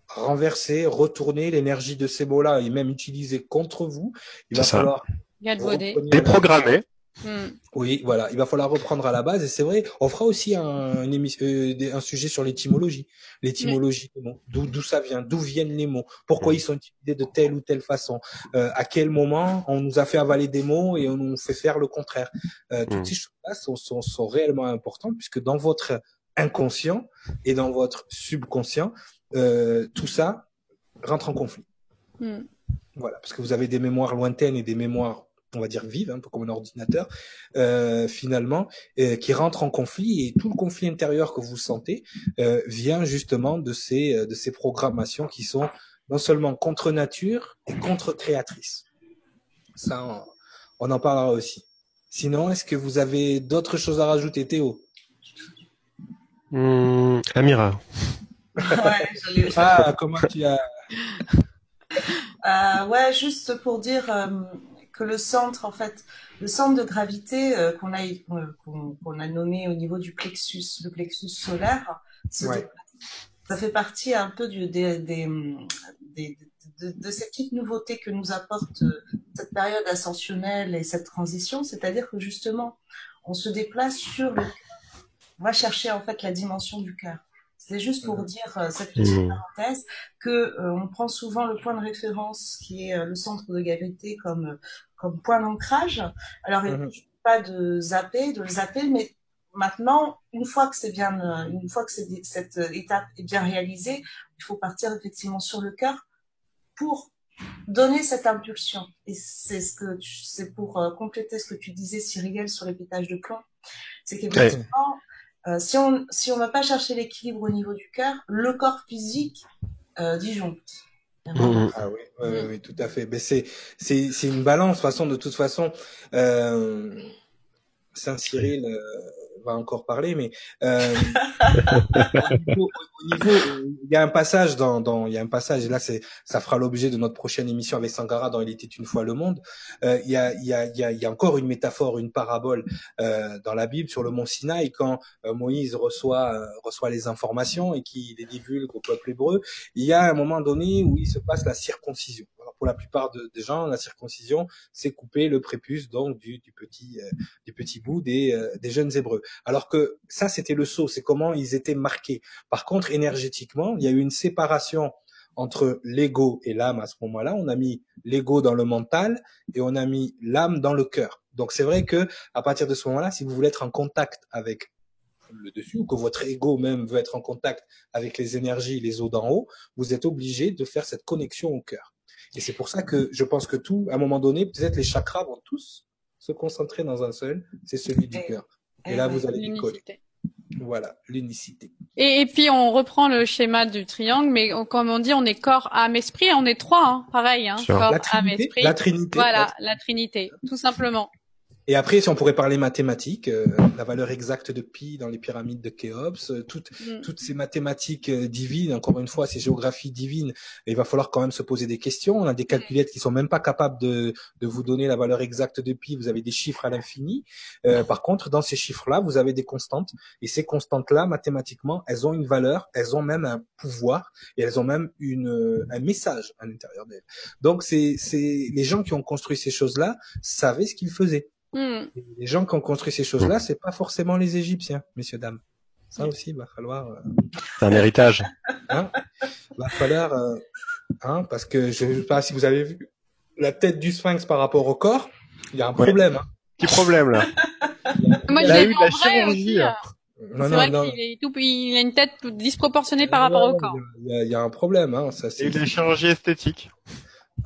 renversés, retournés, l'énergie de ces mots-là est même utilisée contre vous. Il va falloir déprogrammer. Hmm. Oui, voilà, il va falloir reprendre à la base et c'est vrai. On fera aussi un, euh, un sujet sur l'étymologie, l'étymologie des mots, d'où ça vient, d'où viennent les mots, pourquoi ils sont utilisés de telle ou telle façon, euh, à quel moment on nous a fait avaler des mots et on nous fait faire le contraire? Euh, toutes hmm. ces choses-là sont, sont, sont, réellement importantes puisque dans votre inconscient et dans votre subconscient, tout ça rentre en conflit. Voilà, parce que vous avez des mémoires lointaines et des mémoires on va dire vive, un peu comme un ordinateur, euh, finalement, euh, qui rentre en conflit et tout le conflit intérieur que vous sentez euh, vient justement de ces de ces programmations qui sont non seulement contre nature et contre créatrice. Ça, on, en parlera aussi. Sinon, est-ce que vous avez d'autres choses à rajouter, Théo? Mmh, Amira. [laughs] ah, comment tu as [laughs] ouais, juste pour dire, que le centre, en fait, le centre de gravité euh, qu'on a qu'on a nommé au niveau du plexus, le plexus solaire, Ça fait partie un peu du, des, des, des, de, de, cette petite nouveauté que nous apporte euh, cette période ascensionnelle et cette transition, c'est-à-dire que justement, on se déplace sur le on va chercher en fait la dimension du cœur. C'est juste pour dire euh, cette petite mmh. parenthèse que euh, on prend souvent le point de référence qui est le centre de gravité comme comme point d'ancrage. Alors il ne mmh. pas de zapper, de le zapper, mais maintenant une fois que c'est bien, une fois que cette étape est bien réalisée, il faut partir effectivement sur le cœur pour donner cette impulsion. Et c'est ce que c'est pour euh, compléter ce que tu disais, Cyril, sur l'épétage de clan. C'est qu'effectivement, euh, si on si on va pas chercher l'équilibre au niveau du cœur, le corps physique euh, disjoncte. Mmh. Ah oui, oui, oui, tout à fait. Mais c'est c'est c'est une balance. De façon, de toute façon, euh, Saint Cyril va encore parler, mais euh, [laughs] au, niveau, il y a un passage dans, dans il y a un passage et là c'est ça fera l'objet de notre prochaine émission avec Sangara dans Il était une fois le monde. Euh, il, y a, il, y a, il, y a, il y a encore une métaphore, une parabole euh, dans la Bible sur le mont Sinaï quand euh, Moïse reçoit euh, reçoit les informations et qu'il les divulgue au peuple hébreu. Il y a un moment donné où il se passe la circoncision pour la plupart des gens, la circoncision, c'est couper le prépuce donc du, du petit euh, du petit bout des, euh, des jeunes hébreux. Alors que ça, c'était le saut, c'est comment ils étaient marqués. Par contre, énergétiquement, il y a eu une séparation entre l'ego et l'âme à ce moment-là. On a mis l'ego dans le mental et on a mis l'âme dans le cœur. Donc c'est vrai que à partir de ce moment-là, si vous voulez être en contact avec le dessus ou que votre ego même veut être en contact avec les énergies, les eaux d'en haut, vous êtes obligé de faire cette connexion au cœur. Et c'est pour ça que je pense que tout, à un moment donné, peut-être les chakras vont tous se concentrer dans un seul, c'est celui du cœur. Et, là, vous allez décoller. Voilà, l'unicité. Et, puis on reprend le schéma du triangle, mais comme on dit, on est corps, âme, esprit, on est trois, hein, pareil, hein, corps, âme, esprit. La trinité. Voilà, la trinité, tout simplement. Et après, si on pourrait parler mathématiques, euh, la valeur exacte de pi dans les pyramides de Khéops, euh, toutes, mm. toutes ces mathématiques euh, divines, encore une fois, ces géographies divines, il va falloir quand même se poser des questions. On a des calculettes qui sont même pas capables de, de vous donner la valeur exacte de pi. Vous avez des chiffres à l'infini. par contre, dans ces chiffres-là, vous avez des constantes. Et ces constantes-là, mathématiquement, elles ont une valeur, elles ont même un pouvoir et elles ont même une, un message à l'intérieur d'elles. Donc, c'est, c'est les gens qui ont construit ces choses-là savaient ce qu'ils faisaient. Hmm. Les gens qui ont construit ces choses-là, c'est pas forcément les Égyptiens, messieurs dames. Ça aussi, va falloir. Euh... C'est un héritage. Hein va falloir, euh... hein, parce que je sais pas si vous avez vu la tête du Sphinx par rapport au corps, il y a un problème. Ouais. Hein. Petit problème là. [laughs] Moi, il a eu de la chirurgie. Hein. Non, non, non. Il, est tout, il a une tête disproportionnée par rapport au corps. Il y, a, il y a un problème, hein. Ça, c'est. Et la chirurgie esthétique.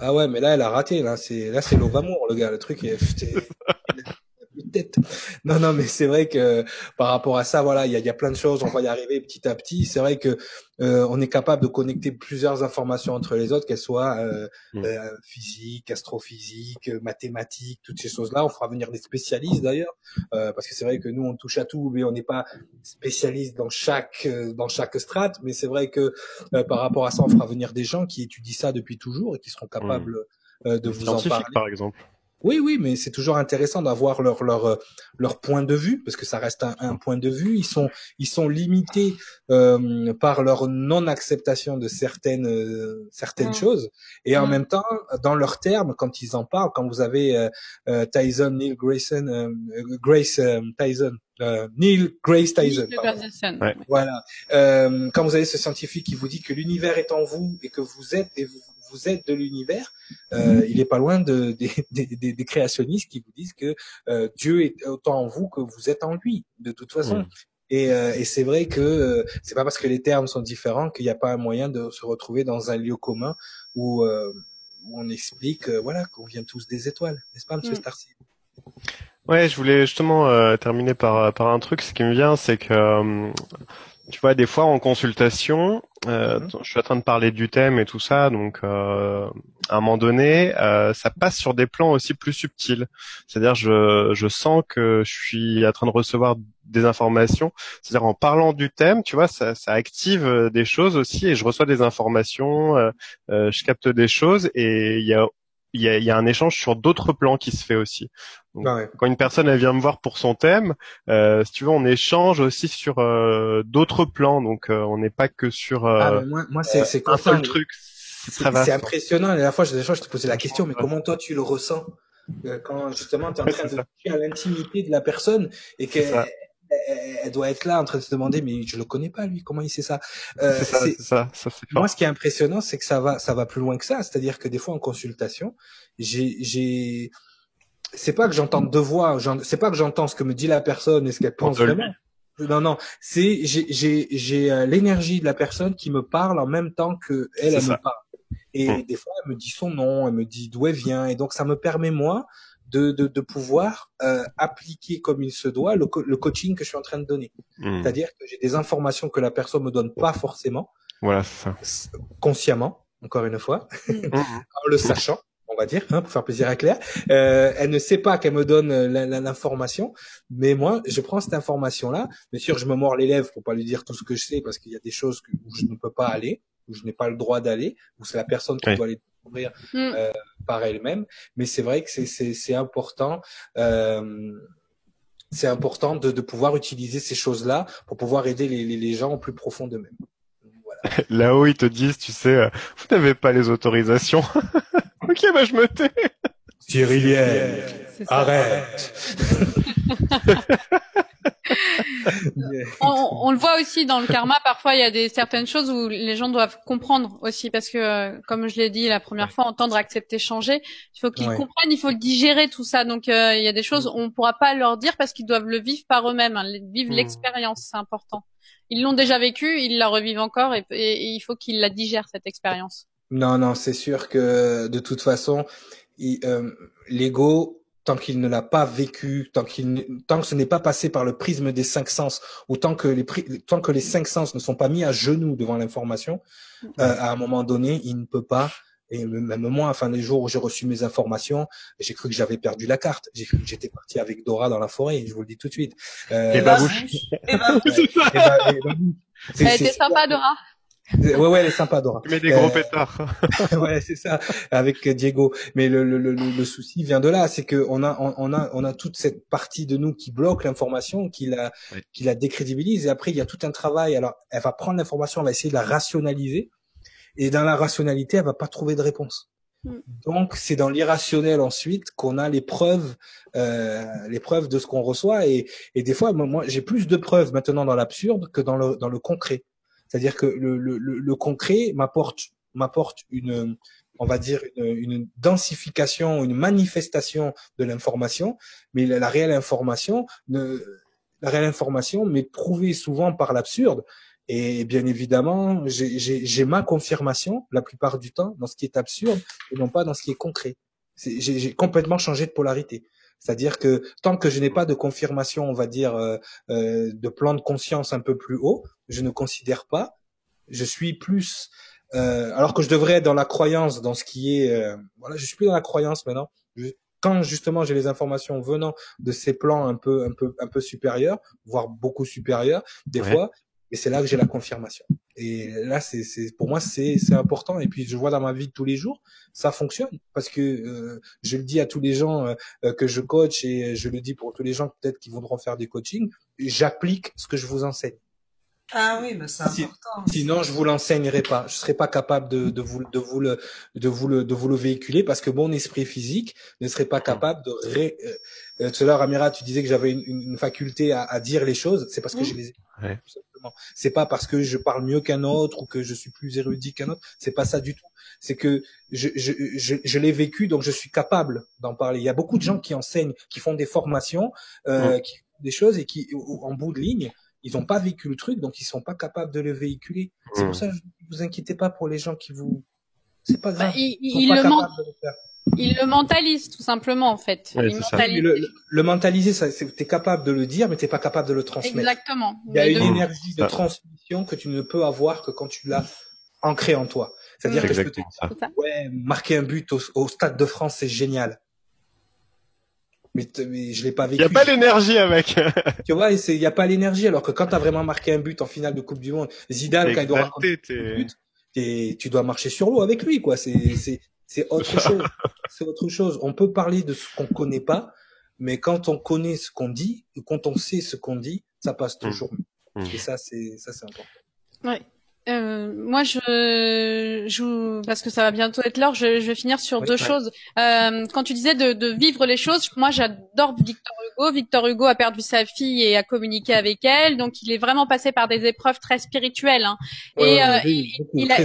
Ah ouais, mais là, elle a raté. Là, c'est là, c'est l'amour, le gars. Le truc est [laughs] [laughs] Non, non, mais c'est vrai que par rapport à ça, voilà, il y a, y a, plein de choses. On va y arriver petit à petit. C'est vrai que euh, on est capable de connecter plusieurs informations entre les autres, qu'elles soient euh, mm. euh, physiques, astrophysiques, mathématiques, toutes ces choses-là. On fera venir des spécialistes d'ailleurs, euh, parce que c'est vrai que nous on touche à tout, mais on n'est pas spécialiste dans chaque dans chaque strate. Mais c'est vrai que par rapport à ça, on fera venir des gens qui étudient ça depuis toujours et qui seront capables mm. de vous en parler. par exemple. Oui, oui, mais c'est toujours intéressant d'avoir leur leur euh, leur point de vue parce que ça reste un, un point de vue. Ils sont ils sont limités euh, par leur non acceptation de certaines euh, certaines choses et en même temps dans leurs termes quand ils en parlent, quand vous avez euh, euh Tyson, Neil Grayson, Grace Tyson. Neil Grace Tyson. Voilà. quand vous avez ce scientifique qui vous dit que l'univers est en vous et que vous êtes et vous vous êtes de l'univers, euh, il est pas loin de, [laughs] des, créationnistes qui vous disent que euh, Dieu est autant en vous que vous êtes en lui, de toute façon. Et, euh, et c'est vrai que euh, c'est pas parce que les termes sont différents qu'il n'y a pas un moyen de se retrouver dans un lieu commun où, où on explique, voilà, qu'on vient tous des étoiles, n'est-ce pas, Monsieur mm. Ouais, je voulais justement terminer par par un truc. Ce qui me vient, c'est que tu vois, des fois en consultation, euh, mhm. je suis en train de parler du thème et tout ça, donc euh, à un moment donné, euh, ça passe sur des plans aussi plus subtils. C'est-à-dire, je, je sens que je suis en train de recevoir des informations. C'est-à-dire, en parlant du thème, tu vois, ça, ça active euh, des choses aussi, et je reçois des informations, euh, euh, je capte des choses, et il y a il y a, y a, un échange sur d'autres plans qui se fait aussi. Donc, Ah ouais. Quand une personne elle vient me voir pour son thème, euh, si tu veux, on échange aussi sur euh, d'autres plans. Donc euh, on n'est pas que sur Ah, euh, mais moi, moi c'est, c'est un seul truc. C'est impressionnant. La dernière fois, fois, je te posais la question, mais comment toi tu le ressens Euh, quand justement tu es en train de toucher à l'intimité de la personne et qu'elle. Elle, doit être là en train de se demander, mais je le connais pas lui, comment il sait ça? Euh, ça, ça, ça. Moi, ce qui est impressionnant, c'est que ça va, ça va plus loin que ça. C'est-à-dire que des fois, en consultation, j'ai, j'ai, c'est pas que j'entends deux voix, c'est pas que j'entends ce que me dit la personne et ce qu'elle pense vraiment. Non, non, c'est j'ai, j'ai, j'ai euh, l'énergie de la personne qui me parle en même temps que elle, me parle. Et des fois, elle me dit son nom, elle me dit d'où elle vient, et donc ça me permet moi de, de, de pouvoir euh, appliquer comme il se doit le, co- le coaching que je suis en train de donner. Hmm. C'est-à-dire que j'ai des informations que la personne me donne pas forcément Voilà, c'est ça. consciemment, encore une fois, Mhm. [laughs] en le sachant, on va dire, hein, pour faire plaisir à Claire. Euh, elle ne sait pas qu'elle me donne euh, l'information, mais moi, je prends cette information-là. Bien sûr, je me mords les lèvres pour pas lui dire tout ce que je sais, parce qu'il y a des choses où je ne peux pas aller, où je n'ai pas le droit d'aller, où c'est la personne qui Oui. doit les découvrir Mm. euh, par elle-même. Mais c'est vrai que c'est- c'est c'est important. Euh, c'est important de, de pouvoir utiliser ces choses-là pour pouvoir aider les, les, les gens au plus profond d'eux-mêmes. Voilà. [laughs] Là-haut, ils te disent, tu sais, euh, vous n'avez pas les autorisations. [laughs] ok, bah je me tais. Ça. arrête. [laughs] on, [laughs] on le voit aussi dans le karma. Parfois, il y a des certaines choses où les gens doivent comprendre aussi, parce que, euh, comme je l'ai dit la première fois, entendre, accepter, changer. Il faut qu'ils Ouais. comprennent, il faut le digérer tout ça. Donc, euh, il y a des choses on pourra pas leur dire parce qu'ils doivent le vivre par eux-mêmes, hein, vivre Mm. l'expérience, c'est important. Ils l'ont déjà vécu, ils la revivent encore, et, et- et il faut qu'ils la digèrent cette expérience. Non, non, c'est sûr que de toute façon, euh, l'ego, tant qu'il ne l'a pas vécu, tant qu'il, ne- tant que ce n'est pas passé par le prisme des cinq sens, ou tant que les, tant que les cinq sens ne sont pas mis à genoux devant l'information, euh, à un moment donné, il ne peut pas. Et même moi, enfin, les jours où j'ai reçu mes informations, j'ai cru que j'avais perdu la carte. J'ai cru que j'étais parti avec Dora dans la forêt. Je vous le dis tout de suite. Euh, Et bah, babouche. Et bah, et bah- et bah- c'est- sympa, Dora. Ouais, ouais, elle est sympa, Dora. Tu mets des gros Euh, pétards. [laughs] ouais, c'est ça, avec Diego. Mais le, le, le, le souci vient de là, c'est que on a, on, on a, on a toute cette partie de nous qui bloque l'information, qui la, Oui. qui la décrédibilise. Et après, il y a tout un travail. Alors, elle va prendre l'information, elle va essayer de la rationaliser. Et dans la rationalité, elle va pas trouver de réponse. Mm. Donc, c'est dans l'irrationnel ensuite qu'on a les preuves, euh, les preuves de ce qu'on reçoit. Et, et des fois, moi, moi, j'ai plus de preuves maintenant dans l'absurde que dans le, dans le concret. C'est-à-dire que le, le, le, concret m'apporte, m'apporte une, on va dire une, densification, une manifestation de l'information, mais la, réelle information, ne, la réelle information m'est prouvée souvent par l'absurde. Et bien évidemment, j'ai- ma confirmation la plupart du temps dans ce qui est absurde et non pas dans ce qui est concret. J'ai complètement changé de polarité. C'est-à-dire que tant que je n'ai pas de confirmation, on va dire, euh, euh, de plan de conscience un peu plus haut, je ne considère pas. Je suis plus, euh, alors que je devrais être dans la croyance, dans ce qui est, euh, voilà, je suis plus dans la croyance maintenant. Je- quand justement j'ai les informations venant de ces plans un peu, un peu, un peu supérieurs, voire beaucoup supérieurs, des Ouais. fois, et c'est là que j'ai la confirmation. Et là, c'est, c'est, pour moi, c'est, c'est important. Et puis, je vois dans ma vie de tous les jours, ça fonctionne parce que euh, je le dis à tous les gens euh, euh, que je coach et je le dis pour tous les gens peut-être qui voudront faire des coachings. J'applique ce que je vous enseigne. Ah oui, mais c'est Si- important. Sinon, je vous l'enseignerai pas. Je serai pas capable de, de vous, de vous le, de vous le, de vous le véhiculer parce que mon esprit physique ne serait pas capable de ré, euh, tout à l'heure, Amira, tu disais que j'avais une, faculté à, à dire les choses. C'est parce que je les ai. Ouais. C'est pas parce que je parle mieux qu'un autre ou que je suis plus érudit qu'un autre. C'est pas ça du tout. C'est que je, je, je, je l'ai vécu, donc je suis capable d'en parler. Il y a beaucoup de gens qui enseignent, qui font des formations, euh, qui font des choses et qui, en bout de ligne, ils n'ont pas vécu le truc, donc ils sont pas capables de le véhiculer. C'est pour ça que ne vous inquiétez pas pour les gens qui vous. C'est pas Bah, grave. il, Ils sont il pas le capables de le faire. Il le mentalise tout simplement en fait. Ouais, Il mentalise. Le, mentaliser, ça, c'est, t'es capable de le dire, mais t'es pas capable de le transmettre. Exactement. Il y a Mais une de- énergie de transmission que tu ne peux avoir que quand tu l'as ancré en toi. C'est-à-dire C'est que je peux te ouais, marquer un but au, au Stade de France, c'est génial. Mais, mais je l'ai pas Il vécu. y a pas l'énergie avec. [laughs] Tu vois, il n'y a pas l'énergie. Alors que quand tu as vraiment marqué un but en finale de Coupe du Monde, Zidane, quand il doit Exalté, t'es- but, tu dois marcher sur l'eau avec lui, quoi. C'est, c'est, C'est autre chose. C'est autre chose. On peut parler de ce qu'on connaît pas, mais quand on connaît ce qu'on dit, quand on sait ce qu'on dit, ça passe Mm. toujours mieux. Mm. Et ça, c'est ça, c'est important. Ouais. Euh, moi, je, je, parce que ça va bientôt être l'heure, je, je vais finir sur Oui, deux ouais. choses. Euh, quand tu disais de, de vivre les choses, moi, j'adore Victor Hugo. Victor Hugo a perdu sa fille et a communiqué avec elle, donc il est vraiment passé par des épreuves très spirituelles. Hein. Ouais, Et, ouais, euh, oui, beaucoup, il a-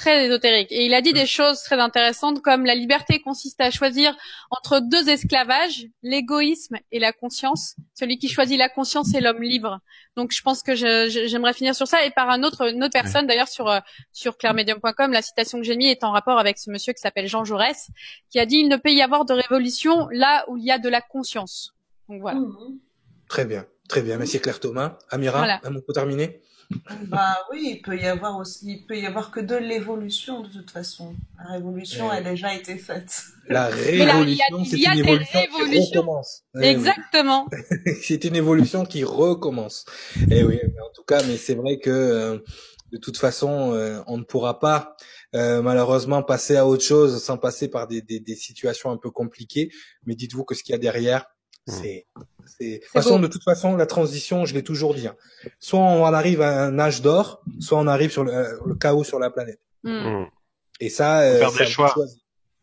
très ésotérique. Et il a dit des choses très intéressantes comme la liberté consiste à choisir entre deux esclavages, l'égoïsme et la conscience. Celui qui choisit la conscience est l'homme libre. Donc je pense que j'aimerais finir sur ça et par un autre, une autre personne d'ailleurs sur euh, sur clairemedium.com, la citation que j'ai mise est en rapport avec ce monsieur qui s'appelle Jean Jaurès, qui a dit il ne peut y avoir de révolution là où il y a de la conscience. Donc voilà. Très bien, très bien. Merci Claire Thomas. Amira, Voilà. un mot pour terminer? Bah oui, il peut y avoir aussi, il peut y avoir que de l'évolution de toute façon. La révolution Ouais. a déjà été faite. La [laughs] là, il y a- révolution, c'est il y a une des évolution qui recommence. Eh oui. Exactement. [laughs] c'est une évolution qui recommence. Et oui, mais en tout cas, mais c'est vrai que euh, de toute façon, euh, on ne pourra pas euh, malheureusement passer à autre chose sans passer par des, des, des situations un peu compliquées. Mais dites-vous que ce qu'il y a derrière, Mm. c'est c'est de toute façon, beau. de toute façon, la transition, je l'ai toujours dit. hein. Soit on arrive à un âge d'or, soit on arrive sur le, euh, le chaos sur la planète. Mm. Mm. Et ça, euh, c'est à vous choix. de choisir.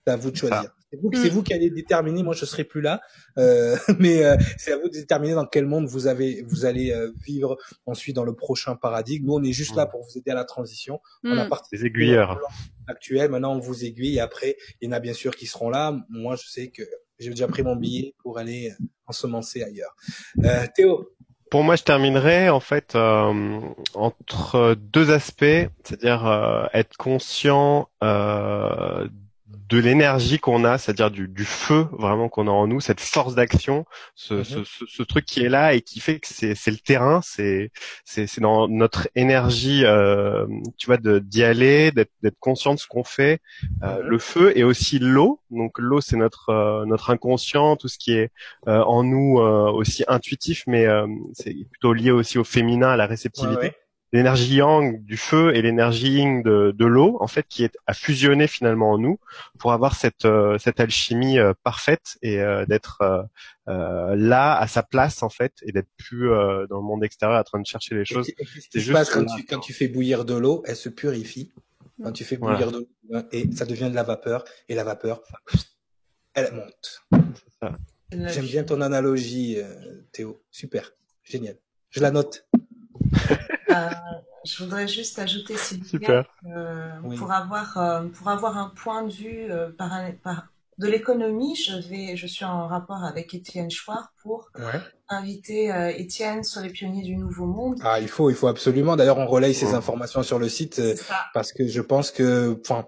C'est à vous de C'est ça. choisir. C'est vous, Mm. vous qui allez déterminer. Moi, je serai plus là, euh, [laughs] mais euh, c'est à vous de déterminer dans quel monde vous avez, vous allez euh, vivre ensuite dans le prochain paradigme. Nous, on est juste là Mm. pour vous aider à la transition. On a participé Des aiguilleurs. au plan actuel. Maintenant, on vous aiguille. Et après, il y en a bien sûr qui seront là. Moi, je sais que j'ai déjà pris mon billet pour aller euh, ensemencer ailleurs. Euh, Théo. Pour moi, je terminerai en fait euh, entre deux aspects, c'est-à-dire euh, être conscient euh, de l'énergie qu'on a, c'est-à-dire du, du feu vraiment qu'on a en nous, cette force d'action, ce, Mhm. ce, ce, ce truc qui est là et qui fait que c'est c'est le terrain, c'est c'est c'est dans notre énergie, euh, tu vois, de d'y aller, d'être d'être conscient de ce qu'on fait. Euh, Mhm. Le feu et aussi l'eau. Donc l'eau, c'est notre euh, notre inconscient, tout ce qui est euh, en nous euh, aussi intuitif, mais euh, c'est plutôt lié aussi au féminin, à la réceptivité. Ouais, ouais. L'énergie yang du feu et l'énergie yin de, de l'eau, en fait, qui est à fusionner finalement en nous pour avoir cette euh, cette alchimie euh, parfaite et euh, d'être euh, euh, là à sa place en fait et d'être plus euh, dans le monde extérieur en train de chercher les choses. c'est qui se juste passe quand là. tu, quand tu fais bouillir de l'eau Elle se purifie. Quand tu fais Voilà. bouillir de l'eau, et ça devient de la vapeur, et la vapeur, elle monte. J'aime bien ton analogie, euh, Théo. Super, génial. Je la note. Euh, je voudrais juste ajouter, Super. euh, Oui. pour avoir euh, pour avoir un point de vue euh, par, un- par de l'économie, je vais je suis en rapport avec Étienne Chouard pour Ouais. inviter euh, Étienne sur les pionniers du Nouveau Monde. Ah, il faut, il faut absolument. D'ailleurs, on relaye ces informations sur le site euh, parce que je pense que, enfin,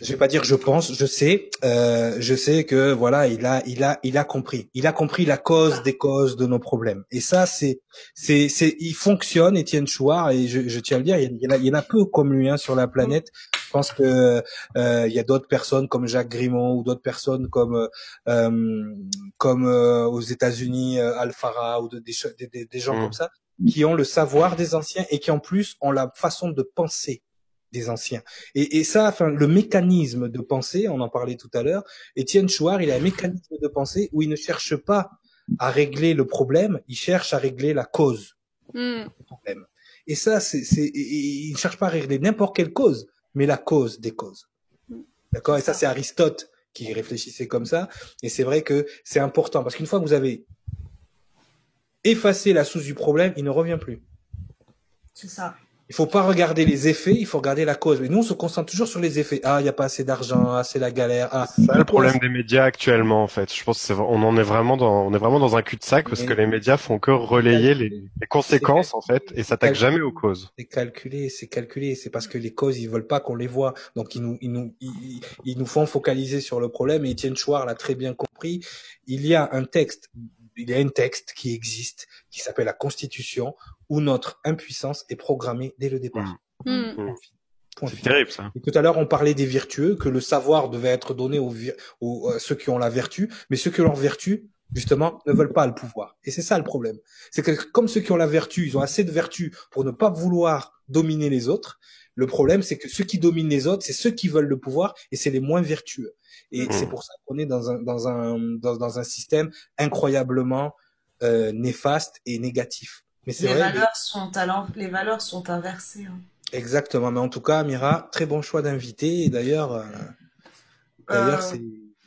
je vais pas dire je pense, je sais, euh, je sais que voilà, il a, il a, il a compris, il a compris la cause des causes de nos problèmes. Et ça, c'est, c'est, c'est, il fonctionne, Étienne Chouard, et je, je tiens à le dire, il y en a, il y en a peu comme lui hein, sur la planète. Je pense que euh, il y a d'autres personnes comme Jacques Grimaud ou d'autres personnes comme euh, comme euh, aux États-Unis euh, Alfara ou de- des, des, gens Mm. comme ça qui ont le savoir des anciens et qui en plus ont la façon de penser des anciens. Et, et ça, enfin, le mécanisme de pensée, on en parlait tout à l'heure. Étienne Chouard, il a un mécanisme de pensée où il ne cherche pas à régler le problème, il cherche à régler la cause Mm. du problème. Et ça, c'est, il ne cherche pas à régler n'importe quelle cause, mais la cause des causes. D'accord? Et ça, c'est Aristote qui réfléchissait comme ça. Et c'est vrai que c'est important parce qu'une fois que vous avez effacé la source du problème, il ne revient plus. C'est ça. Il faut pas regarder les effets, il faut regarder la cause. Mais nous, on se concentre toujours sur les effets. Ah, il y a pas assez d'argent, ah, c'est la galère. Ah, C'est ça le problème des médias actuellement en fait. Je pense qu'on en est vraiment dans on est vraiment dans un cul-de-sac parce Mais- que les médias font que relayer les, les conséquences en fait et s'attaquent jamais aux causes. C'est calculé, c'est calculé. C'est parce que les causes, ils veulent pas qu'on les voit. Donc, ils nous, ils nous, ils, ils- ils nous font focaliser sur le problème. Et Étienne Chouard l'a très bien compris. Il y a un texte, il y a un texte qui existe, qui s'appelle la Constitution, où notre impuissance est programmée dès le départ. Mm. Mm. C'est terrible ça. Et tout à l'heure, on parlait des vertueux, que le savoir devait être donné aux, aux à ceux qui ont la vertu, mais ceux qui ont leur vertu, justement, ne veulent pas le pouvoir. Et c'est ça le problème. C'est que comme ceux qui ont la vertu, ils ont assez de vertu pour ne pas vouloir dominer les autres, Le problème, c'est que ceux qui dominent les autres, c'est ceux qui veulent le pouvoir et c'est les moins vertueux. Et Mm. c'est pour ça qu'on est dans un dans un dans, dans un système incroyablement euh, néfaste et négatif. Mais Les vrai. valeurs sont à l'en- les valeurs sont inversées. hein. Exactement. Mais en tout cas, Mira, très bon choix d'invité. Et d'ailleurs, euh, d'ailleurs, Euh,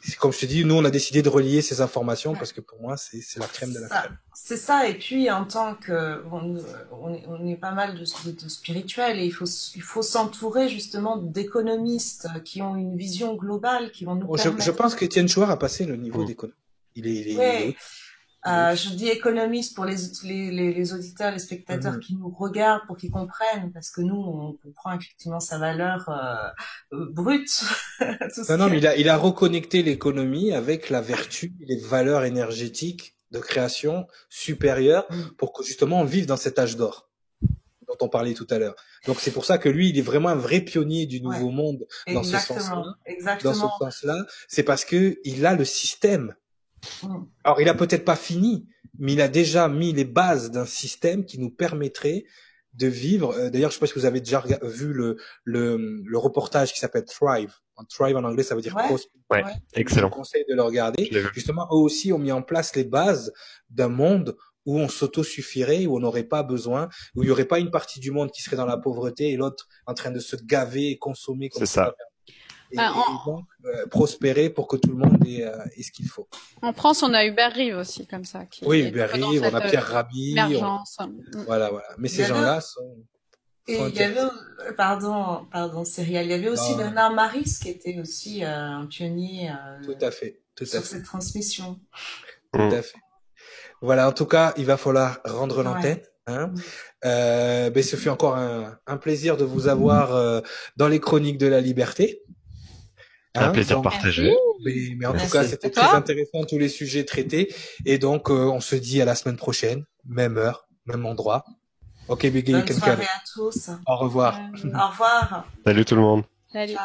c'est comme je te dis, nous on a décidé de relier ces informations parce que pour moi c'est c'est la crème de la Ça, crème. C'est ça, et puis en tant que on, on, est, on est pas mal de, de, de spirituels et il faut il faut s'entourer justement d'économistes qui ont une vision globale, qui vont nous Bon, je, permettre. je pense que Étienne Chouard a passé le niveau Mm. d'économie. Il est, il est, Ouais. il est- Euh, je dis économistes pour les, les, les, les auditeurs, les spectateurs Mhm. qui nous regardent, pour qu'ils comprennent, parce que nous, on comprend effectivement sa valeur euh, euh, brute. [laughs] Tout ce Non, non, mais il a, il a reconnecté l'économie avec la vertu, les valeurs énergétiques de création supérieures Mm. pour que justement on vive dans cet âge d'or dont on parlait tout à l'heure. Donc c'est pour ça que lui, il est vraiment un vrai pionnier du nouveau monde dans ce Exactement, sens-là. Dans ce exactement. sens-là, c'est parce que il a le système. Mm. Alors il a peut-être pas fini, mais il a déjà mis les bases d'un système qui nous permettrait de vivre. euh, D'ailleurs, je sais pas si vous avez déjà vu le le, le reportage qui s'appelle Thrive. En Thrive en anglais, ça veut dire Ouais. prospérer. Ouais, Ouais. Je excellent. vous conseille de le regarder. Justement, eux aussi ont mis en place les bases d'un monde où on s'auto-suffirait, où on n'aurait pas besoin, où il y aurait pas une partie du monde qui serait dans la pauvreté et l'autre en train de se gaver et consommer comme C'est ça. Et, Ah, en- et donc euh, prospérer pour que tout le monde ait, euh, ait ce qu'il faut. En France, on a Hubert Rive aussi, comme ça. Qui Oui, dans Rive, on a euh, Pierre Rabhi, on- voilà, voilà. Mais ces gens-là sont. Et il y avait, euh, pardon, pardon, Cyril, il y avait aussi Non. Bernard Maris qui était aussi euh, un pionnier euh, Tout à fait, tout à sur fait, cette transmission. tout Mm. à fait. Voilà, en tout cas, il va falloir rendre Ouais. l'antenne. Hein. Euh, ben, ce fut encore un, un plaisir de vous avoir euh, dans les chroniques de la liberté. Un Hein, plaisir donc, partagé. mais, mais en Merci. tout cas, c'était très intéressant tous les sujets traités. Et donc, euh, on se dit à la semaine prochaine, même heure, même endroit. Ok, Biggie, you Bonne soirée à tous. Au revoir. Euh, Au revoir. Salut tout le monde. salut. Ciao.